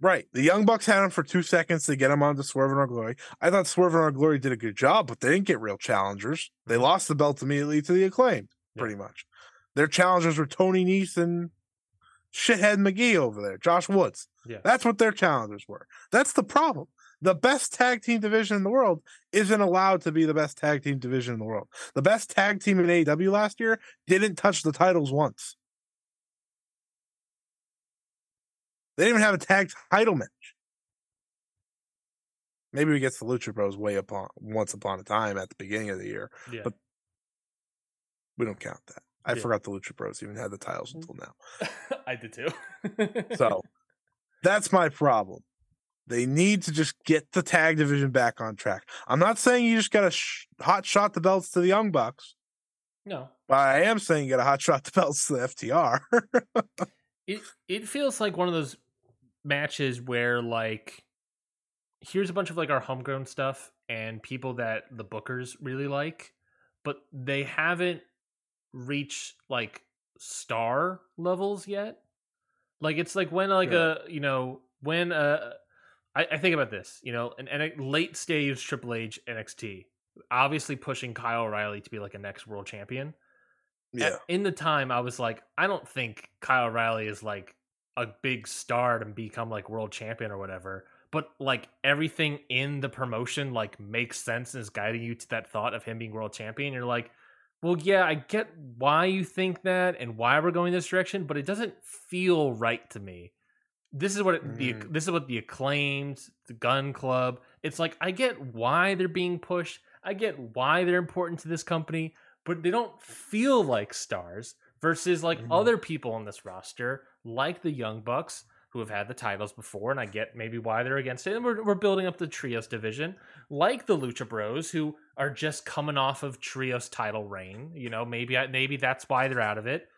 Right. The Young Bucks had him for two seconds to get him onto Swerve in Our Glory. I thought Swerve in Our Glory did a good job, but they didn't get real challengers. They lost the belt immediately to the acclaimed, Yeah. pretty much. Their challengers were Tony Nese and shithead McGee over there, Josh Woods. Yeah. That's what their challengers were. That's the problem. The best tag team division in the world isn't allowed to be the best tag team division in the world. The best tag team in AEW last year didn't touch the titles once. They didn't even have a tag title match. Maybe we get the Lucha Bros way upon once upon a time at the beginning of the year. Yeah. But- We don't count that. I Yeah. forgot the Lucha Bros even had the titles mm. until now. I did too. So that's my problem. They need to just get the tag division back on track. I'm not saying you just got to sh- hot shot the belts to the Young Bucks, no, but I am saying you got to hot shot the belts to the FTR. it it feels like one of those matches where like here's a bunch of like our homegrown stuff and people that the bookers really like but they haven't reached like star levels yet like it's like when like a you know when uh I, I think about this you know an, an a late stage triple h nxt obviously pushing kyle o'reilly to be like a next world champion Yeah. in the time I was like, I don't think Kyle O'Reilly is like a big star to become like world champion or whatever. But like everything in the promotion like makes sense and is guiding you to that thought of him being world champion. You're like, well, yeah, I get why you think that and why we're going this direction, but it doesn't feel right to me. This is what it, the Mm. this is what the acclaimed, the Gun Club. It's like I get why they're being pushed. I get why they're important to this company, but they don't feel like stars. Versus like Mhm. other people on this roster, like the Young Bucks, who have had the titles before, and I get maybe why they're against it. And we're, we're building up the trios division, like the Lucha Bros, who are just coming off of trios title reign. You know, maybe I, maybe that's why they're out of it.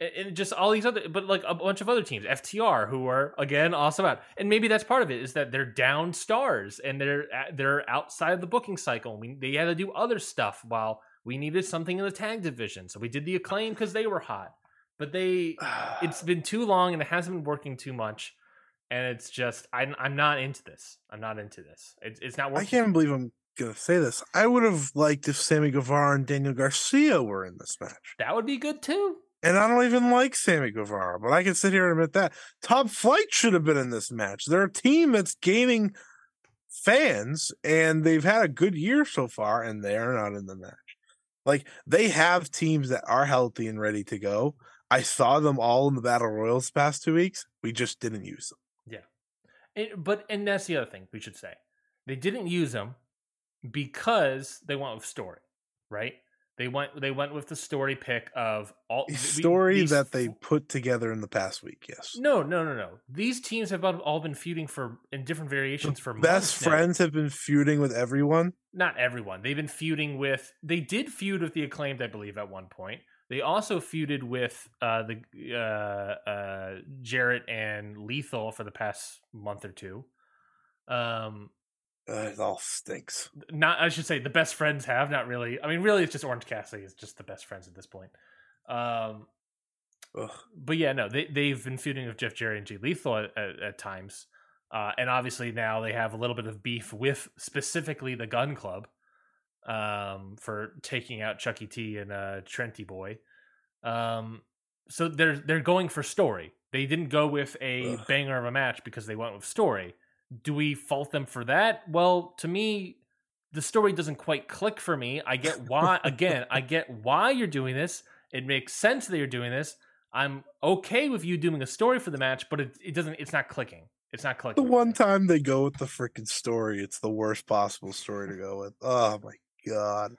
And- just all these other, but like a bunch of other teams, FTR, who are again also out, and maybe that's part of it is that they're down stars and they're they're outside of the booking cycle. We they had to do other stuff while we needed something in the tag division, so we did the acclaim because they were hot. But they it's been too long and it hasn't been working too much and it's just I'm, I'm not into this i'm not into this it's, it's not working I can't believe I'm gonna say this. I would have liked if Sammy Guevara and Daniel Garcia were in this match. that would be good too And I don't even like Sammy Guevara, but I can sit here and admit that. Top Flight should have been in this match. They're a team that's gaining fans, and they've had a good year so far, and they are not in the match. Like they have teams that are healthy and ready to go. I saw them all in the battle royals past two weeks. We just didn't use them. Yeah. It- but and that's the other thing we should say they didn't use them because they went with story right they went they went with the story pick of all we- story these that they put together in the past week. Yes, no no no no these teams have all been feuding for in different variations for best months now. friends have been feuding with everyone. not everyone. They've been feuding with. They did feud with the acclaimed, I believe, at one point. They also feuded with uh, the uh, uh, Jarrett and Lethal for the past month or two. Um, Uh, it all stinks. not I should say the best friends have not really. I mean, really, it's just Orange Cassidy is just the best friends at this point. Um, Ugh. but yeah, no, they they've been feuding with Jeff Jarrett and Jay Lethal at, at, at times, uh, and obviously now they have a little bit of beef with specifically the Gun Club, um, for taking out Chucky T and uh, Trenty Boy. Um, so they're they're going for story. They didn't go with a Ugh. banger of a match because they went with story. Do we fault them for that? Well, to me, the story doesn't quite click for me. I get why again, I get why you're doing this. It makes sense that you're doing this. I'm okay with you doing a story for the match, but it, it doesn't it's not clicking. It's not clicking. The one time they go with the freaking story, it's the worst possible story to go with. Oh my god!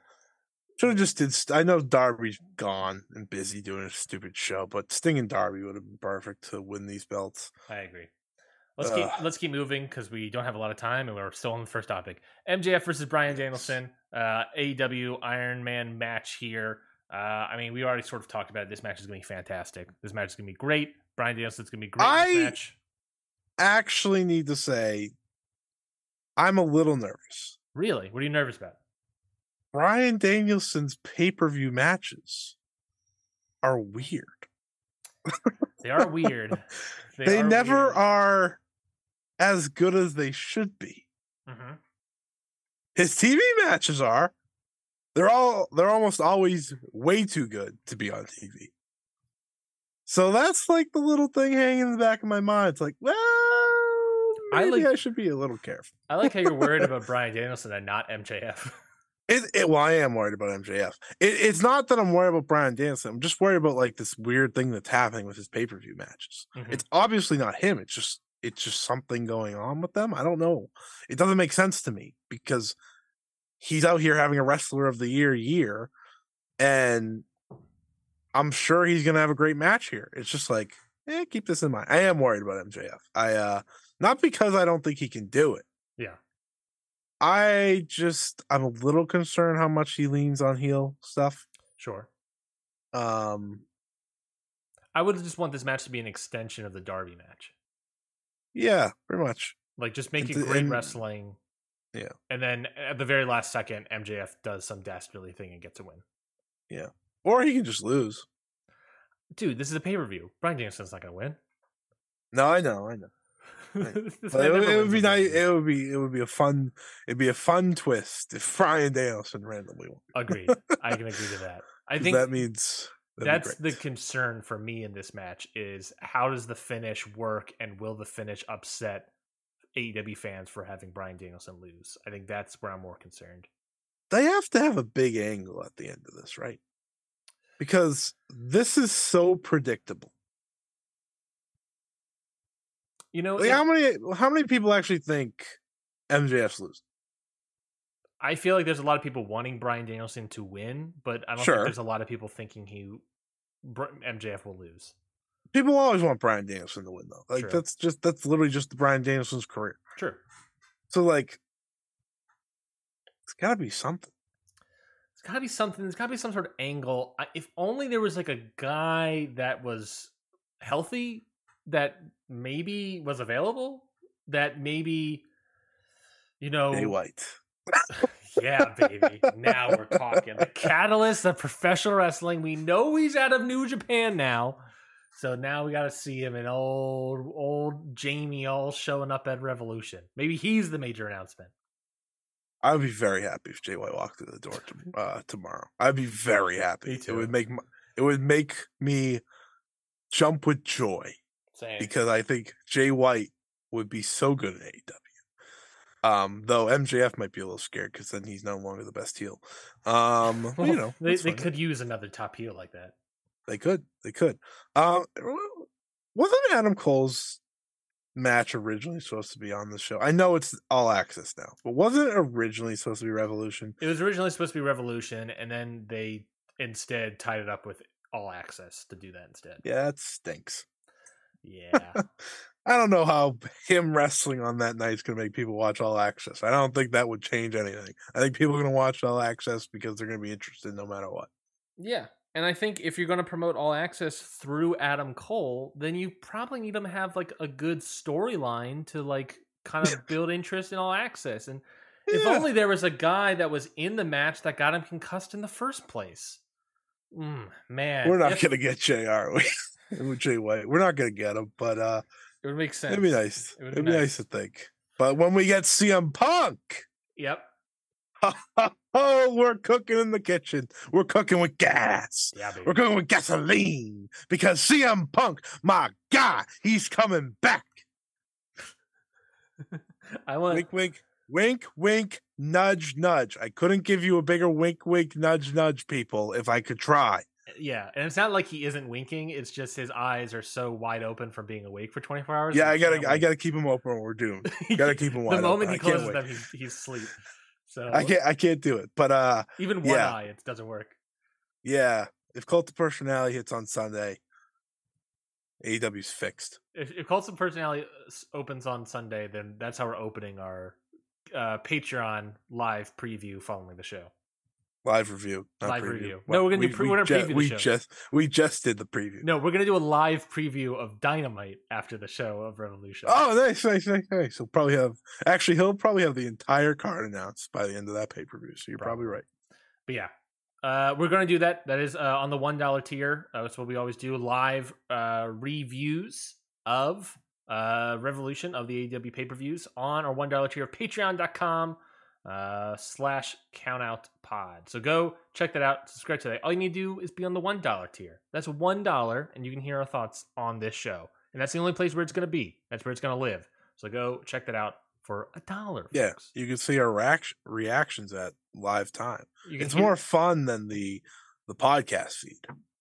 Should have just did. st- I know Darby's gone and busy doing a stupid show, but Sting and Darby would have been perfect to win these belts. I agree. Let's keep Ugh. let's keep moving because we don't have a lot of time and we're still on the first topic. MJF versus Brian Danielson, uh, AEW Iron Man match here. Uh, I mean, we already sort of talked about it. This match is going to be fantastic. This match is going to be great. Brian Danielson's going to be great I-. Actually, need to say, I'm a little nervous. Really? What are you nervous about? Brian Danielson's pay per view matches are weird. They are weird. They, are never weird. are as good as they should be. Mhm. His TV matches are. They're all they're almost always way too good to be on TV. So that's like the little thing hanging in the back of my mind. It's like, well, I maybe like- I should be a little careful. I like how you're worried about Brian Danielson and not MJF. It, it well, I am worried about MJF. It, it's not that I'm worried about Brian Danielson. I'm just worried about like this weird thing that's happening with his pay per view matches. Mhm. It's obviously not him. It's just it's just something going on with them. I don't know. It doesn't make sense to me because he's out here having a wrestler of the year year, and I'm sure he's gonna have a great match here. It's just like, eh, keep this in mind. I am worried about MJF. I uh not because I don't think he can do it. Yeah. I just I'm a little concerned how much he leans on heel stuff. Sure. Um I would just want this match to be an extension of the Darby match. Yeah, pretty much. Like just make it great and- wrestling. Yeah. And then at the very last second, MJF does some dastardly thing and gets a win. Yeah. Or he can just lose. Dude, this is a pay per view. Brian Danielson's not going to win. No, I know, I know. But it, would- it would be nice. It would be. It would be a fun. It'd be a fun twist if Brian Danielson randomly won. Agreed. I can agree to that. I think that means that's the concern for me in this match is how does the finish work and will the finish upset AEW fans for having Brian Danielson lose? I think that's where I'm more concerned. they have to have a big angle at the end of this, right? Because this is so predictable. You know, Like, it- how many how many people actually think MJF's losing? I feel like there's a lot of people wanting Brian Danielson to win, but I don't Sure. think there's a lot of people thinking he MJF will lose. People always want Brian Danielson to win, though. Like Sure. that's just that's literally just Brian Danielson's career. Sure. So like, it's got to be something. It's got to be something. There's got to be some sort of angle. If only there was like a guy that was healthy, that maybe was available, that maybe, you know, Jay White. Yeah, baby. now we're talking. The catalyst of professional wrestling. We know he's out of New Japan now. So now we got to see him in old, old Jamie all showing up at Revolution. Maybe he's the major announcement. I would be very happy if Jay White walked through the door to, uh, tomorrow. I'd be very happy. Me It would make my, it would make me jump with joy Same. because I think Jay White would be so good at AEW. Um, though MJF might be a little scared because then he's no longer the best heel. Um, but, you know, they, they could use another top heel like that. They could. They could. Um, wasn't Adam Cole's match originally supposed to be on the show? I know it's all access now, but wasn't it originally supposed to be Revolution? It was originally supposed to be Revolution, and then they instead tied it up with All Access to do that instead. Yeah, that stinks. Yeah. I don't know how him wrestling on that night is going to make people watch All Access. I don't think that would change anything. I think people are going to watch All Access because they're going to be interested no matter what. Yeah. And I think if you're going to promote All Access through Adam Cole, then you probably need them to have like a good storyline to like kind of build interest in All Access. And if only there was a guy that was in the match that got him concussed in the first place. Mm, man, We're not if- going to get Jay, are we? Jay White, we're not going to get him, but uh, It would make sense. it'd be nice. It would It'd be be nice. nice to think. But when we get CM Punk, Yep. oh, we're cooking in the kitchen. We're cooking with gas. Yeah. We're cooking with gasoline because CM Punk, my God, he's coming back. I want. Wink, wink, wink, wink, nudge, nudge. I couldn't give you a bigger wink, wink, nudge, nudge, people, if I could try. Yeah, and it's not like he isn't winking. It's just his eyes are so wide open from being awake for 24 hours. Yeah, I gotta, I gotta keep him open when we're doomed. Gotta keep him wide the moment open. he closes them, he's, he's asleep. So I can't, I can't do it. But uh, even one yeah. eye, it doesn't work. yeah, if Cult of Personality hits on Sunday, AEW's fixed. If, if Cults of Personality uh, opens on Sunday, then that's how we're opening our uh, Patreon live preview following the show. Live review, not Live preview. review. Well, No, we're gonna do we- pre- we we're gonna preview we show. just, we just did the preview. No, we're gonna do a live preview of Dynamite after the show of Revolution. Oh, nice, nice, nice, nice. He'll probably have actually he'll probably have the entire card announced by the end of that pay per view. So you're probably right. But yeah, uh, we're going to do that. That is uh, on the one dollar tier. Uh, that's what we always do: live uh, reviews of uh, Revolution of the AEW pay per views on our one dollar tier of Patreon.com uh, slash Countout Pod. So go check that out. Subscribe today. All you need to do is be on the one dollar tier. That's one dollar, and you can hear our thoughts on this show. And that's the only place where it's going to be. That's where it's going to live. So go check that out for a dollar. Yeah, folks. you can see our reaction, reactions at live time. It's hear- more fun than the the podcast feed.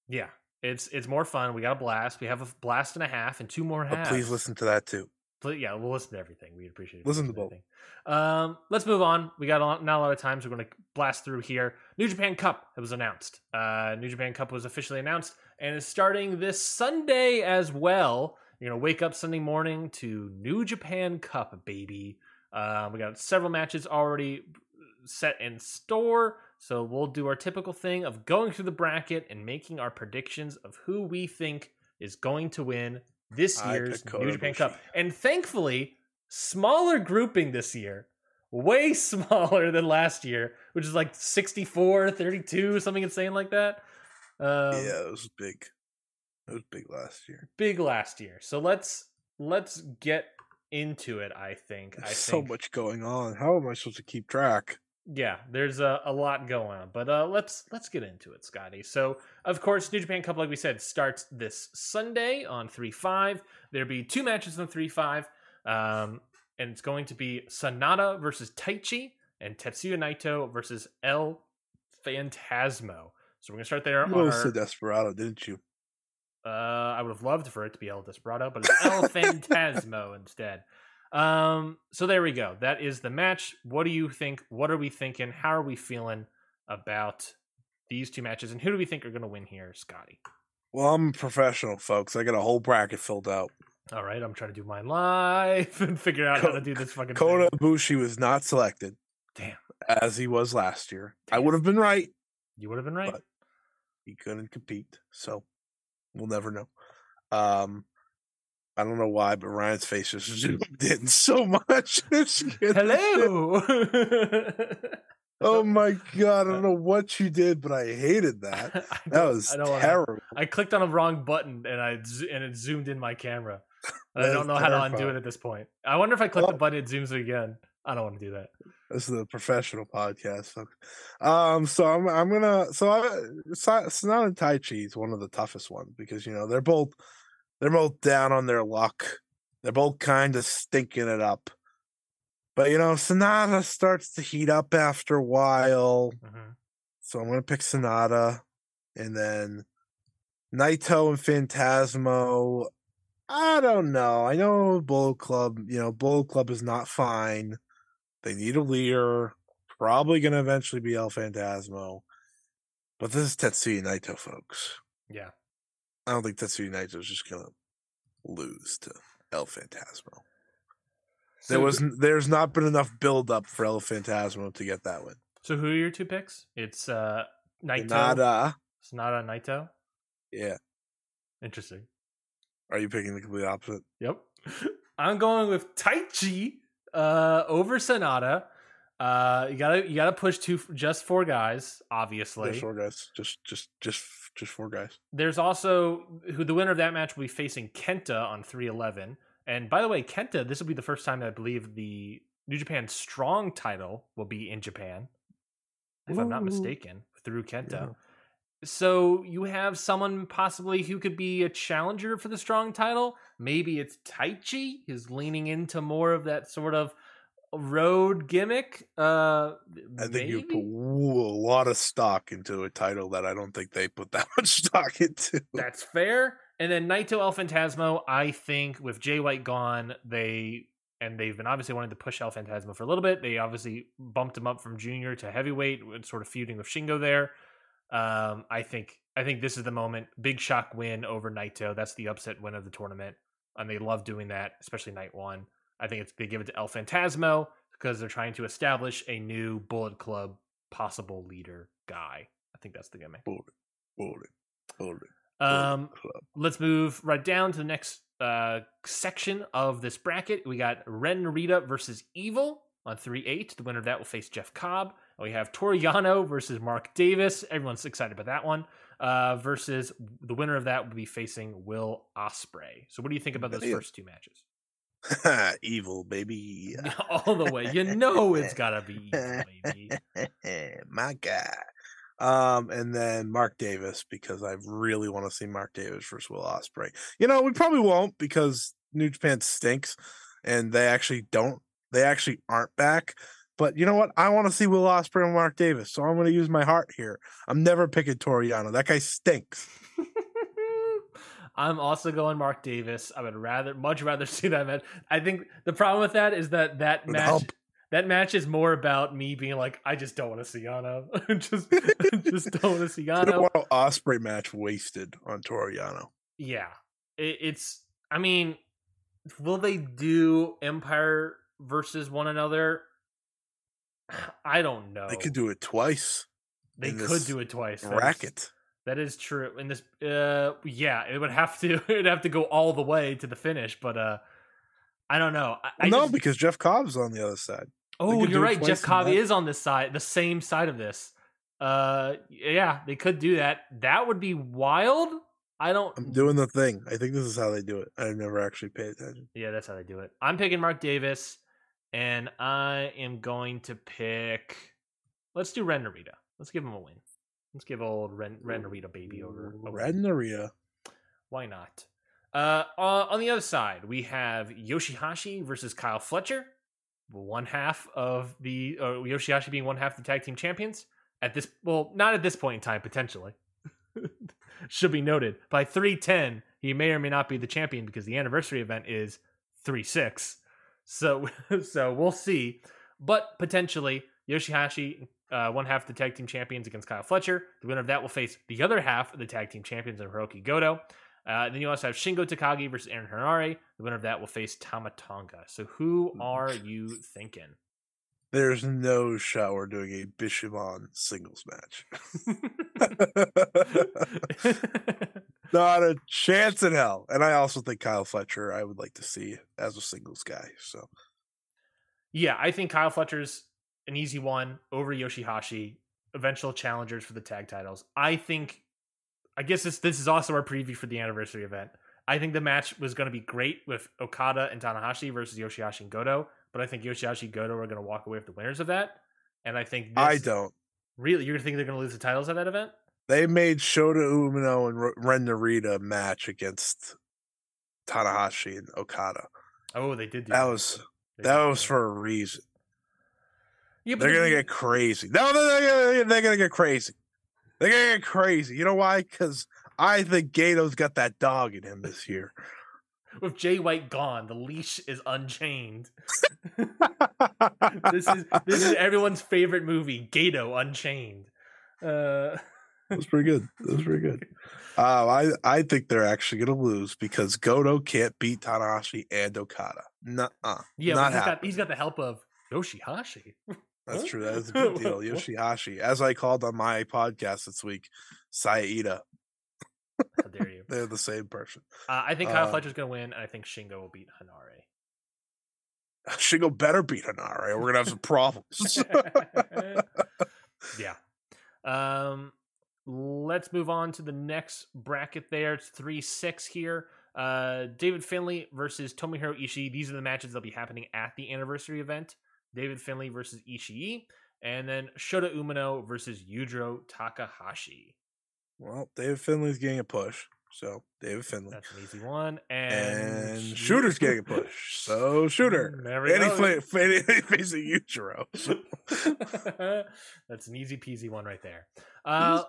Yeah, it's it's more fun. We got a blast. We have a blast and a half and two more But halves. please listen to that too. Yeah, we'll listen to everything. We'd appreciate it. Listen to everything. Um, let's move on. We got a lot, not a lot of time, so we're going to blast through here. New Japan Cup it was announced. Uh, New Japan Cup was officially announced and is starting this Sunday as well. You're going to wake up Sunday morning to New Japan Cup, baby. Uh, we got several matches already set in store. So we'll do our typical thing of going through the bracket and making our predictions of who we think is going to win this I year's New Japan Cup. And thankfully, smaller grouping this year. Way smaller than last year, which is like 64, 32, something insane like that. Um, yeah, it was big. It was big last year. Big last year. So let's let's get into it, I think. I think so much going on. How am I supposed to keep track? Yeah, there's a, a lot going on, but uh, let's let's get into it, Scotty. So, of course, New Japan Cup, like we said, starts this Sunday on three five. There'll be two matches on three five, um, and it's going to be Sanada versus Taichi and Tetsuya Naito versus El Phantasmo. So we're gonna start there. You on our- said Desperado, didn't you? uh, I would have loved for it to be El Desperado, but it's El Phantasmo instead. Um, so there we go. That is the match. What do you think? What are we thinking? How are we feeling about these two matches? And who do we think are going to win here, Scotty? Well, I'm professional, folks. I got a whole bracket filled out. All right, I'm trying to do mine live and figure out how to do this fucking Kota thing. Ibushi was not selected Damn, as he was last year. I would have been right. you would have been right. But- He couldn't compete, so we'll never know. Um, I don't know why, but Ryan's face just zoomed in so much. Hello. Oh my god! I don't know what you did, but I hated that. I That was I terrible. I clicked on a wrong button and I and it zoomed in my camera. I don't know how to undo it at this point. I wonder if I click the button, it zooms it again. I don't want to do that. This is a professional podcast. Um, so I'm I'm gonna so I, Sanada and Taichi is one of the toughest ones because you know they're both they're both down on their luck. They're both kind of stinking it up. But you know, Sanada starts to heat up after a while. Mhm. So I'm gonna pick Sanada, and then Naito and Phantasmo. I don't know. I know Bullet Club. You know, Bullet Club is not fine. They need a leader. Probably gonna eventually be El Phantasmo. But this is Tetsuya Naito, folks. Yeah. I don't think Tetsuya Naito is just gonna lose to El Phantasmo. There was there's not been enough build up for El Phantasmo to get that win. So who are your two picks? It's uh Naito. Nada. Sanada Naito. Yeah. Interesting. Are you picking the complete opposite? Yep. I'm going with Taichi uh over Sanada. Uh you gotta you gotta push two just four guys, obviously. Just four guys. Just just just just four guys. There's also who the winner of that match will be facing Kenta on 311. And by the way, Kenta, this will be the first time I believe the New Japan Strong title will be in Japan, if I'm not mistaken, through Kenta. Yeah. So you have someone possibly who could be a challenger for the Strong title. Maybe it's Taichi, who's leaning into more of that sort of road gimmick. Uh, I think you put a lot of stock into a title that I don't think they put that much stock into. That's fair. And then Naito El Phantasmo, I think with Jay White gone, they and they've been obviously wanting to push El Phantasmo for a little bit. They obviously bumped him up from junior to heavyweight, sort of feuding with Shingo there. Um, I think I think this is the moment. Big shock win over Naito. That's the upset win of the tournament, and they love doing that, especially night one. I think it's they give it to El Phantasmo because they're trying to establish a new Bullet Club possible leader guy. I think that's the gimmick. Hold it. Hold. Um, Club. let's move right down to the next uh, section of this bracket. We got Ren Narita versus Evil on 3 8. The winner of that will face Jeff Cobb. And we have Toru Yano versus Mark Davis. Everyone's excited about that one. Uh, versus the winner of that will be facing Will Ospreay. So, what do you think about those first two matches? Evil, baby. All the way. You know it's got to be Evil, baby. My guy. Um, and then Mark Davis because I really want to see Mark Davis versus Will Ospreay. You know, we probably won't because New Japan stinks, and they actually don't. They actually aren't back. But you know what? I want to see Will Ospreay and Mark Davis, so I'm going to use my heart here. I'm never picking Toru Yano. That guy stinks. I'm also going Mark Davis. I would rather, much rather see that match. I think the problem with that is that that match, help. that match is more about me being like, I just don't want to see Yano. just, just don't want to see I don't Yano. want an Ospreay match wasted on Toru Yano. Yeah, it, it's. I mean, will they do Empire versus one another? I don't know. They could do it twice. They could do it twice. That is- Racket. That is true. In this, uh, yeah, it would have to. It would have to go all the way to the finish, but uh, I don't know. I, I no, just- because Jeff Cobb's on the other side. oh, you're right. Jeff Cobb is on this side, the same side of this. Uh, yeah, they could do that. That would be wild. I don't. I'm doing the thing. I think this is how they do it. I've never actually paid attention. Yeah, that's how they do it. I'm picking Mark Davis, and I am going to pick. let's do Ren Narita. Let's give him a win. Let's give old Ren, Ren Narita baby over. over Red Narita. Why not? Uh, on on the other side, we have Yoshihashi versus Kyle Fletcher, one half of the uh, Yoshihashi being one half the tag team champions. At this, well, not at this point in time, potentially. Should be noted by three ten, he may or may not be the champion because the anniversary event is three six. So, so we'll see. But potentially, Yoshihashi, uh, one half of the tag team champions against Kyle Fletcher. The winner of that will face the other half of the tag team champions in Hiroki Goto. Uh, then you also have Shingo Takagi versus Aaron Henare. The winner of that will face Tama Tonga. So who are you thinking? There's no shot we're doing a Bishamon singles match. Not a chance in hell. And I also think Kyle Fletcher I would like to see as a singles guy. So yeah, I think Kyle Fletcher's an easy one over Yoshihashi, eventual challengers for the tag titles. I think I guess this this is also our preview for the anniversary event. I think the match was going to be great with Okada and Tanahashi versus Yoshihashi and Goto, but I think Yoshihashi and Goto are going to walk away with the winners of that. And I think this, I don't. really you're going to think they're going to lose the titles at that event. They made Shota Umino and Ren Narita match against Tanahashi and Okada. Oh, they did. Do That was They that was for a reason. Yeah, They're gonna get crazy. No, they're gonna, they're gonna get crazy. They're gonna get crazy. You know why? Because I think Gato's got that dog in him this year. with Jay White gone, the leash is unchained. this is this is everyone's favorite movie, Gato Unchained. Uh, That's pretty good. That's pretty good. Uh, I I think they're actually gonna lose because Goto can't beat Tanahashi and Okada. Nuh uh. yeah, Not he's got he's got the help of Yoshihashi. That's true. That is a big deal. Yoshihashi, as I called on my podcast this week, Saida. How dare you? They're the same person. Uh, I think Kyle Um, Fletcher's going to win, and I think Shingo will beat Henare. Shingo better beat Henare. We're gonna have some problems. yeah. Um, let's move on to the next bracket. There, it's three six here. Uh, David Finley versus Tomohiro Ishii. These are the matches that'll be happening at the anniversary event. David Finley versus Ishii, and then Shota Umino versus Yujiro Takahashi. well, David Finley's getting a push, so David Finley. That's an easy one. And, and Shooter's getting a push, so Shooter. There we And he go. play, fa- facing Yujiro. That's an easy peasy one right there. Uh,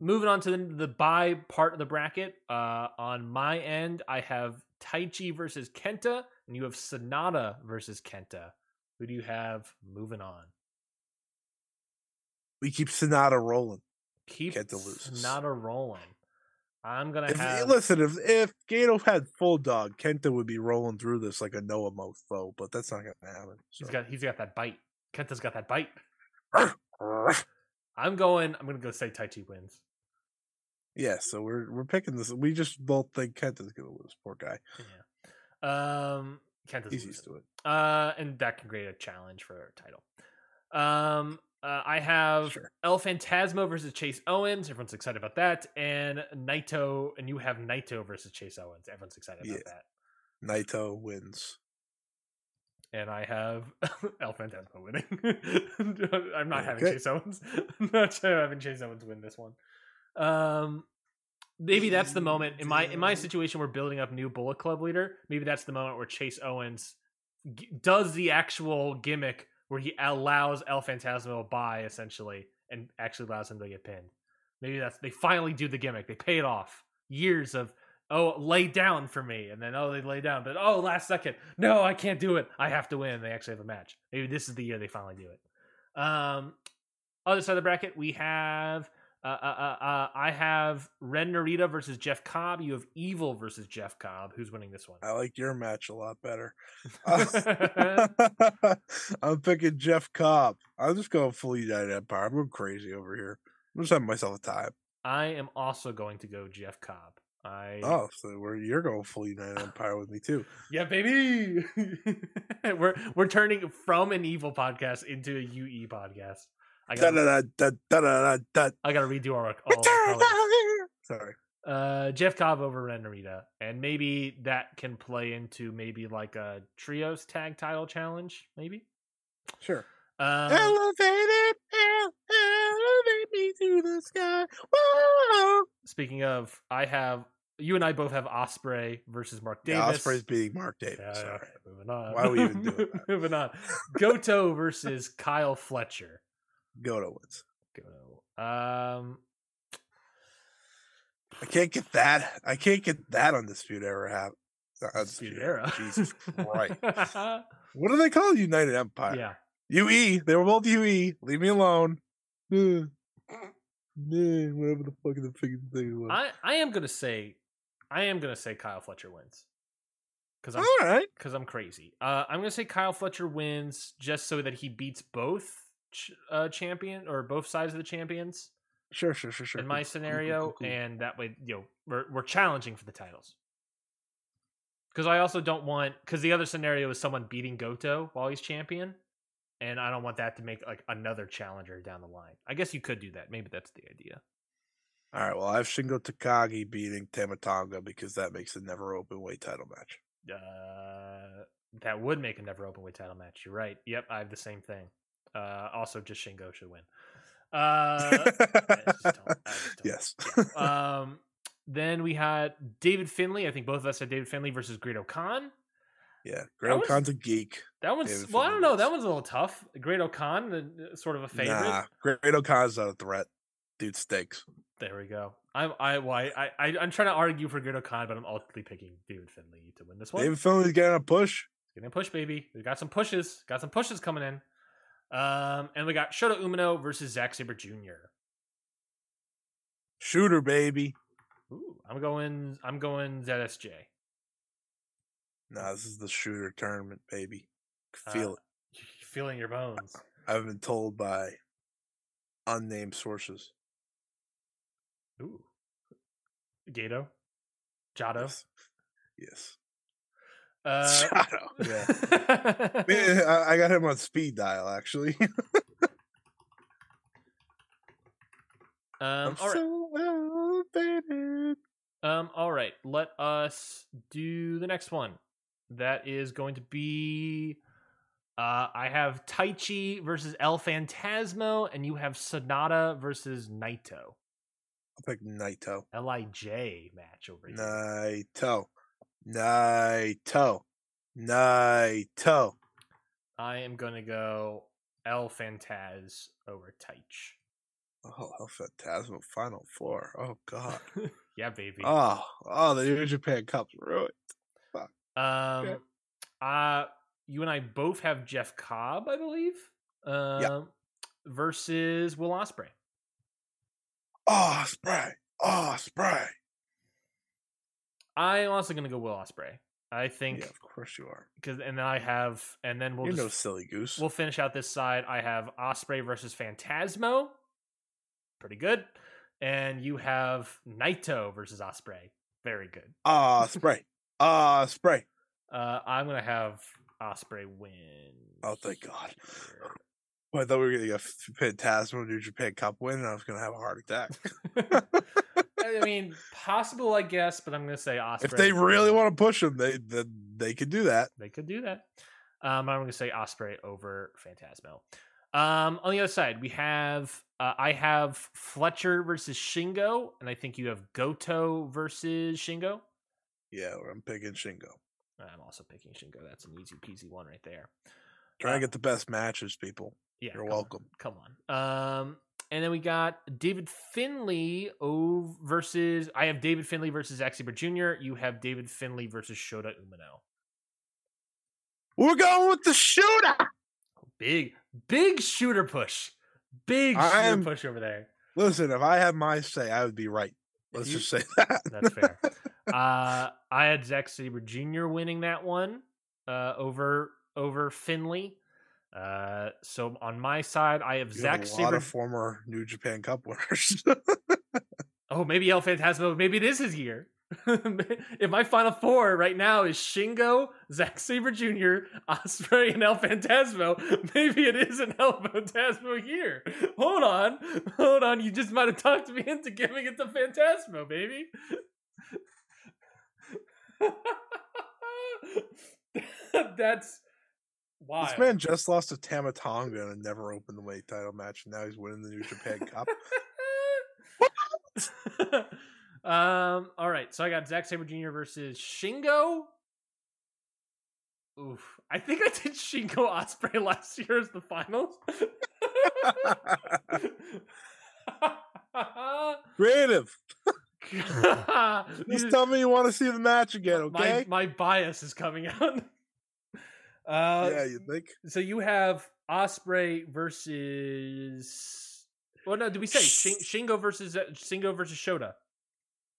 moving on to the, the buy part of the bracket. Uh, on my end, I have Taichi versus Kenta, and you have Sanada versus Kenta. Who do you have moving on? we keep Sanada rolling. Keep Kenta loses. Sanada rolling. I'm gonna If, have. listen, if if Gato had full dog, Kenta would be rolling through this like a Noah mofo, but that's not gonna happen. He's got he's got that bite. Kenta's got that bite. I'm going. I'm gonna go say Taichi wins. yeah, so we're we're picking this. We just both think Kenta's gonna lose. Poor guy. Yeah. Um, He's losing. used to it. Uh, and that can create a challenge for a title. Um, uh, I have Sure. El Phantasmo versus Chase Owens. Everyone's excited about that. And Naito, and you have Naito versus Chase Owens. Everyone's excited about Yeah. that. Naito wins. And I have El Phantasmo winning. I'm not having Chase Owens. I'm not having Chase Owens win this one. Um, maybe that's the moment in my in my situation. We're building up new Bullet Club leader. Maybe that's the moment where Chase Owens g- does the actual gimmick where he allows El Phantasmo by essentially and actually allows him to get pinned. Maybe that's they finally do the gimmick. They pay it off. Years of oh lay down for me, and then oh they lay down, but oh last second no I can't do it. I have to win. They actually have a match. Maybe this is the year they finally do it. Um, other side of the bracket we have. Uh, uh, uh, uh, I have Ren Narita versus Jeff Cobb. You have Evil versus Jeff Cobb. Who's winning this one? I like your match a lot better. I'm picking Jeff Cobb. I'm just going full United Empire. I'm going crazy over here. I'm just having myself a time. I am also going to go Jeff Cobb. I Oh, so we're, you're going full United Empire with me too. yeah, baby. we're we're turning from an evil podcast into a UE podcast. I Da, got da, da, da, da, da, da. I got to redo our all of our colors. Sorry. Uh, Jeff Cobb over Ren Narita, and maybe that can play into maybe like a trios tag title challenge. Maybe. Sure. Um, Elevated, ele- elevate me to the sky. Whoa. speaking of, I have you and I both have Ospreay versus Mark Davis. Yeah, Ospreay's beating Mark Davis. Yeah, yeah, moving on. Why are we even doing that? moving on. Goto versus Kyle Fletcher. Go to wins. Goto. Um, I can't get that. I can't get that undisputed era happen. Dispute era. Jesus Christ. What do they call? United Empire? yeah. UE. They were both UE. Leave me alone. Uh, nah, whatever the fuck the freaking thing was. I, I am gonna say, I am gonna say Kyle Fletcher wins. Because I'm All right. because I'm crazy. Uh, I'm gonna say Kyle Fletcher wins just so that he beats both ch- uh, champion or both sides of the champions Sure, sure, sure, sure. in my Cool, cool, cool, scenario, cool, cool. and that way, you know, we're we're challenging for the titles. Because I also don't want because the other scenario is someone beating Goto while he's champion, and I don't want that to make like another challenger down the line. I guess you could do that. Maybe that's the idea. All right. Well, I have Shingo Takagi beating Tama Tonga because that makes a never open weight title match. Uh, that would make a never open weight title match. You're right. Yep, I have the same thing. Uh, also, just Shingo should win. Uh, I just don't- I just don't. yes. um, then we had David Finley. I think both of us had David Finley versus Great Khan. Yeah. Great was- Khan's a geek. That one's David well, I don't know. wins. That one's a little tough. Great Khan, sort of a favorite. Nah. Great Khan's not a threat. Dude stinks. There we go. I'm I well, I, I I'm trying to argue for Great Khan, but I'm ultimately picking David Finley to win this one. David Finley's getting a push. Getting a push, baby. We got some pushes. Got some pushes coming in. Um, and we got Shota Umino versus Zack Sabre Jr. Shooter, baby. Ooh, I'm going. I'm going ZSJ. Nah, this is the shooter tournament, baby. Feel Uh, it. Feeling your bones. I've been told by unnamed sources. Ooh, Gedo, Jado. Yes. Yes. Uh, Shadow. Yeah. Man, I, I got him on speed dial actually. um, I'm all right. so elevated. Um, all right. Let us do the next one. That is going to be. Uh, I have Taichi versus El Phantasmo, and you have Sanada versus Naito. I'll pick Naito. Lij match over here. Naito. Naito. Naito. I am gonna go El Fantaz over Taich. Oh, El Phantasmo Final Four. Oh God. yeah, baby. Oh, oh, the New Japan Cup's ruined. um, uh, you and I both have Jeff Cobb, I believe. Um, versus Will Ospreay. Oh spray, oh, spray. I'm also gonna go Will Ospreay. I think Yeah, of course you are. because and then I have and then we'll You're no silly goose. we'll finish out this side. I have Ospreay versus Phantasmo, pretty good, and you have Naito versus Ospreay, very good. Spray. Ah, spray. Uh, I'm gonna have Ospreay win. Oh, thank God. Well, I thought we were getting a Phantasmo New Japan Cup win, and I was going to have a heart attack. I mean, possible, I guess, but I'm gonna say Ospreay. if they really want to push them, they they, they could do that. they could do that. Um, I'm gonna say Ospreay over Phantasmo. Um, on the other side, we have uh, I have Fletcher versus Shingo, and I think you have Goto versus Shingo. Yeah, I'm picking Shingo. I'm also picking Shingo. That's an easy peasy one right there. Trying Uh, to get the best matches, people. Yeah, You're come on, welcome. Come on. Um, and then we got David Finley ov- versus I have David Finley versus Sabre Jr. You have David Finley versus Shota Umino. We're going with the shooter. Big, big shooter push. Big shooter am- push over there. Listen, if I had my say, I would be right. Let's You- just say that. That's fair. uh, I had Zack Sabre Jr. winning that one uh, over over Finley. Uh, so on my side, I have You Zack have a lot Sabre. of former New Japan Cup winners. Oh, maybe El Fantasma. Maybe it is his year. if my final four right now is Shingo, Zack Sabre Jr., Ospreay, and El Fantasma, maybe it is an El Fantasma year. Hold on, hold on. You just might have talked me into giving it to Fantasma, baby. that's Why? This man just lost to Tama Tonga in a never opened the weight title match, and now he's winning the New Japan Cup. um. All right. So I got Zack Sabre Jr. versus Shingo. Oof. I think I did Shingo Ospreay last year as the finals. Creative. Just tell me you want to see the match again, okay? my, my bias is coming out. Uh, yeah, you think? So you have Ospreay versus. Well, no, did we say Shin- Shingo versus uh, Shingo versus Shota?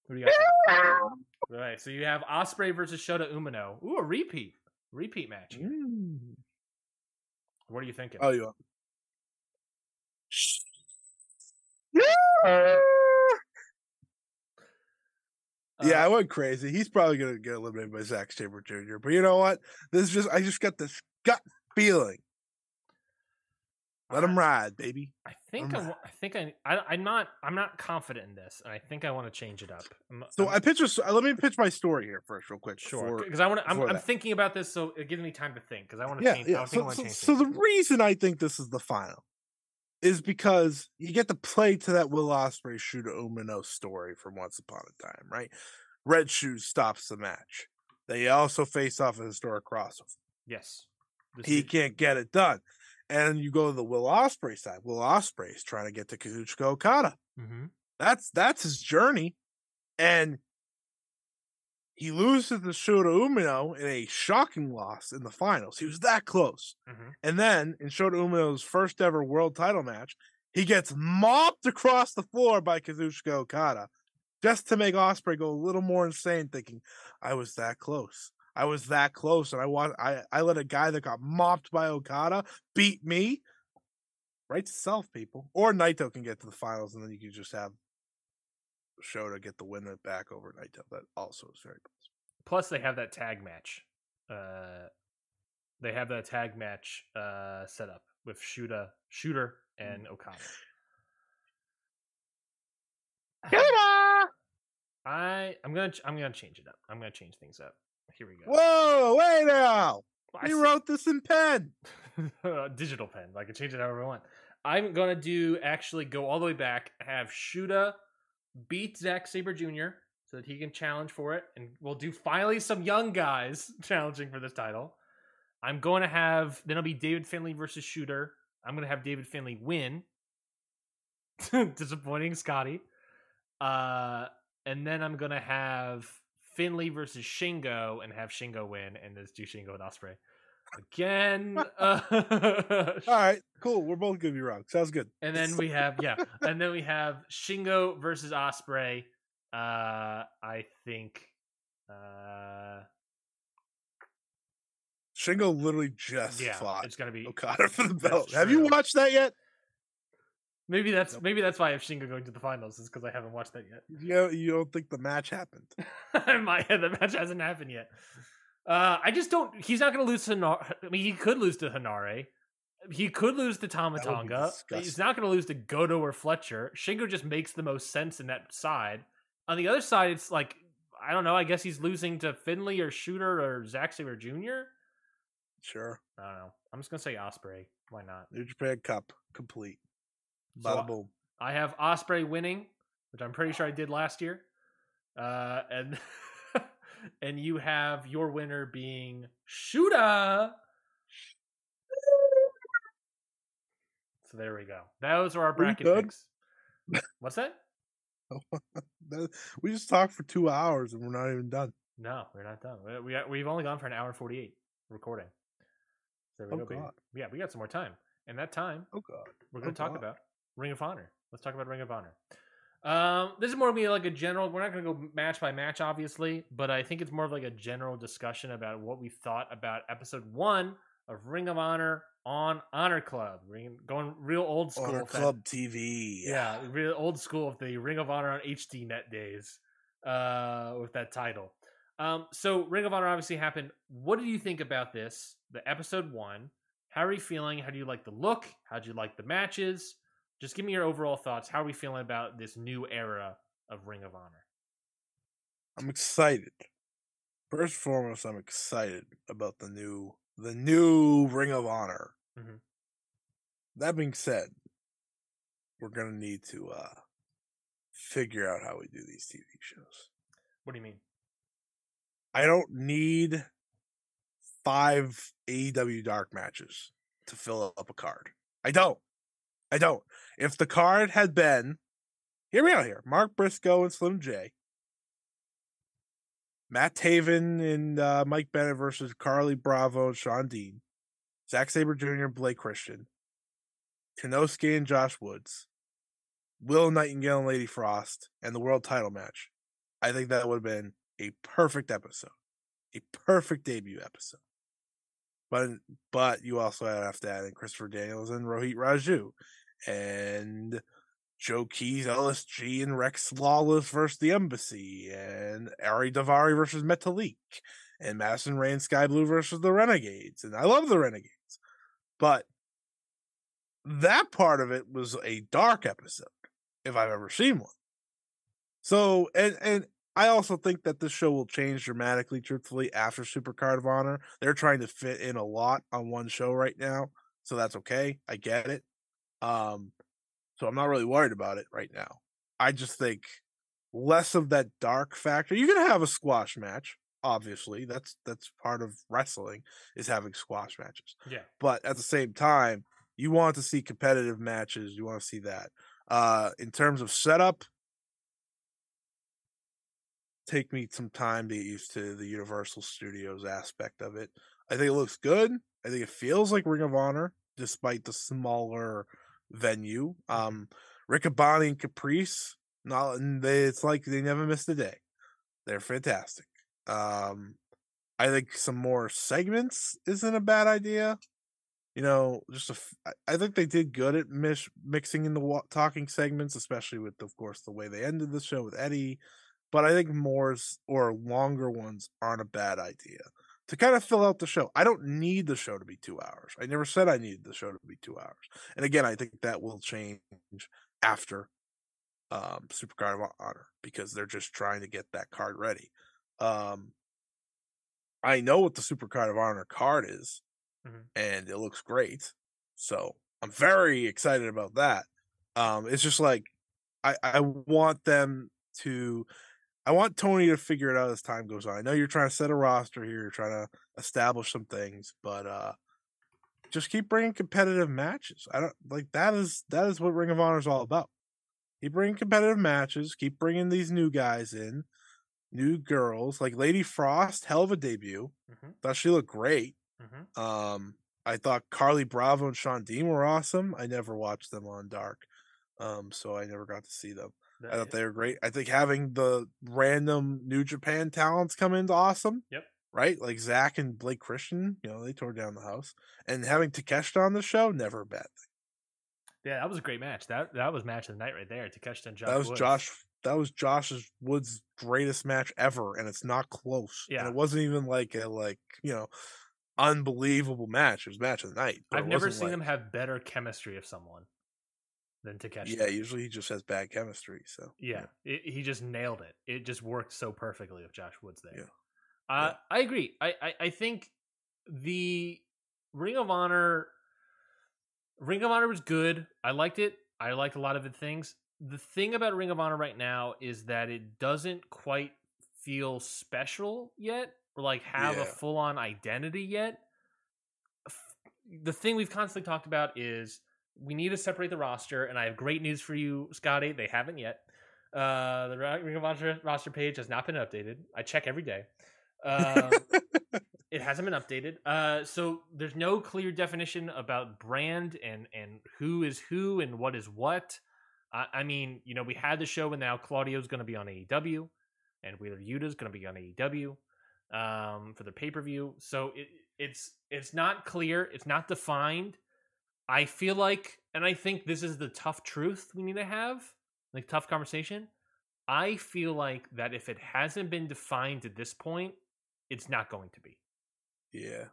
Who do you got? All right, so you have Ospreay versus Shota Umino. Ooh, a repeat, repeat match. Mm. What are you thinking? Oh, you. Uh, Yeah, uh, I went crazy. He's probably gonna get eliminated by Zack Sabre Jr. But you know what? This is just I just got this gut feeling. Let him ride, baby. I think I, I think I, I I'm not I'm not confident in this, and I think I want to change it up. I'm, So I'm- I pitch a, let me pitch my story here first, real quick. sure because I want to. I'm, I'm thinking about this, so uh, it gives me time to think because I want to yeah, change. Yeah. I So, to so, so the reason I think this is the final is because you get to play to that Will Ospreay Shooter Umino story from Once Upon a Time, right? Red Shoes stops the match. They also face off a historic crossover. yes, This He is- can't get it done. And you go to the Will Ospreay side. Will Ospreay is trying to get to Kazuchika Okada. Mhm. That's that's his journey. And he loses to Shota Umino in a shocking loss in the finals. He was that close. Mhm. And then in Shota Umino's first ever world title match, he gets mopped across the floor by Kazuchika Okada just to make Ospreay go a little more insane, thinking, I was that close. I was that close. And I want I, I let a guy that got mopped by Okada beat me. Right to self, people. Or Naito can get to the finals, and then you can just have Shota get the win back over Naito. That also is very possible. Plus, they have that tag match. Uh, they have that tag match uh, set up with Shooter, Shooter, Mm. and Okada. I I'm gonna I'm gonna change it up. I'm gonna change things up. Here we go. Whoa, wait now. I He s- wrote this in pen. digital pen. I can change it however I want. I'm gonna do actually go all the way back. Have Shuda beat Zack Sabre Jr. so that he can challenge for it, and we'll do finally some young guys challenging for this title. I'm going to have then it'll be David Finley versus Shooter. I'm going to have David Finley win, disappointing Scotty. Uh, and then I'm going to have Finley versus Shingo and have Shingo win, and just do Shingo and Ospreay again. Uh, All right, cool. We're both gonna be wrong. Sounds good. and then we have yeah, and then we have Shingo versus Ospreay. Uh, I think. Uh, Shingo literally just yeah, fought it's gonna be Okada for the belt. Have you watched that yet? Maybe that's Nope. maybe that's why I have Shingo going to the finals is because I haven't watched that yet. You know, you don't think the match happened? In my head, the match hasn't happened yet. Uh, I just don't. He's not going to lose to. I mean, he could lose to Henare. He could lose to Tama Tonga. He's not going to lose to Goto or Fletcher. Shingo just makes the most sense in that side. On the other side, it's like I don't know. I guess he's losing to Finley or Shooter or Zack Sabre Jr. Sure. I don't know. I'm just gonna say Ospreay. Why not? New Japan Cup complete. So, Bada I- boom. I have Ospreay winning, which I'm pretty sure I did last year. Uh, and and you have your winner being Shuda. So there we go. Those are our bracket picks. What's that? We just talked for two hours and we're not even done. No, we're not done. We, we we've only gone for an hour and forty eight recording. So there we Oh, go, baby. God. Yeah, we got some more time. And that time Oh god. we're going Oh, to talk God. about Ring of Honor. Let's talk about Ring of Honor. Um, this is more gonna be like a general. We're not going to go match by match, obviously, but I think it's more of like a general discussion about what we thought about episode one of Ring of Honor on Honor Club. Ring, going real old school. Honor Club TV. yeah, real old school of the Ring of Honor on HD Net days uh, with that title. Um, so Ring of Honor obviously happened. What did you think about this? The episode one. How are you feeling? How do you like the look? How do you like the matches? Just give me your overall thoughts. How are we feeling about this new era of Ring of Honor? I'm excited. First and foremost, I'm excited about the new the new Ring of Honor. Mhm. That being said, we're gonna need to uh figure out how we do these TV shows. What do you mean? I don't need five AEW dark matches to fill up a card. I don't. I don't. If the card had been, hear me out here, Mark Briscoe and Slim J, Matt Taven and uh, Mike Bennett versus Carlie Bravo and Shawn Dean, Zack Sabre Jr. and Blake Christian, Konosuke and Josh Woods, Will Nightingale and Lady Frost, and the world title match. I think that would have been a perfect episode, a perfect debut episode. But but you also have to add in Christopher Daniels and Rohit Raju, and Joe Keys, LSG, and Rex Lawless versus the Embassy, and Ari Daivari versus Metalik, and Madison Rayne Skye Blue versus the Renegades. And I love the Renegades, but that part of it was a dark episode, if I've ever seen one. So, and and I also think that this show will change dramatically, truthfully, after Supercard of Honor. They're trying to fit in a lot on one show right now, so that's okay. I get it. Um, so I'm not really worried about it right now. I just think less of that dark factor. You're gonna have a squash match, obviously. That's that's part of wrestling is having squash matches. Yeah. But at the same time, you want to see competitive matches. You want to see that. Uh, in terms of setup, take me some time to get used to the Universal Studios aspect of it. I think it looks good. I think it feels like Ring of Honor, despite the smaller venue. Um, Riccaboni and Caprice, not they, it's like they never missed a day. They're fantastic. Um, I think some more segments isn't a bad idea. You know, just a I- think they did good at mish- mixing in the wa- talking segments, especially with, of course, the way they ended the show with Eddie. But I think more or longer ones aren't a bad idea to kind of fill out the show. I don't need the show to be two hours. I never said I needed the show to be two hours. And again, I think that will change after um Supercard of Honor because they're just trying to get that card ready. Um I know what the Supercard of Honor card is, Mhm. and it looks great. So I'm very excited about that. Um it's just like I, I want them to I want Tony to figure it out as time goes on. I know you're trying to set a roster here, you're trying to establish some things, but uh just keep bringing competitive matches. I don't like that is that is what Ring of Honor is all about. Keep bringing competitive matches, keep bringing these new guys in, new girls like Lady Frost, hell of a debut. Mhm. Thought she looked great. Mhm. Um, I thought Carlie Bravo and Shawn Dean were awesome. I never watched them on Dark, um, so I never got to see them. I thought they were great. I think having the random New Japan talents come into awesome. Yep. Right, like Zach and Blake Christian, you know, they tore down the house, and having Takeshita on the show, never a bad thing. Yeah, that was a great match. That that was match of the night right there. Takeshita and Josh. that was Woods. Josh. That was Josh's Woods' greatest match ever, and it's not close. Yeah. and it wasn't even like a like you know unbelievable match. It was match of the night. I've never seen like- them have better chemistry of someone than Takeshita. Yeah, usually he just has bad chemistry. So Yeah, It, he just nailed it. It just worked so perfectly with Josh Woods there. Yeah. Uh, Yeah. I agree. I, I I think the Ring of Honor, Ring of Honor was good. I liked it. I liked a lot of the things. The thing about Ring of Honor right now is that it doesn't quite feel special yet, or like have a full on identity yet. The thing we've constantly talked about is we need to separate the roster, and I have great news for you, Scotty. They haven't yet. Uh, the Ring of Honor roster page has not been updated. I check every day. Uh, it hasn't been updated. Uh, so there's no clear definition about brand and and who is who and what is what. I, I mean, you know, we had the show, and now Claudio's going to be on AEW, and Wheeler Yuta's going to be on AEW um, for the pay per view. So it, it's it's not clear. It's not defined. I feel like, and I think this is the tough truth we need to have, like tough conversation. I feel like that if it hasn't been defined at this point, it's not going to be. yeah,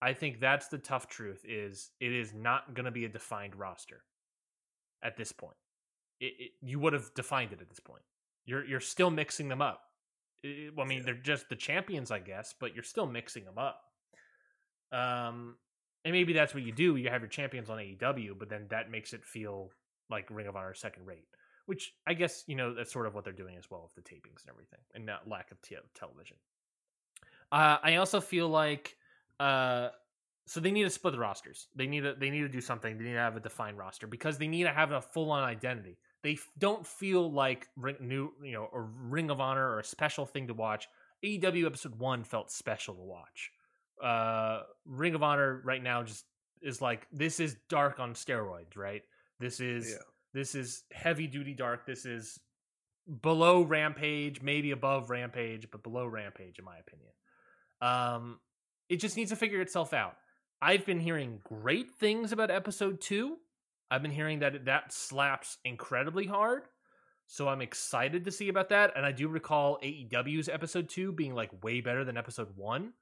I think that's the tough truth is it is not going to be a defined roster at this point. It, it, you would have defined it at this point. You're you're still mixing them up. It- well, I mean, Yeah. they're just the champions, I guess, but you're still mixing them up. Um, and maybe that's what you do. You have your champions on AEW, but then that makes it feel like Ring of Honor second rate. Which I guess you know that's sort of what they're doing as well with the tapings and everything, and not lack of te- television. Uh, I also feel like uh, so they need to split the rosters. They need to they need to do something. They need to have a defined roster because they need to have a full on identity. They don't feel like ring, new you know a Ring of Honor or a special thing to watch. AEW episode one felt special to watch. Uh, Ring of Honor right now just is like this is dark on steroids, right? This is Yeah. this is heavy duty dark. This is below Rampage, maybe above Rampage, but below Rampage in my opinion. Um, it just needs to figure itself out. I've been hearing great things about episode two. I've been hearing that that slaps incredibly hard. So I'm excited to see about that. And I do recall AEW's episode two being like way better than episode one.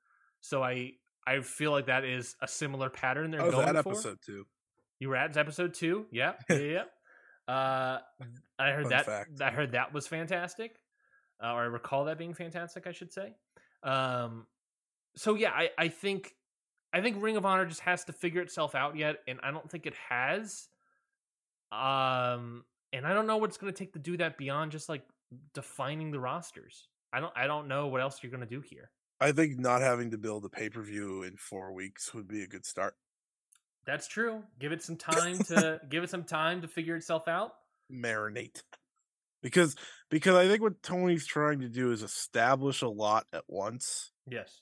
So I I feel like that is a similar pattern they're I was going at for. episode two. You were at episode two, yeah, yeah, yeah. yeah. Uh, I heard Fun that. fact. I heard that was fantastic, uh, or I recall that being fantastic. I should say. Um, so yeah, I I think I think Ring of Honor just has to figure itself out yet, and I don't think it has. Um, and I don't know what it's going to take to do that beyond just like defining the rosters. I don't I don't know what else you're going to do here. I think not having to build a pay per view in four weeks would be a good start. That's true. Give it some time to give it some time to figure itself out. Marinate. Because because I think what Tony's trying to do is establish a lot at once Yes.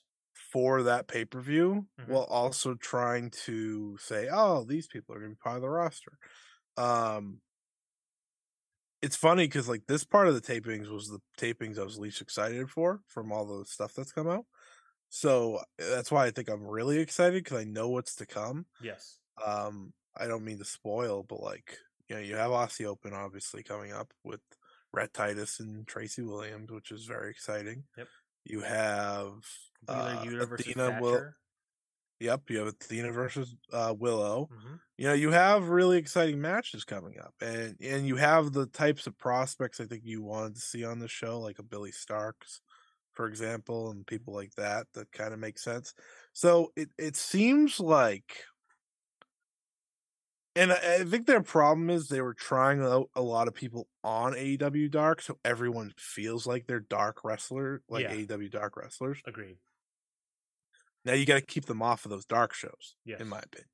for that pay per view, Mhm. while also trying to say, "Oh, these people are going to be part of the roster." Um, it's funny because like this part of the tapings was the tapings I was least excited for from all the stuff that's come out. So that's why I think I'm really excited because I know what's to come. Yes. Um, I don't mean to spoil, but like you know, you have Aussie Open obviously coming up with Rhett Titus and Tracy Williams, which is very exciting. Yep. You have uh, Athena Will. Yep, you have Athena versus uh, Willow. hmm You know, you have really exciting matches coming up, and and you have the types of prospects I think you wanted to see on the show, like a Billie Starkz, for example, and people like that. That kind of makes sense. So it it seems like, and I, I think their problem is they were trying out a lot of people on AEW Dark, so everyone feels like they're dark wrestler, like Yeah. AEW Dark wrestlers. Agreed. Now you got to keep them off of those dark shows, Yes. in my opinion,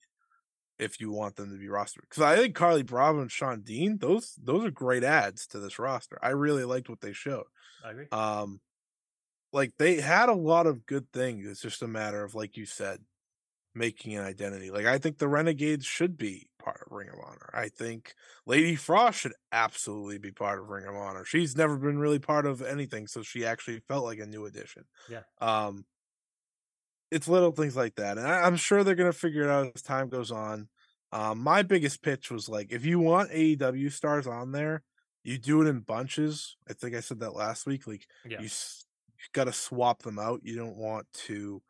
if you want them to be rostered. Because I think Carlie Bravo and Shawn Dean, those those are great ads to this roster. I really liked what they showed. I agree. Um, like they had a lot of good things. It's just a matter of, like you said, making an identity. Like I think the Renegades should be part of Ring of Honor. I think Lady Frost should absolutely be part of Ring of Honor. She's never been really part of anything, so she actually felt like a new addition. Yeah. Um, it's little things like that, and I, I'm sure they're gonna figure it out as time goes on. Um, my biggest pitch was like, if you want AEW stars on there, you do it in bunches. I think I said that last week. Like yeah. you, s- you got to swap them out. You don't want to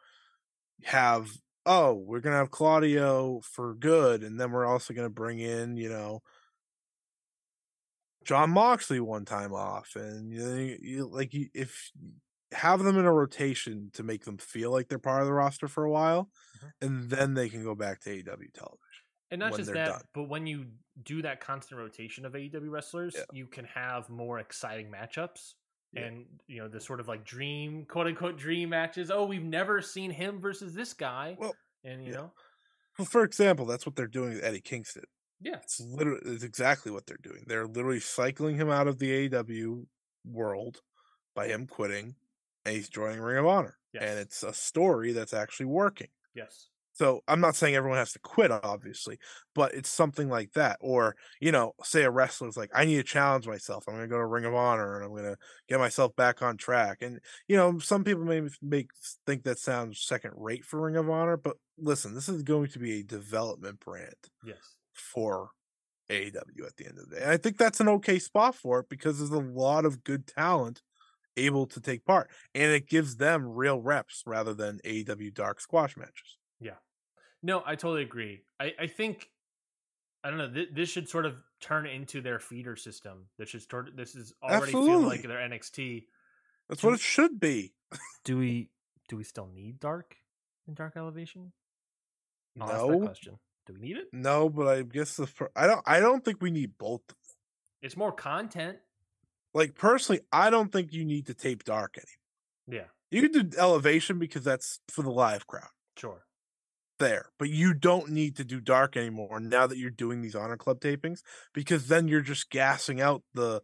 have oh, we're gonna have Claudio for good, and then we're also gonna bring in you know Jon Moxley one time off, and you, you, you like you, if have them in a rotation to make them feel like they're part of the roster for a while, Mhm. and then they can go back to AEW television. and not just that, done. but when you do that constant rotation of AEW wrestlers, Yeah. you can have more exciting matchups. Yeah. And you know the sort of like dream, quote unquote, dream matches. Oh, we've never seen him versus this guy, Well, and you yeah. know, Well, for example, that's what they're doing with Eddie Kingston. yeah, It's literally it's exactly what they're doing. They're literally cycling him out of the AEW world by him quitting, and he's joining Ring of Honor. yes, And it's a story that's actually working. yes, So I'm not saying everyone has to quit, obviously, but it's something like that. Or, you know, say a wrestler's like, I need to challenge myself. I'm going to go to Ring of Honor and I'm going to get myself back on track. And, you know, some people may make think that sounds second rate for Ring of Honor, but listen, this is going to be a development brand yes, for AEW at the end of the day. And I think that's an okay spot for it because there's a lot of good talent able to take part. And it gives them real reps rather than AEW dark squash matches. Yeah, no, I totally agree. I, I think I don't know. Th- this should sort of turn into their feeder system. This should start. This is already feel like their NXT. That's what it should be. Do we do we still need Dark in Dark Elevation? I'll No, question. Do we need it? no, but I guess the I don't I don't think we need both. It's more content. Like personally, I don't think you need to tape dark anymore. Yeah, You can do elevation because that's for the live crowd sure. there, but you don't need to do dark anymore now that you're doing these honor club tapings because then you're just gassing out the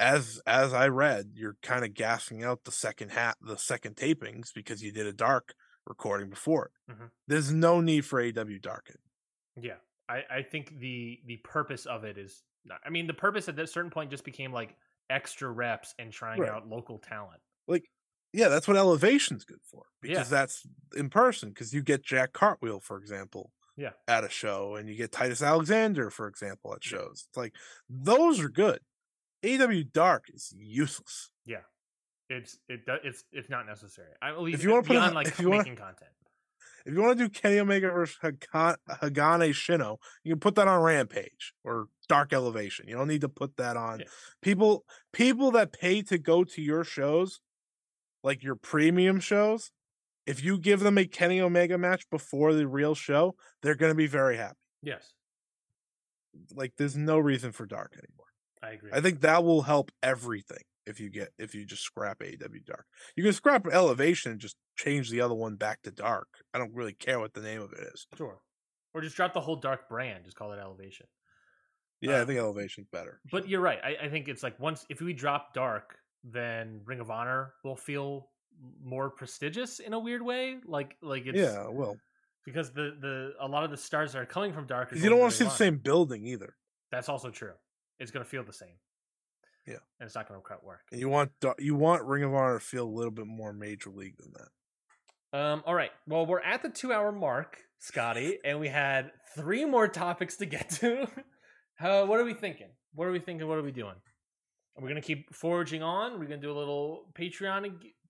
as as I read, you're kind of gassing out the second hat the second tapings because you did a dark recording before it. Mhm. There's no need for AW dark. Yeah, I, I think the the purpose of it is. Not, I mean, the purpose at a certain point just became like extra reps and trying Right. out local talent. Like, yeah, that's what elevation's good for because Yeah. that's in person. Because you get Jack Cartwheel, for example, Yeah. at a show, and you get Titus Alexander, for example, at shows. It's like those are good. AW Dark is useless. Yeah, it's it it's it's not necessary. I believe If you wanna put it- beyond like if you wanna- making content. If you want to do Kenny Omega versus Hakan- Hagane Shino, you can put that on Rampage or Dark Elevation. You don't need to put that on Yeah. people. People that pay to go to your shows, like your premium shows, if you give them a Kenny Omega match before the real show, they're going to be very happy. Yes, Like, there's no reason for Dark anymore. I agree. I think that will help everything if you get if you just scrap AEW Dark. You can scrap Elevation and just change the other one back to Dark. I don't really care what the name of it is. sure. Or just drop the whole dark brand. Just call it Elevation. Yeah, I Um, think Elevation's better. But you're right. I, I think it's like once if we drop dark, then Ring of Honor will feel more prestigious in a weird way. Like like it's yeah, well, because the the a lot of the stars that are coming from dark. because you don't want to see the same building either, That's also true. It's gonna feel the same. Yeah. and it's not gonna quite work. and you want you want Ring of Honor to feel a little bit more major league than that. Um, all right. Well, we're at the two hour mark, Scotty, and we had three more topics to get to. uh, what are we thinking? What are we thinking? What are we doing? Are we gonna keep foraging on? We're we gonna do a little Patreon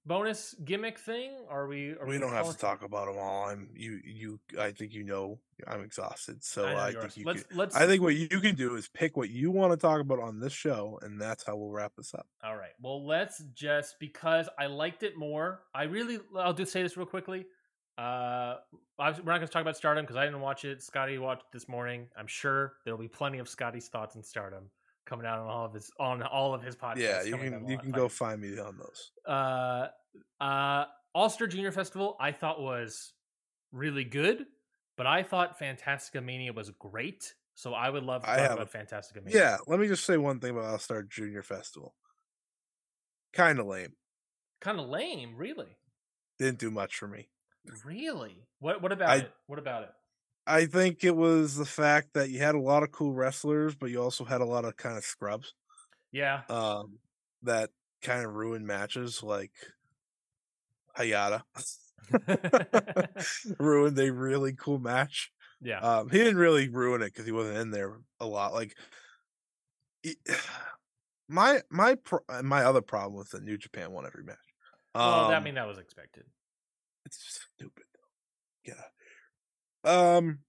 bonus gimmick thing? Are we? Are we gonna don't have to it- talk about them all. I'm you you. I think you know I'm exhausted, so I I, think you. let's Can, let's. I think what you can do is pick what you want to talk about on this show, and that's how we'll wrap this up. All right. Well, let's just because I liked it more. I really. I'll just say this real quickly. Uh, we're not going to talk about Stardom because I didn't watch it. Scotty watched it this morning. I'm sure there will be plenty of Scotty's thoughts on Stardom coming out on all of his on all of his podcasts. yeah, you can you can go find me on those. Uh, uh, All Star Junior Festival. I thought was really good, but I thought Fantastica Mania was great. So I would love to talk have about Fantastica Mania. Yeah, let me just say one thing about All Star Junior Festival. Kind of lame. kind of lame, really. Didn't do much for me. Really? What what about I- it? What about it? I think it was the fact that you had a lot of cool wrestlers, but you also had a lot of kind of scrubs Yeah. um, that kind of ruined matches, like Hayata ruined a really cool match. yeah. Um, he didn't really ruin it because he wasn't in there a lot. Like it- my my pro- uh, my other problem with the New Japan won every match. well, I Um, mean that was expected. it's stupid. Though. Get out of here. Um,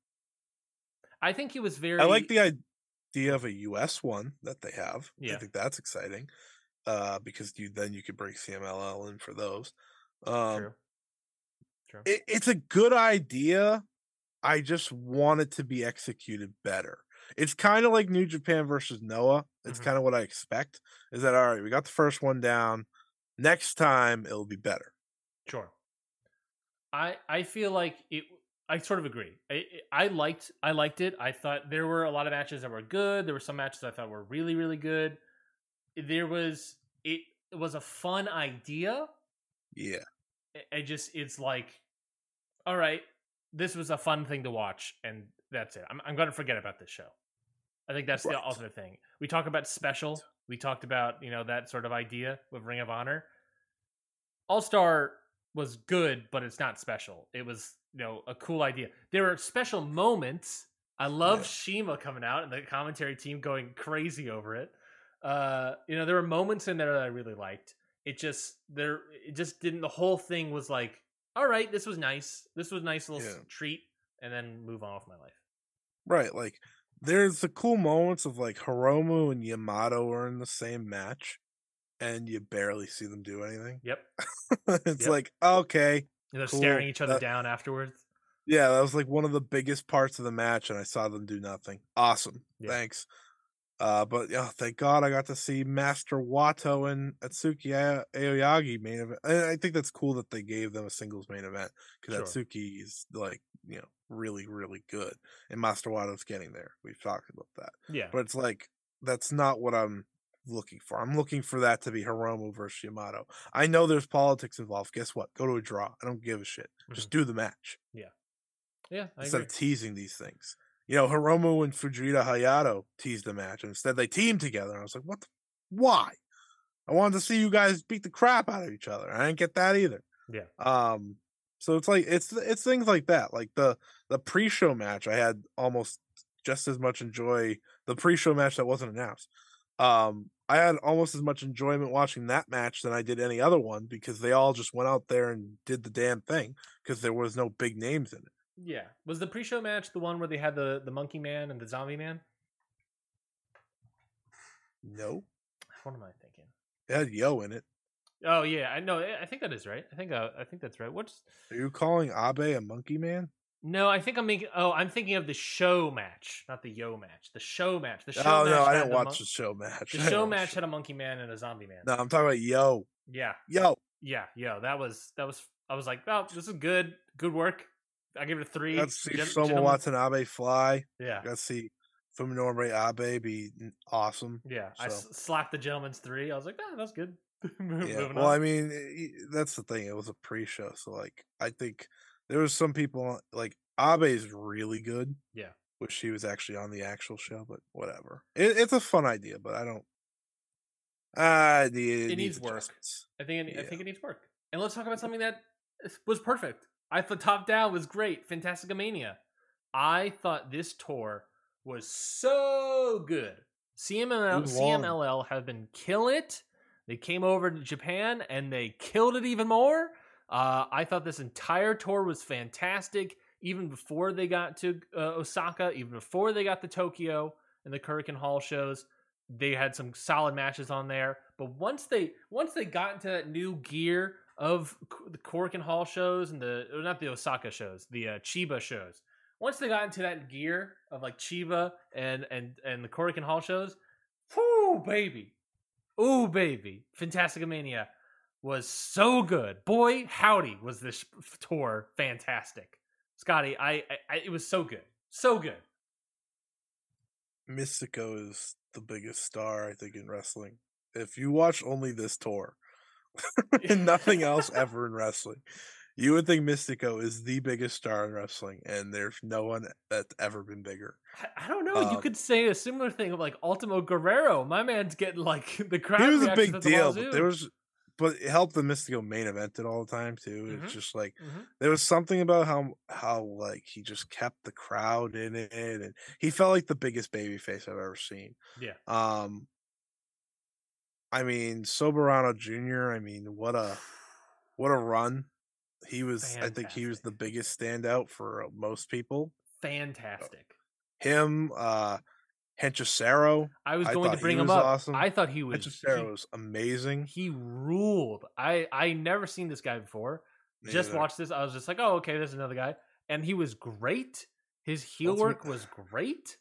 I think he was very. I like the idea of a US one that they have. Yeah. I think that's exciting. Uh, because you then you could bring CMLL in for those. Um, True. True. it, it's a good idea. I just want it to be executed better. It's kind of like New Japan versus Noah. It's Mhm. kind of what I expect. Is that all right? We got the first one down. Next time it'll be better. Sure. I I feel like it. I sort of agree. I I liked I liked it. I thought there were a lot of matches that were good. There were some matches I thought were really really good. There was it, it was a fun idea. Yeah. I- just it's like, all right, this was a fun thing to watch, and that's it. I'm I'm gonna forget about this show. I think that's Right. the ultimate thing. We talk about special. We talked about you know that sort of idea with Ring of Honor. All Star was good, but it's not special. It was you know a cool idea. There were special moments. I love Yeah. Shima coming out and the commentary team going crazy over it. Uh, you know, there were moments in there that I really liked. It just there, it just didn't. The whole thing was like, all right, this was nice. This was a nice little Yeah. treat, and then move on with my life. Right. Like there's the cool moments of like Hiromu and Yamato are in the same match and you barely see them do anything. Yep, it's Yep. like, okay, and they're Cool. staring each other That- down afterwards. Yeah, that was like one of the biggest parts of the match, and I saw them do nothing. Awesome. Yeah. Thanks. Uh, but yeah, thank God I got to see Master Wato and Atsuki Aoyagi main event. And I think that's cool that they gave them a singles main event because Sure. Atsuki is like you know really really good, and Master Wato's getting there. We've talked about that, Yeah. but it's like that's not what I'm looking for. I'm looking for that to be Hiromu versus Yamato. I know there's politics involved. Guess what? Go to a draw. I don't give a shit. Just do the match yeah, I instead agree. of teasing these things. You know, Hiromu and Fujita Hayato teased the match, and instead they teamed together. I was like, what? The, why? I wanted to see you guys beat the crap out of each other. I didn't get that either. Yeah. Um. So it's like it's it's things like that. Like the the pre-show match, I had almost just as much enjoy the pre-show match that wasn't announced. Um, I had almost as much enjoyment watching that match than I did any other one because they all just went out there and did the damn thing because there was no big names in it. Yeah. Was the pre-show match the one where they had the the monkey man and the zombie man? No, What am I thinking? it had Yo in it. Oh yeah, I know. I think that is right. I think uh, I think that's right. What's Are you calling Abe a monkey man? No? I think I'm making. Oh, I'm thinking of the show match, not the yo match. The show match. The show Oh match no, I didn't watch mon- the show match. The show match had a monkey man and a zombie man. No, I'm talking about Yo. Yeah, Yo. yeah, yo. That was that was. I was like, oh, this is good. Good work. I give it a three. To see Gen- Soma gentlemen. Watanabe fly. Yeah, to see Fuminori Abe be awesome. yeah. I So- s- slapped the gentleman's three. I was like, ah, that's good. Yeah. Well, on. I mean, that's the thing. It was a pre-show, so like, I think there was some people like Abe is really good. Yeah. Wish she was actually on the actual show, but whatever. It, it's a fun idea, but I don't. Uh, the It needs work. I think it, I think it needs work. And let's talk about something that was perfect. I thought Top Down was great. Fantastica Mania. I thought this tour was so good. CMLL, CMLL have been killing it. They came over to Japan and they killed it even more. Uh, I thought this entire tour was fantastic. Even before they got to uh, Osaka, even before they got to Tokyo and the Korakuen Hall shows, they had some solid matches on there. But once they once they got into that new gear of the Korakuen Hall shows and the not the Osaka shows, the uh, Chiba shows. Once they got into that gear of like Chiba and and and the Korakuen Hall shows, whoo baby, ooh baby, Fantastica Mania was so good. Boy, howdy, was this tour fantastic. Scotty, I, I, I it was so good, so good. Mystico is the biggest star, I think, in wrestling. If you watch only this tour and nothing else ever in wrestling, you would think Mystico is the biggest star in wrestling, and there's no one that's ever been bigger. I, I don't know. you Um, could say a similar thing of like Ultimo Guerrero. My man's getting like the crowd. He was a big deal, but there was, but it helped the Mystico main event it all the time too. Mhm. It's just like Mhm. there was something about how how like he just kept the crowd in it, and he felt like the biggest baby face I've ever seen. Yeah. Um, I mean, Soberano Jr. I mean, what a what a run! He was. I think he was the biggest standout for most people. fantastic. Him, uh, Hechicero. I was I going to bring him up. awesome. I thought he was. Hechicero was amazing. He, ruled. I I never seen this guy before. Me just neither. watched this. I was just like, oh, okay, there's another guy, and he was great. His heel Ultimate- work was great.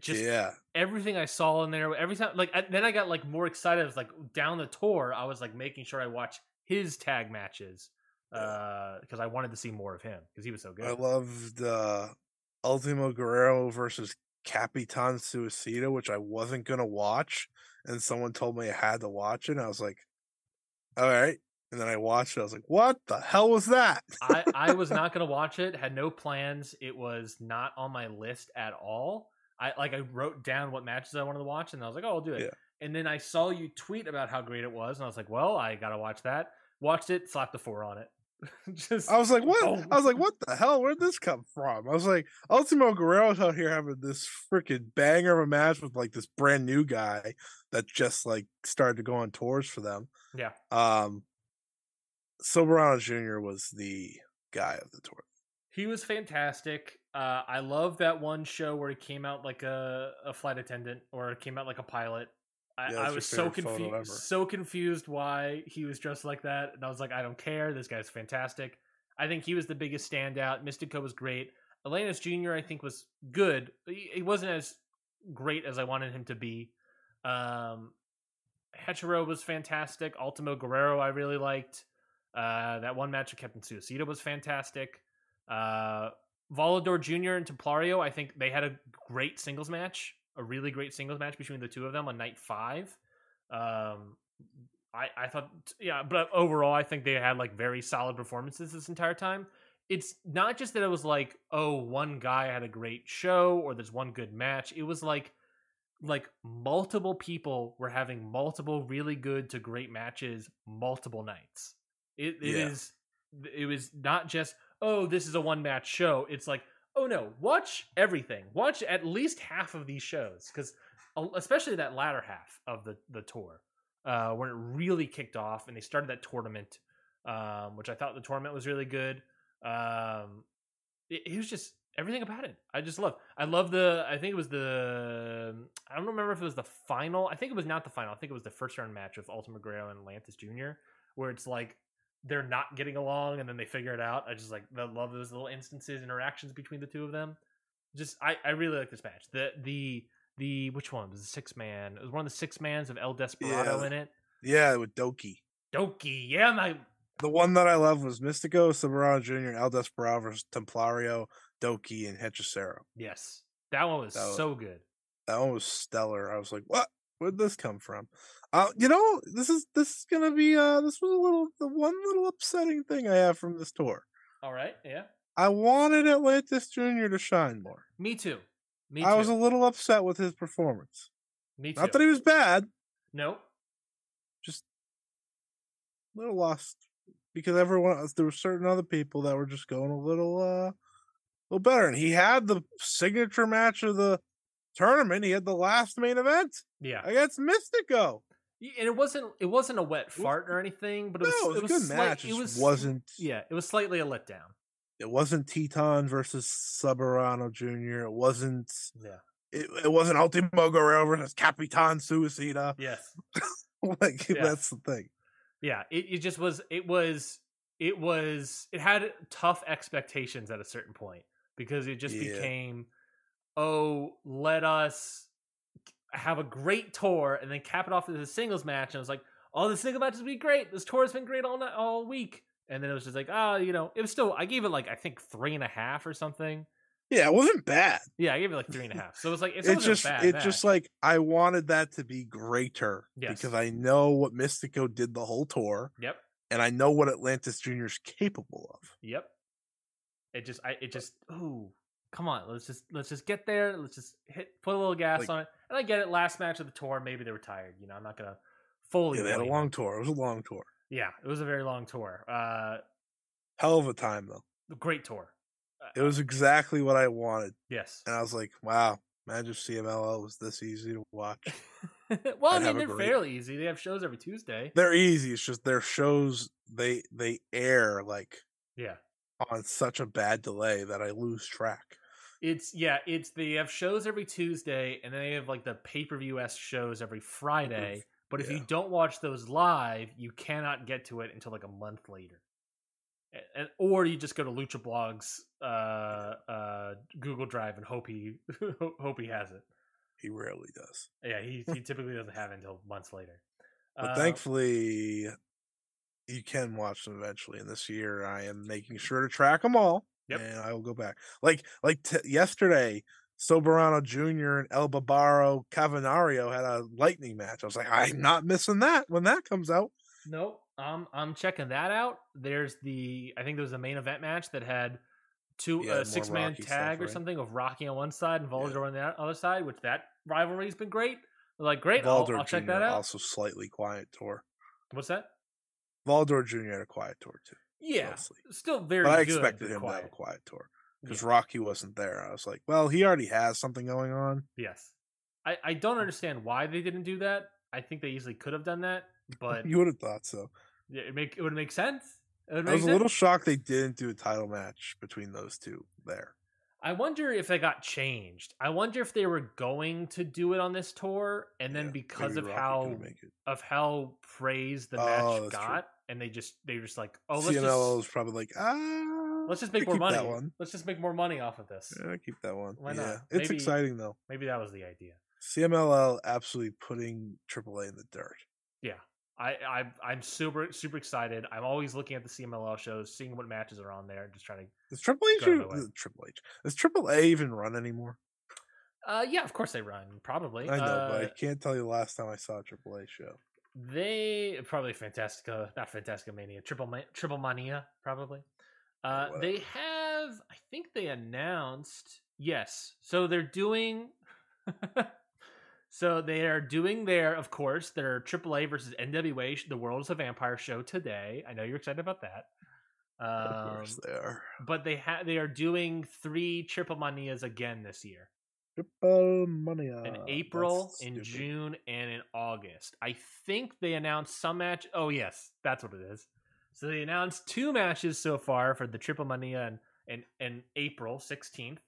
Just yeah, everything I saw in there. Every time, like I, then I got like more excited. I was like down the tour. I was like making sure I watch his tag matches because I wanted to see more of him because he was so good. I loved uh, Ultimo Guerrero versus Capitan Suicida, which I wasn't gonna watch, and someone told me I had to watch it. And I was like, "All right," and then I watched it. I was like, "What the hell was that?" I, I was not going to watch it. Had no plans. It was not on my list at all. I like I wrote down what matches I wanted to watch, and I was like, "Oh, I'll do it." Yeah. And then I saw you tweet about how great it was, and I was like, "Well, I got to watch that." Watched it, slapped a four on it. Just I was like, "What?" boom. I was like, "What the hell? Where'd this come from?" I was like, "Ultimo Guerrero's out here having this freaking banger of a match with like this brand new guy that just like started to go on tours for them." yeah, Um, Soberano Jr. was the guy of the tour. he was fantastic. Uh, I love that one show where he came out like a, a flight attendant or came out like a pilot. I, Yeah, I was so confused, so confused why he was dressed like that, and I was like, I don't care. This guy's fantastic. I think he was the biggest standout. Mystico was great. Atlantis Jr. I think was good. He, he wasn't as great as I wanted him to be. Um, was fantastic. Ultimo Guerrero I really liked. Uh, that one match with Captain Suicida was fantastic. Uh, Volador Jr. and Templario, I think they had a great singles match, a really great singles match between the two of them on night five. Um, I, I thought, yeah, but overall, I think they had like very solid performances this entire time. It's not just that it was like, oh, one guy had a great show or there's one good match. It was like, like multiple people were having multiple really good to great matches multiple nights. It, it Yeah. is, it was not just, oh, this is a one match show. It's like, oh no, watch everything. Watch at least half of these shows because especially that latter half of the the tour uh, when it really kicked off and they started that tournament, um, which I thought the tournament was really good. Um, it, it was just everything about it. I just love. I love the. I think it was the. I don't remember if it was the final. I think it was not the final. I think it was the first round match with Ultimo Guerrero and Atlantis Jr., where it's like they're not getting along and then they figure it out. I just like I love those little instances, interactions between the two of them. Just I, I really like this match. The the the which one was the six man? It was one of the six mans of El Desperado Yeah. in it. Yeah, with Doki. Doki, yeah, my The one that I love was Mystico, Soberano Jr., and El Desperado versus Templario, Doki, and Hechicero. yes, that one was That was- so good. That one was stellar. I was like, what? Where'd this come from? Uh, you know, this is this is gonna be uh this was a little the one little upsetting thing I have from this tour. All right, yeah, I wanted Atlantis Jr. to shine more. me too. Me too. I was a little upset with his performance. me too. Not that he was bad, nope. just a little lost because everyone else, there were certain other people that were just going a little uh a little better. And he had the signature match of the tournament. He had the last main event Yeah, against Mystico. And it wasn't it wasn't a wet fart or anything, but it no, was it was a good slight- match. It It was wasn't yeah, it was slightly a letdown. it wasn't Titán versus Soberano Jr. It wasn't Yeah. it, it wasn't Ultimo Guerrero versus Capitan Suicida. Yes. like Yeah. that's the thing. Yeah. It, it just was. It was. It was. It had tough expectations at a certain point because it just Yeah. became, oh, let us have a great tour and then cap it off with a singles match. And I was like, oh, the single matches be great. This tour has been great all night, all week. And then it was just like, oh, you know, it was still. I gave it like I think three and a half or something. Yeah, it wasn't bad. Yeah, I gave it like three and a half. So it was like it's It's just bad it's just like I wanted that to be greater Yes. because I know what Mystico did the whole tour yep, and I know what Atlantis Jr. is capable of. yep. It just, I, it just, ooh, come on, let's just, let's just get there. Let's just hit, put a little gas Like- on it. And I get it. Last match of the tour, maybe they were tired. You know, I'm not gonna fully. Yeah, they had a long tour. It was a long tour. Yeah, it was a very long tour. Uh, Hell of a time though. great tour. It was exactly what I wanted. Yes. And I was like, wow, imagine if CMLL was this easy to watch. well, I mean, they're great- fairly easy. They have shows every Tuesday. They're easy. It's just their shows they they air like Yeah. on such a bad delay that I lose track. It's yeah, it's they have shows every Tuesday and then they have like the pay-per-view s shows every Friday. But if you don't watch those live, you cannot get to it until like a month later. And, or you just go to Lucha Blog's uh, uh, Google Drive and hope he hope he has it. He rarely does. Yeah, he, he typically doesn't have it until months later. But Uh, thankfully, you can watch them eventually. And this year, I am making sure to track them all, Yep. and I will go back. Like like t- yesterday, Soberano Jr. and El Barbaro Cavernario had a lightning match. I was like, I'm not missing that when that comes out. Nope. Um, I'm checking that out. There's the I think there was a main event match that had two Yeah, uh, six man tag stuff, or right? something of Rocky on one side and Yeah. Volador on the other side, which that rivalry's been great. Like great, I'll, Volador I'll check that out. Also, slightly quiet tour. What's that? Volador Jr. had a quiet tour too. Yeah, mostly. still very. But I expected him to have a quiet. quiet tour because Yeah. Rocky wasn't there. I was like, well, he already has something going on. Yes, I I don't hm. understand why they didn't do that. I think they easily could have done that, but you would have thought so. yeah, it make it would make sense. It would I was a little shocked they didn't do a title match between those two there. I wonder if it got changed. I wonder if they were going to do it on this tour, and then Yeah, because of how couldn't make it. of how praised the Oh, match true. got, and they just they were just like, oh, let's CMLL just is probably like ah. let's just make more money. That one. Let's just make more money off of this. Yeah, keep that one. Why yeah, not? it's Maybe- exciting though. Maybe that was the idea. CMLL absolutely putting AAA in the dirt. Yeah, I, I I'm super super excited. I'm always looking at the CMLL shows, seeing what matches are on there, just trying to. Does Triple H, Go or- away. uh, Triple H, does Triple A even run anymore? Uh, yeah, of course they run. Probably. I know, uh, but I can't tell you the last time I saw a Triple A show. They probably Fantastica, not Fantastica Mania, Triple Ma- Triple Mania, probably. Uh, they have, I think they announced, yes. So they're doing, so they are doing their, of course, their AAA versus NWA, the World is a Vampire show today. I know you're excited about that. Of Um, course, they are. but they have they are doing three Triple Manias again this year Triple Money. in ah, April, in June, and in August. I think they announced some match. Oh yes, that's what it is. So they announced two matches so far for the Triple Mania in, in, in April sixteenth.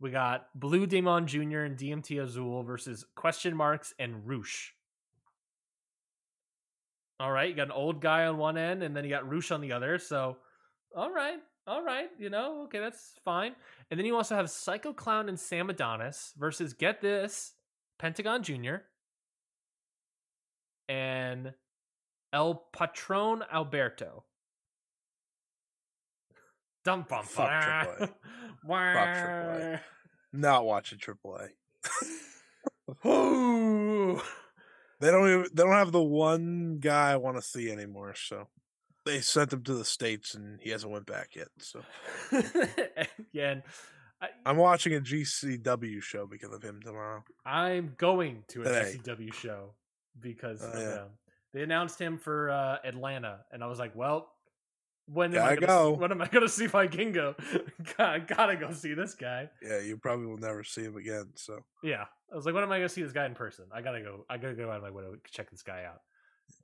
We got Blue Demon Jr. and DMT Azul versus Question Marks and Rush. All right, you got an old guy on one end, and then you got Rush on the other. So, all right, all right, you know, okay, that's fine. And then you also have Psycho Clown and Sam Adonis versus get this Pentagon Jr. and El Patron Alberto. Dum bum Fuck AAA. AAA. Not watching Triple A. Ooh. They don't even. They don't have the one guy I want to see anymore. So they sent him to the states, and he hasn't went back yet. So yeah, and I, I'm watching a GCW show because of him tomorrow. I'm going to a Today. GCW show because of yeah. They announced him for uh, Atlanta, and I was like, "Well, when am I gonna, go. when am I gonna see Vikingo? gotta, gotta go see this guy." Yeah, you probably will never see him again. So Yeah, I was like, "When am I gonna see this guy in person? I gotta go. I gotta go out of my way to check this guy out."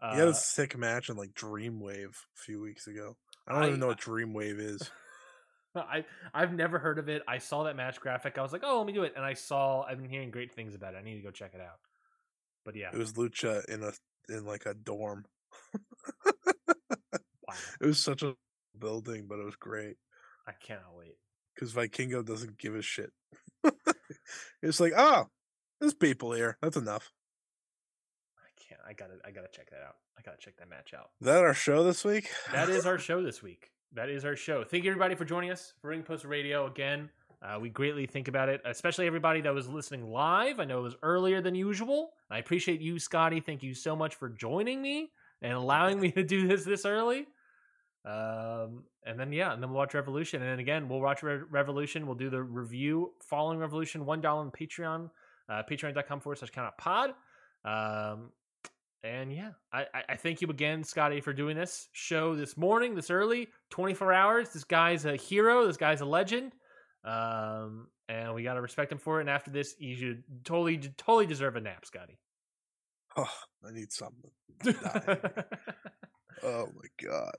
Uh, he had a sick match in like Dreamwave a few weeks ago. I don't I- even know what Dreamwave is. I I've never heard of it. I saw that match graphic. I was like, "Oh, let me do it." And I saw. I've been hearing great things about it. I need to go check it out. But yeah, It was Lucha in a in like a dorm. wow, It was such a building, but it was great I cannot wait. because Vikingo doesn't give a shit. it's like, oh, there's people here. That's enough. I gotta. I gotta check that out. I gotta check that match out. Is that our show this week? That is our show this week. That is our show. Thank you everybody for joining us for Ring Post Radio again. Uh, we greatly think about it, especially everybody that was listening live. I know it was earlier than usual. I appreciate you, Scotty. Thank you so much for joining me and allowing me to do this this early. Um, and then yeah, and then we'll watch Revolution, and then again we'll watch Re- Revolution. We'll do the review following Revolution. One dollar on Patreon, uh, Patreon.com forward slash count pod. Um, and yeah, I, I, thank you again, Scotty, for doing this show this morning, this early, 24 hours. This guy's a hero. This guy's a legend. Um, and we got to respect him for it. And after this, you should totally, totally deserve a nap, Scotty. Oh, I need something. Oh my god.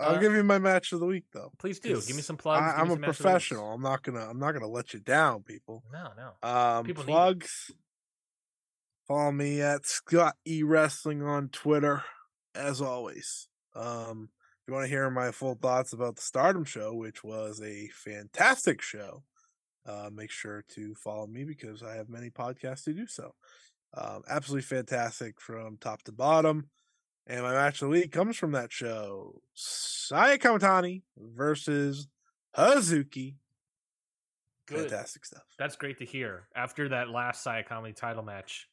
I'll Uh, give you my match of the week though. Please do. Give me some plugs. I, I'm a some match of the weeks. professional. I'm not gonna. I'm not gonna let you down, people. No, no. Um, People need plugs. Follow me at Scott E Wrestling on Twitter, as always. Um, if you want to hear my full thoughts about the Stardom show, which was a fantastic show, uh, make sure to follow me because I have many podcasts to do so. Um, absolutely fantastic from top to bottom. And my match of the week comes from that show: Saya Kamitani versus Hazuki. Good. Fantastic stuff. That's great to hear. After that last Saya Sayakami title match,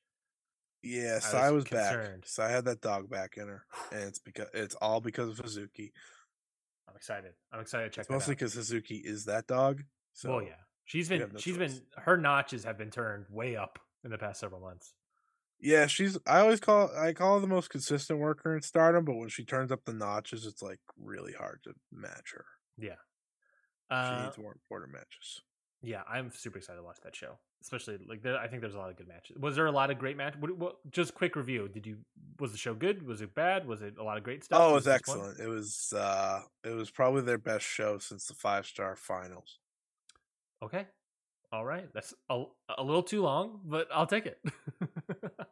Yeah, I Sai was was, back. concerned. Sai had that dog back in her, and it's because it's all because of Suzuki. I'm excited. I'm excited to check It's mostly because Suzuki is that dog. So well, yeah, she's been no she's choice. been her notches have been turned way up in the past several months. yeah, she's. I always call I call her the most consistent worker in Stardom, but when she turns up the notches, it's like really hard to match her. Yeah. She Uh, needs more important matches. yeah, I'm super excited to watch that show. Especially like there, I think there's a lot of good matches. Was there a lot of great matches? What, what, just quick review. Did you was the show good? Was it bad? Was it a lot of great stuff? Oh, it Was excellent. It was uh it was probably their best show since the five star finals. Okay. All right, that's a, a little too long, but I'll take it.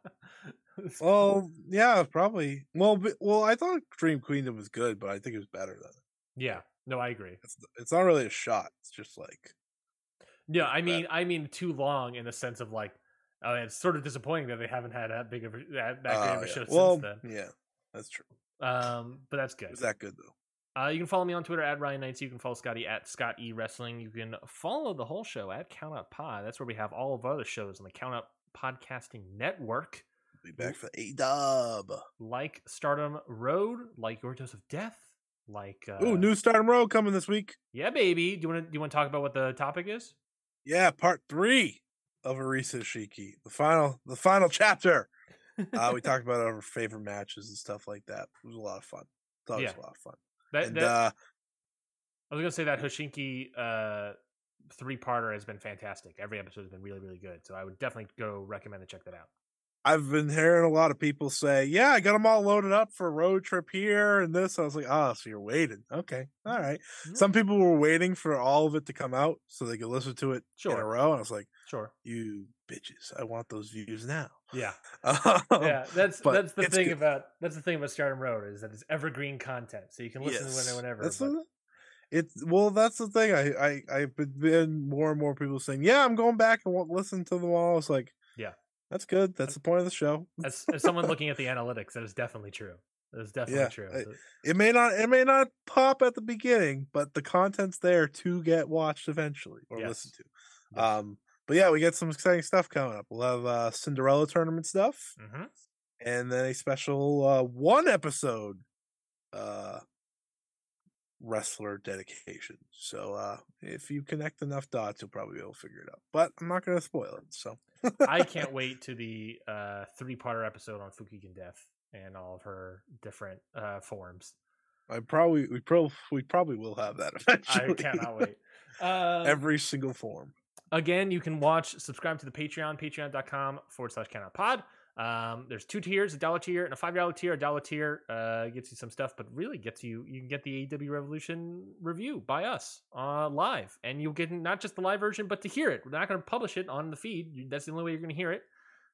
well, yeah, probably. Well, but, well, I thought Dream Queendom was good, but I think it was better than it. Yeah, no, I agree. It's it's not really a shot. It's just like yeah, I mean, I mean, too long in the sense of like, uh, it's sort of disappointing that they haven't had that big of a, that, that great of a uh, yeah. show well, since then. yeah, that's true. Um, but that's good. Is that good though? Uh, you can follow me on Twitter at Ryan Knights. You can follow Scotty at Scott E Wrestling. You can follow the whole show at Count Out Pod. That's where we have all of our other shows on the Count Out Podcasting Network, Be back for A Dub. like Stardom Road, like Your Dose of Death, like uh, Ooh, new Stardom Road coming this week. yeah, baby. Do you want to do you want to talk about what the topic is? Yeah, part three of Arisa Hoshiki, the final, the final chapter. Uh, we talked about our favorite matches and stuff like that. It was a lot of fun. Thought it was Yeah. a lot of fun. That, And that- uh, I was gonna say that Hoshiki uh, three parter has been fantastic. Every episode has been really really good. So I would definitely go recommend to check that out. I've been hearing a lot of people say, "Yeah, I got them all loaded up for a road trip here and this." I was like, "Oh, so you're waiting? Okay, all right." Yeah. Some people were waiting for all of it to come out so they could listen to it sure. in a row. And I was like, Sure. "You bitches! I want those views now." Yeah. Um, yeah, that's that's the thing good. about that's the thing about Stardom Road is that it's evergreen content, so you can listen to it whenever. That's but- it's well, that's the thing. I I I've been, been more and more people saying, "Yeah, I'm going back and won't listen to them all." It's like, Yeah. That's good. That's the point of the show. as, as someone looking at the analytics, that is definitely true. That is definitely Yeah, true. I- So- It may not it may not pop at the beginning, but the content's there to get watched eventually or Yes. listened to. Yes. Um, but yeah, we get some exciting stuff coming up. We'll have uh, Cinderella tournament stuff, Mhm. and then a special uh, one episode uh, wrestler dedication. So uh, if you connect enough dots, you'll probably be able to figure it out. But I'm not going to spoil it. So I can't wait to the uh, three-parter episode on Fukigen Death and all of her different uh, forms. I probably we pro we probably will have that eventually. I cannot wait. Um, Every single form. Again, you can watch, subscribe to the Patreon, patreon.com forward slash count out pod. Um, there's two tiers, a dollar tier and a five dollar tier. A dollar tier uh, gets you some stuff, but really gets you you can get the AEW Revolution review by us uh, live, and you'll get not just the live version, but to hear it. We're not going to publish it on the feed. That's the only way you're going to hear it.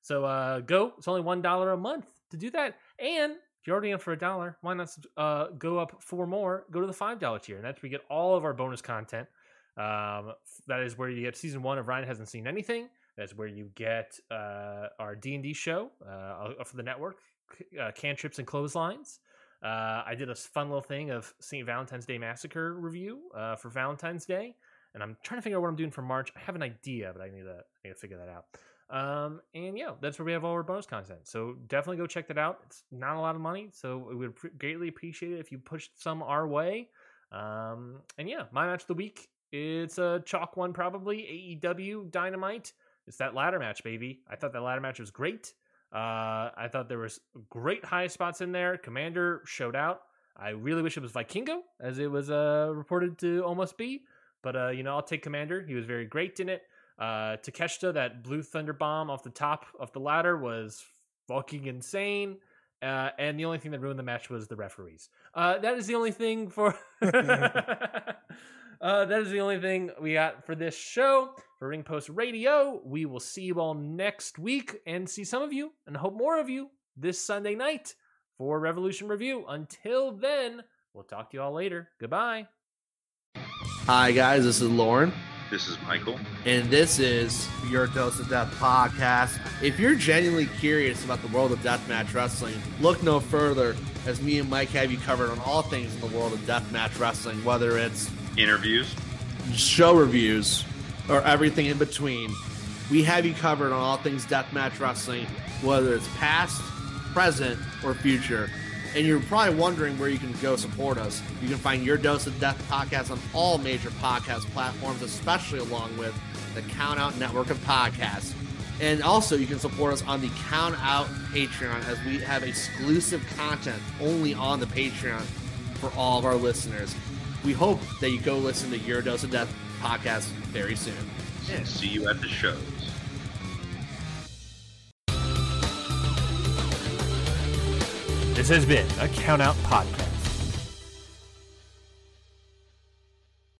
So uh, go. It's only one dollar a month to do that, and if you're already in for a dollar, why not uh, go up four more? Go to the five dollar tier, and that's where you get all of our bonus content. Um, that is where you get season one of Ryan hasn't seen anything. That's where you get uh, our D and D show uh, for the network, uh, cantrips and clotheslines. Uh, I did a fun little thing of St. Valentine's Day Massacre review uh, for Valentine's Day, and I'm trying to figure out what I'm doing for March. I have an idea, but I need to, I need to figure that out. Um, and yeah, that's where we have all our bonus content. So definitely go check that out. It's not a lot of money, so we would pre- greatly appreciate it if you pushed some our way. Um, and yeah, my match of the week. It's a chalk one, probably AEW Dynamite. It's that ladder match, baby. I thought that ladder match was great. Uh, I thought there was great high spots in there. Komander showed out. I really wish it was Vikingo, as it was uh, reported to almost be. But uh, you know, I'll take Komander. He was very great in it. Uh, Takeshita, that blue thunder bomb off the top of the ladder was fucking insane. Uh, and the only thing that ruined the match was the referees. Uh, that is the only thing for. uh, that is the only thing we got for this show for Ring Post Radio. We will see you all next week and see some of you and hope more of you this Sunday night for Revolution Review. Until then, we'll talk to you all later. Goodbye. Hi, guys. This is Lauren, This is Michael. and this is your Dose of Death podcast. If you're genuinely curious about the world of deathmatch wrestling, look no further as me and Mike have you covered on all things in the world of deathmatch wrestling, whether it's Interviews. show reviews or everything in between. We have you covered on all things deathmatch wrestling, whether it's past, present, or future. And you're probably wondering where you can go support us. You can find your Dose of Death podcast on all major podcast platforms, especially along with the Count Out network of podcasts. And also, you can support us on the Count Out Patreon as we have exclusive content only on the Patreon for all of our listeners. We hope that you go listen to Your Dose of Death podcast very soon. Yeah. See you at the shows. This has been a Count Out Podcast.